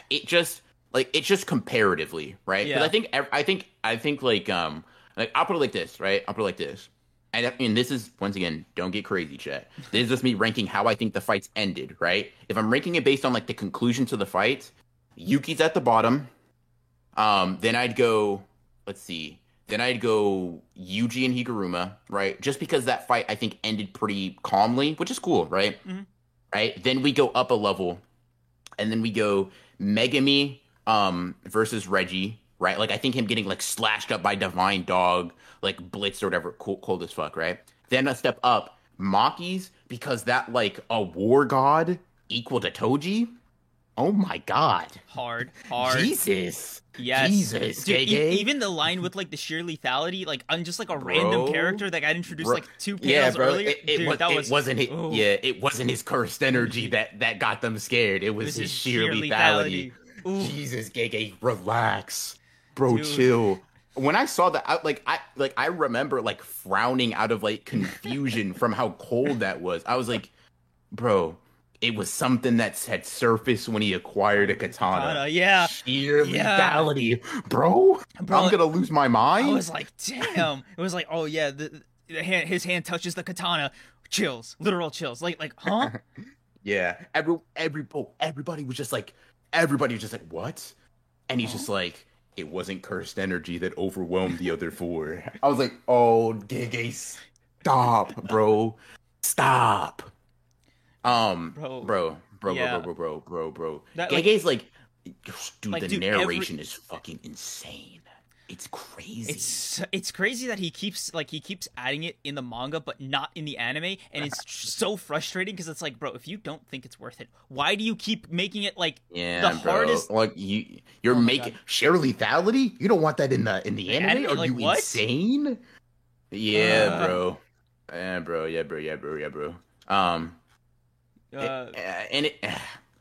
it just like it's just comparatively, right? Because Yeah. I think I think I think like um like I'll put it like this, right? I'll put it like this. And I mean, this is once again, don't get crazy, chat. This is just me ranking how I think the fights ended, right? If I'm ranking it based on like the conclusion to the fight, Yuki's at the bottom. Um, then I'd go, let's see, then I'd go Yuji and Higuruma, right? Just because that fight I think ended pretty calmly, which is cool, right? Mhm. Right. Then we go up a level, and then we go Megumi um versus Reggie, right? Like I think him getting like slashed up by Divine Dog, like blitzed or whatever, cool, cold as fuck, right? Then a step up, Maki's because that like a war god equal to Toji. Oh my god. Hard, hard. Jesus. Yes. Jesus, Dude, e- even the line with like the sheer lethality, like on just like a random character that got introduced Bro. like two panels yeah, bro. earlier. It, it, Dude, was, that it was wasn't his, ooh. yeah, it wasn't his cursed energy that that got them scared. It was, was his his sheer sheer lethality. lethality. Jesus, Gege, relax, bro, Dude. chill. When I saw that, I, like I like I remember like frowning out of like confusion from how cold that was. I was like, bro, it was something that had surfaced when he acquired a katana. Katana, yeah. Sheer Yeah. lethality, bro. Bro, I'm gonna lose my mind. I was like, damn. It was like, oh yeah, the, the hand, his hand touches the katana, chills, literal chills. Like, like, huh? *laughs* Yeah, every every oh, everybody was just like, everybody was just like, what? And he's just like, it wasn't cursed energy that overwhelmed the other four. *laughs* I was like, oh, Gege, stop, bro, stop. Um, Bro. bro, bro, Yeah. bro, bro, bro, bro, bro. That, like- Gege's like, dude, Like, the dude, every- narration is fucking insane. It's crazy. It's it's crazy that he keeps like he keeps adding it in the manga, but not in the anime, and it's so frustrating because it's like, bro, if you don't think it's worth it, why do you keep making it like Yeah, the bro. hardest? Like you, you're Oh making sheer lethality. You don't want that in the in the anime? anime? Are Like, you what? insane? Yeah, Uh. bro. Yeah, bro. Yeah, bro. Yeah, bro. Yeah, bro. Um, Uh, uh, and it.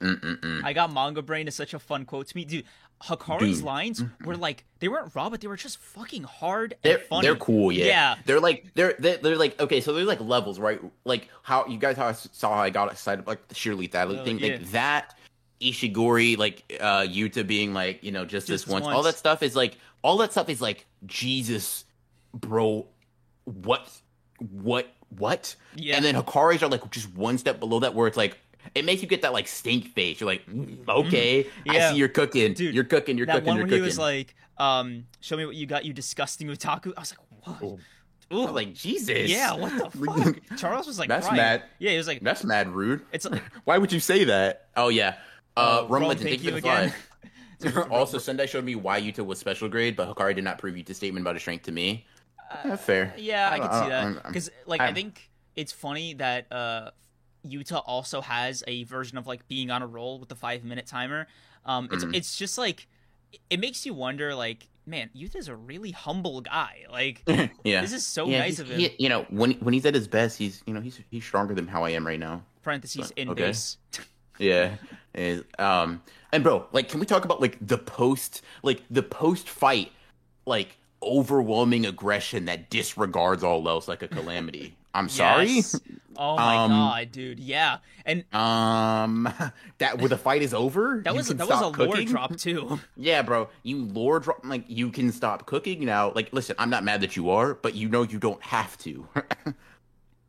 Mm-mm-mm. I got manga brain is such a fun quote to me, dude. Hakari's Dude. lines were like they weren't raw, but they were just fucking hard and They're funny. they're cool, yeah. Yeah. They're like they're, they're they're like okay, so there's like levels, right? Like how you guys how I saw how I got excited like the sheer lethality Oh, thing, yeah. like that Ishigori, like uh Yuta being like, you know, just, Just this once. once. All that stuff is like all that stuff is like Jesus, bro, what what what? Yeah. And then Hakari's are like just one step below that where it's like it makes you get that like stink face. You're like, mm, okay, I Yeah. see you're cooking. Dude, you're cooking, you're that cooking, one you're where cooking. he was like, um, "Show me what you got, you disgusting otaku." I was like, "What?" Oh. Ooh. I'm like, Jesus. yeah, what the *laughs* fuck? Charles was like, That's crying. mad. Yeah, he was like, That's mad rude. "It's like, *laughs* Why would you say that? Oh yeah. Uh, uh, Rome Rome, Legend, thank you you for the again." *laughs* also, Sendai showed me why Yuta was special grade, but Hikari did not prove Yuta's statement about his strength to me. Yeah, fair. Yeah, I, don't- can see that because, like, i I'm- think it's funny that uh, Yuta also has a version of like being on a roll with the five minute timer. Um, it's Mhm. it's just like it makes you wonder, like, man, Yuta's a really humble guy. Like, *laughs* yeah. this is so yeah, nice of him. he- you know, when when he's at his best, he's you know he's he's stronger than how I am right now. Parentheses in Okay. base. *laughs* Yeah. Is um and bro, like can we talk about like the post like the post fight like overwhelming aggression that disregards all else like a calamity. *laughs* I'm sorry. Yes. Oh my Um, god, dude. Yeah. And Um, *laughs* that where the fight is over. *laughs* that was that was a stop lore drop too. *laughs* Yeah, bro. You lore drop like you can stop cooking now. Like, listen, I'm not mad that you are, but you know you don't have to.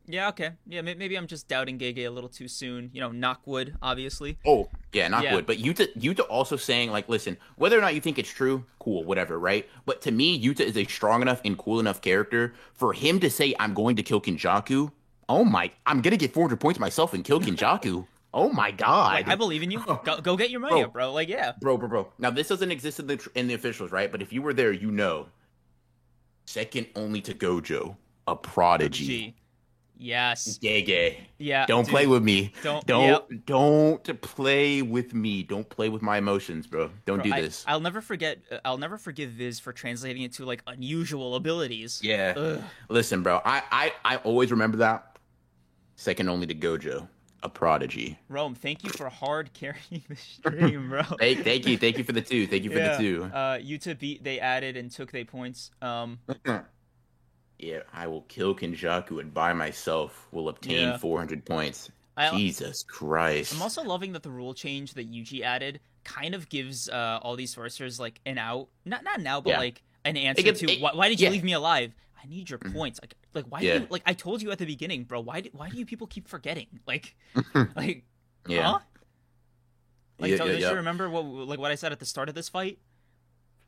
Yeah, okay. Yeah, maybe I'm just doubting Gege a little too soon. You know, knockwood, obviously. oh, yeah, not Yeah. But Yuta, Yuta also saying like, listen, whether or not you think it's true, cool, whatever, right? But to me, Yuta is a strong enough and cool enough character for him to say, "I'm going to kill Kenjaku." Oh my, I'm gonna get 400 points myself and kill Kenjaku. *laughs* oh my god. Like, I believe in you. *laughs* Go, go get your money Bro. up, bro. Like, yeah. bro, bro, bro. Now this doesn't exist in the in the officials, right? But if you were there, you know. Second only to Gojo, a prodigy. G. Yes. Gege. Yeah. Don't dude. play with me. Don't- Don't yep. don't play with me. Don't play with my emotions, bro. Don't Bro, do I, this. I'll never forget. uh, I'll never forgive Viz for translating it to like unusual abilities. yeah. Ugh. Listen, bro. I, I I always remember that. Second only to Gojo, a prodigy. Rome, thank you for hard carrying *laughs* the stream, bro. *laughs* Thank, thank you, thank you for the two. Thank you for yeah. the two. Uh, Yuta beat. They added and took they points. Um, *laughs* Yeah, I will kill Kenjaku and by myself will obtain Yeah. 400 points. I, Jesus Christ. I'm also loving that the rule change that Yuji added kind of gives uh, all these sorcerers like an out. Not not now, but Yeah. like an answer gives- to it- why, why did you yeah. leave me alive? I need your Mhm. points. Like like why Yeah. do you like I told you at the beginning, bro. Why do, why do you people keep forgetting? *laughs* Like *laughs* like yeah. huh? Like yeah, don't yeah. you remember what like what I said at the start of this fight? *laughs*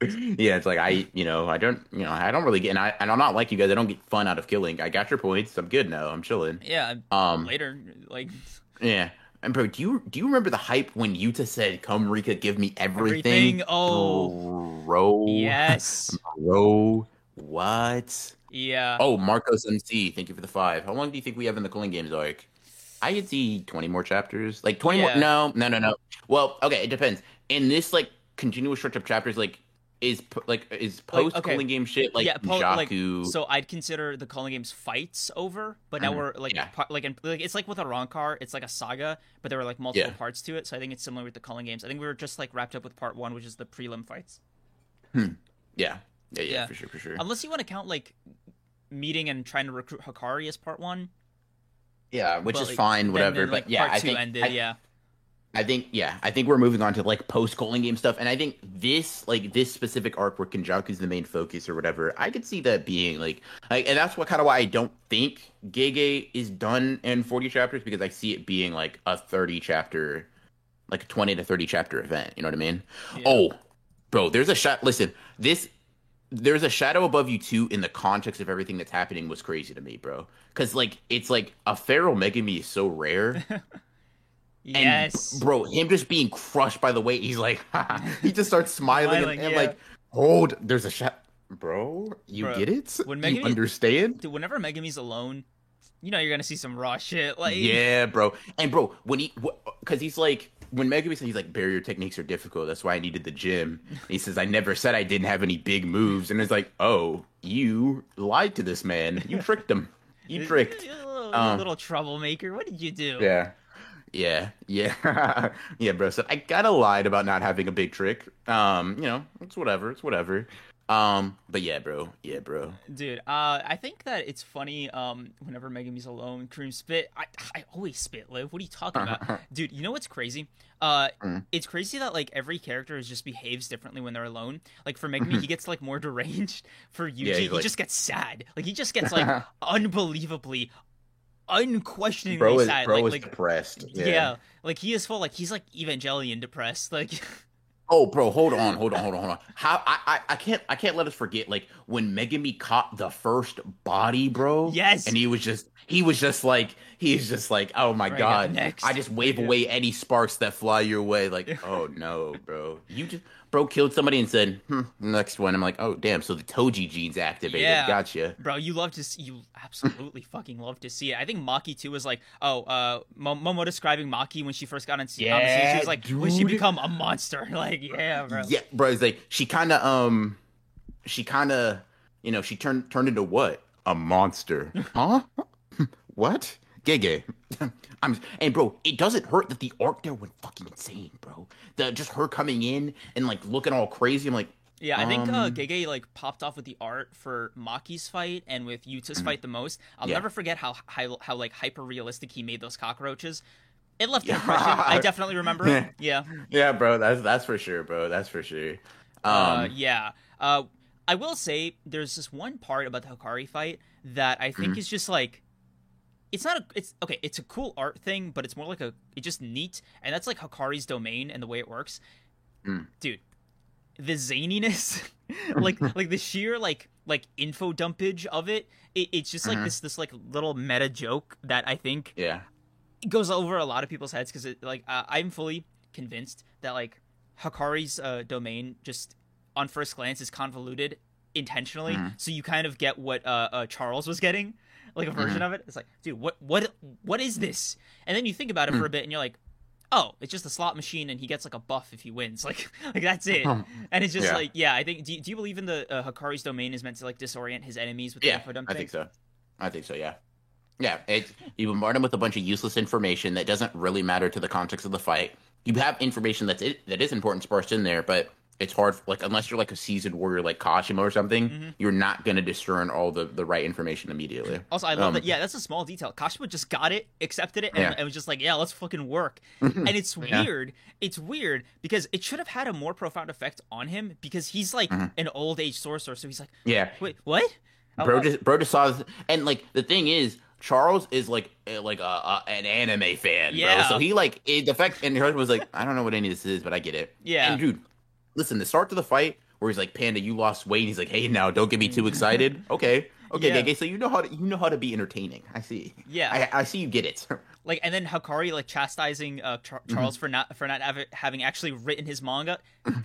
*laughs* yeah, it's like I, you know, I don't, you know, I don't really get, and I, and I'm not like you guys. I don't get fun out of killing. I got your points. I'm good now. I'm chilling. Yeah, Um, later like yeah. And bro, do you do you remember the hype when Yuta said, "Come Rika, give me everything"? Everything? Oh. bro, yes. bro, what? Yeah. Oh, Marcos MC, thank you for the five. How long do you think we have in the Culling Games arc? I could see 20 more chapters. Like 20 Yeah. more no, no, no, no. Well, okay, it depends. In this like continuous stretch of chapters, like is like is post okay. Culling Game shit like yeah, po- like, so I'd consider the Culling Games fights over, but now Mhm. we're like, Yeah. pa- like, in, like it's like with a Ronkar, it's like a saga, but there were like multiple Yeah. parts to it. So I think it's similar with the Culling Games. I think we were just like wrapped up with part one, which is the prelim fights. yeah. yeah, yeah, Yeah. for sure, for sure. Unless you want to count like meeting and trying to recruit Hakari as part one, yeah, which but, is like, fine, whatever. then, like, but yeah, part I two think ended. I, yeah, I think yeah, I think we're moving on to like post Culling Game stuff, and I think this like this specific arc where Kenjaku's the main focus or whatever, I could see that being like, like and that's what kind of why I don't think Gege is done in forty chapters because I see it being like a thirty chapter, like a twenty to thirty chapter event. You know what I mean? Yeah. Oh, bro, there's a shot. Listen, this there's a shadow above you too in the context of everything that's happening was crazy to me, bro. Because like it's like a feral Megumi is so rare. *laughs* And, yes, bro, him just being crushed by the weight, he's like, *laughs* he just starts smiling, *laughs* Smiling, and, and yeah. like, hold, there's a shot, bro. You Bro, get it? when *laughs* you Megumi- understand? dude. Whenever Megumi's alone, you know you're gonna see some raw shit. Like, Yeah, bro. And bro, when he, because he's like, when Megumi said he's like, barrier techniques are difficult. That's why I needed the gym. And he says, I never said I didn't have any big moves. And it's like, oh, you lied to this man. You tricked him. You tricked. You little, Um, little troublemaker. What did you do? Yeah. Yeah, yeah, *laughs* yeah, bro. So I kind of lied about not having a big trick. Um, you know, it's whatever, it's whatever. Um, but yeah, bro, yeah, bro. Dude, uh, I think that it's funny. Um, whenever Megumi's alone, Kareem spit. I, I always spit. Liv, what are you talking about, *laughs* dude? You know what's crazy? Uh, Mm. it's crazy that like every character is just behaves differently when they're alone. Like for Megumi, he gets like more deranged. For Yuji, he's he like- just gets sad. Like he just *laughs* gets like unbelievably, unquestioningly bro is sad. bro like is like depressed. yeah. Yeah. like he is full. Like he's like Evangelion depressed. Like *laughs* Oh, bro, hold on, hold on, hold on, hold on. How I, I I can't I can't let us forget like when Megumi caught the first body, bro. Yes. And he was just he was just like he's just like oh my Right, god. next. I just wave Yeah. away any sparks that fly your way. Like oh no, bro. You just bro killed somebody and said hmm, next one. I'm like oh damn. So the Toji genes activated. Yeah. Gotcha. Bro, you love to see, you absolutely *laughs* fucking love to see it. I think Maki too was like, oh, uh, Momo describing Maki when she first got on, yeah, on the stage. She was like, when she become a monster? *laughs* Like, yeah, bro. Yeah, bro. It's like she kind of um, she kind of you know she turned turned into what a monster, *laughs* huh? what? Gege. *laughs* I'm and bro, it doesn't hurt that the arc there went fucking insane, bro. The just her coming in and like looking all crazy. I'm like, Yeah, I think uh, Um, Gege like popped off with the art for Maki's fight and with Yuta's fight the most. I'll Mm-hmm. Yeah. never forget how how, how like hyper realistic he made those cockroaches. It left *laughs* an impression. I definitely remember it. *laughs* Yeah. Yeah, bro. That's that's for sure, bro. That's for sure. Um, uh, yeah. Uh, I will say there's this one part about the Hakari fight that I Mm-hmm. think is just like it's not a it's okay, it's a cool art thing, but it's more like a it's just neat and that's like hakari's domain and the way it works. Mm. Dude, the zaniness *laughs* like *laughs* like the sheer like like info dumpage of it, it it's just like Mhm. this this like little meta joke that I think yeah. it goes over a lot of people's heads because like uh, I'm fully convinced that like Hakari's uh, domain just on first glance is convoluted intentionally, Mhm. so you kind of get what uh, uh, Charles was getting, like a version of it. It's like, dude, what what what is this? And then you think about it for a bit, and you're like. Oh, it's just a slot machine, and he gets like a buff if he wins. *laughs* Like, like that's it. *laughs* And it's just Yeah. like, yeah, I think. Do you, do you believe in the uh, Hakari's domain is meant to like disorient his enemies with Yeah, the info dump I think so. I think so. Yeah. Yeah. It, you bombard him with a bunch of useless information that doesn't really matter to the context of the fight. You have information that's it, that is important sparse in there, but it's hard. Like unless you're like a seasoned warrior like Kashimo or something, Mm-hmm. you're not gonna discern all the the right information immediately. Also, I love Um, that. Yeah, that's a small detail. Kashimo just got it, accepted it, and, Yeah. and was just like, "Yeah, let's fucking work." and it's Yeah. weird. It's weird because it should have had a more profound effect on him because he's like Mm-hmm. an old age sorcerer. So he's like, Yeah. "Wait, what?" Oh, bro oh, just bro just saw this, and like the thing is charles is like uh, like a, a an anime fan Yeah. bro so he like it, the fact and her was like i don't know what any of this is but i get it Yeah. and dude listen the start to the fight where he's like panda you lost weight he's like hey now don't get me too excited *laughs* okay okay Yeah. okay so you know how to you know how to be entertaining i see Yeah. i, I see you get it *laughs* like, and then Hakari like chastising uh, Char- Mm-hmm. Charles for not for not hav- having actually written his manga.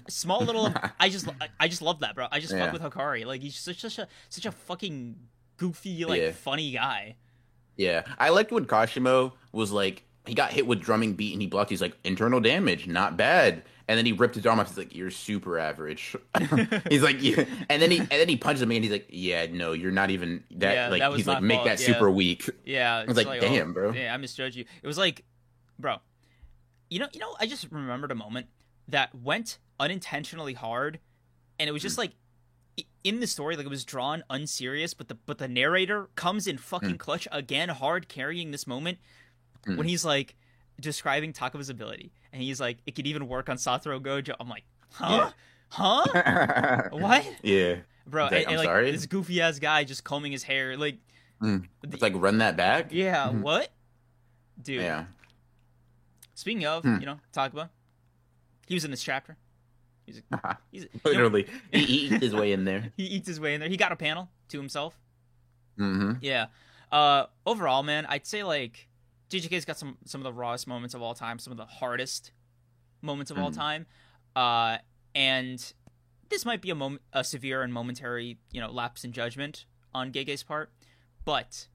Small little. *laughs* I just I, I just love that, bro. I just Yeah. fuck with Hakari. Like he's such such a such a fucking goofy like Yeah. funny guy. Yeah, I liked when Kashimo was like he got hit with drumming beat and he blocked. He's like internal damage, not bad. And then he ripped his arm off. He's like, "You're super average." *laughs* *laughs* he's like, yeah. and then he and then he punches him and he's like, "Yeah, no, you're not even that." Yeah, like that he's like, "Make fault, that yeah. super weak." Yeah, was like, damn, oh, bro. Yeah, I misjudged you. It was like, bro, you know, you know, I just remembered a moment that went unintentionally hard, and it was just like in the story, like it was drawn unserious, but the but the narrator comes in fucking Hmm. clutch again, hard carrying this moment when he's like describing Takuma's ability, and he's like, it could even work on Satoru Gojo. I'm like, huh, huh, *laughs* what, yeah, bro? He's and, like, and, "I'm like sorry?" this goofy ass guy just combing his hair, like, it's like run that back. yeah, what, dude? yeah. Speaking of, Hmm. you know, Takuma, he was in this chapter. He's, *laughs* he's you know, Literally, he, *laughs* he eats his way in there. he eats his way in there. He got a panel to himself. Mm-hmm. Yeah. Uh, overall, man, I'd say like JJK's got some some of the rawest moments of all time, some of the hardest moments of all Mhm. time. Uh, and this might be a moment, a severe and momentary, you know, lapse in judgment on Gege's part, but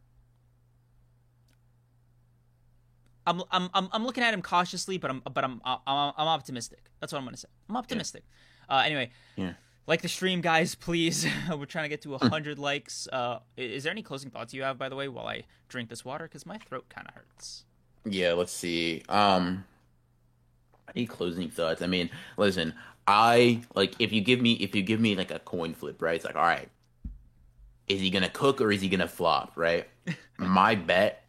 I'm I'm I'm, I'm looking at him cautiously, but I'm but I'm I'm, I'm optimistic. That's what I'm gonna say. I'm optimistic. Uh, anyway, Yeah. Like the stream, guys, please. *laughs* We're trying to get to hundred likes. Uh, is there any closing thoughts you have, by the way, while I drink this water? Because my throat kind of hurts. Yeah, let's see. Um any closing thoughts? I mean, listen, I like if you give me if you give me like a coin flip, right? It's like, all right, is he gonna cook or is he gonna flop, right? *laughs* My bet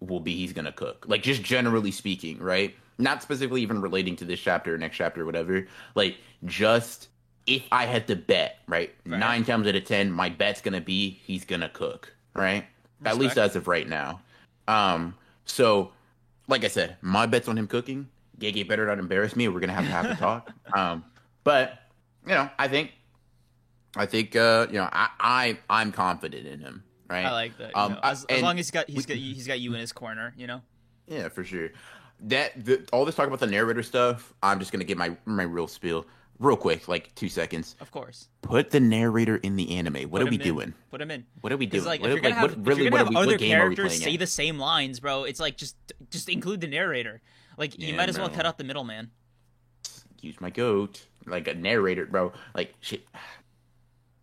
will be he's gonna cook. Like just generally speaking, right? Not specifically even relating to this chapter or next chapter or whatever. Like just if I had to bet, right? Right. Nine times out of ten, my bet's gonna be he's gonna cook, right? At least as of right now. Um, so like I said, my bet's on him cooking. Gege better not embarrass me. We're gonna have to have a *laughs* talk. Um, but you know, I think, I think, uh, you know, I, I, I'm confident in him. Right. I like that. Um, know, I- as, as long as he's got he's got he's got you in his corner, you know. Yeah, for sure. That the, all this talk about the narrator stuff. I'm just gonna get my my real spiel real quick, like two seconds. Of course. Put the narrator in the anime. What Put are we in. doing? Put him in. What are we doing? Like, what, if you're gonna like, have, what, really, you're what, gonna are we, have other what game are we characters playing say at? the same lines, bro, it's like just just include the narrator. Like you might as well bro. cut out the middleman. use my goat like a narrator bro like shit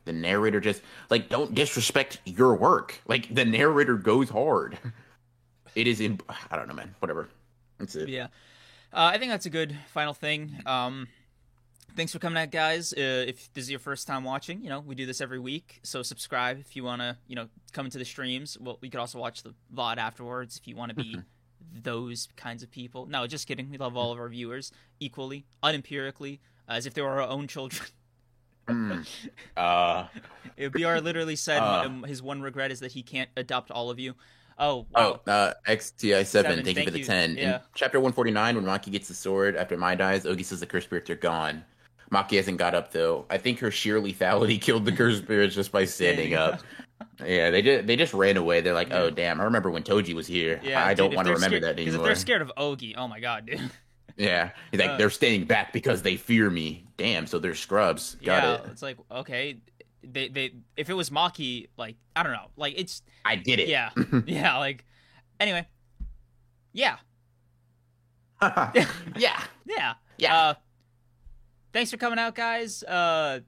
the narrator just like don't disrespect your work like the narrator goes hard *laughs* it is in i don't know man whatever that's it Yeah. Uh, I think that's a good final thing. Um, thanks for coming out, guys. Uh, if this is your first time watching, you know we do this every week, so subscribe if you want to, you know, come into the streams. Well, we could also watch the VOD afterwards if you want to be those kinds of people. No, just kidding. We love all of our viewers equally, unempirically, as if they were our own children. Mm. *laughs* Uh, It would be our literally said Uh. his one regret is that he can't adopt all of you. Oh, oh, uh, XTI7, Seven, thank, you thank for the you. 10. Yeah. In chapter 149, when Maki gets the sword after Mai dies, Ogi says the curse spirits are gone. Maki hasn't got up though. I think her sheer lethality *laughs* killed the cursed spirits just by standing up. Yeah, they just they just ran away. They're like, oh damn, I remember when Toji was here. yeah. I dude, don't want to remember scared- that Because if they're scared of Ogi, oh my god, dude. *laughs* Yeah, he's like Uh, they're staying back because they fear me. Damn, so they're scrubs. Got yeah, it. it's like okay, they they if it was Maki, like I don't know, like it's I did it. yeah, *laughs* yeah, like anyway, yeah, yeah. yeah, Yeah. Uh, thanks for coming out, guys. Uh,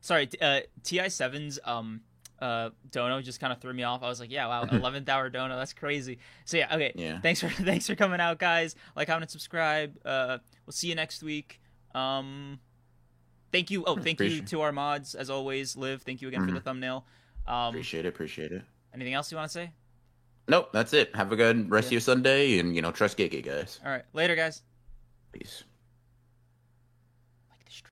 sorry, uh, Ti Sevens um uh dono just kind of threw me off. I was like, yeah, wow, *laughs* eleventh hour dono, that's crazy. So yeah, okay, Yeah. thanks for *laughs* thanks for coming out, guys. Like, comment, and subscribe. Uh, we'll see you next week. Um, thank you. Oh, thank you to our mods as always. Liv, thank you again for the thumbnail. Um, Appreciate it. Appreciate it. anything else you want to say? Nope, that's it. Have a good rest of your Sunday, and you know, trust Gege, guys. All right, later, guys. Peace.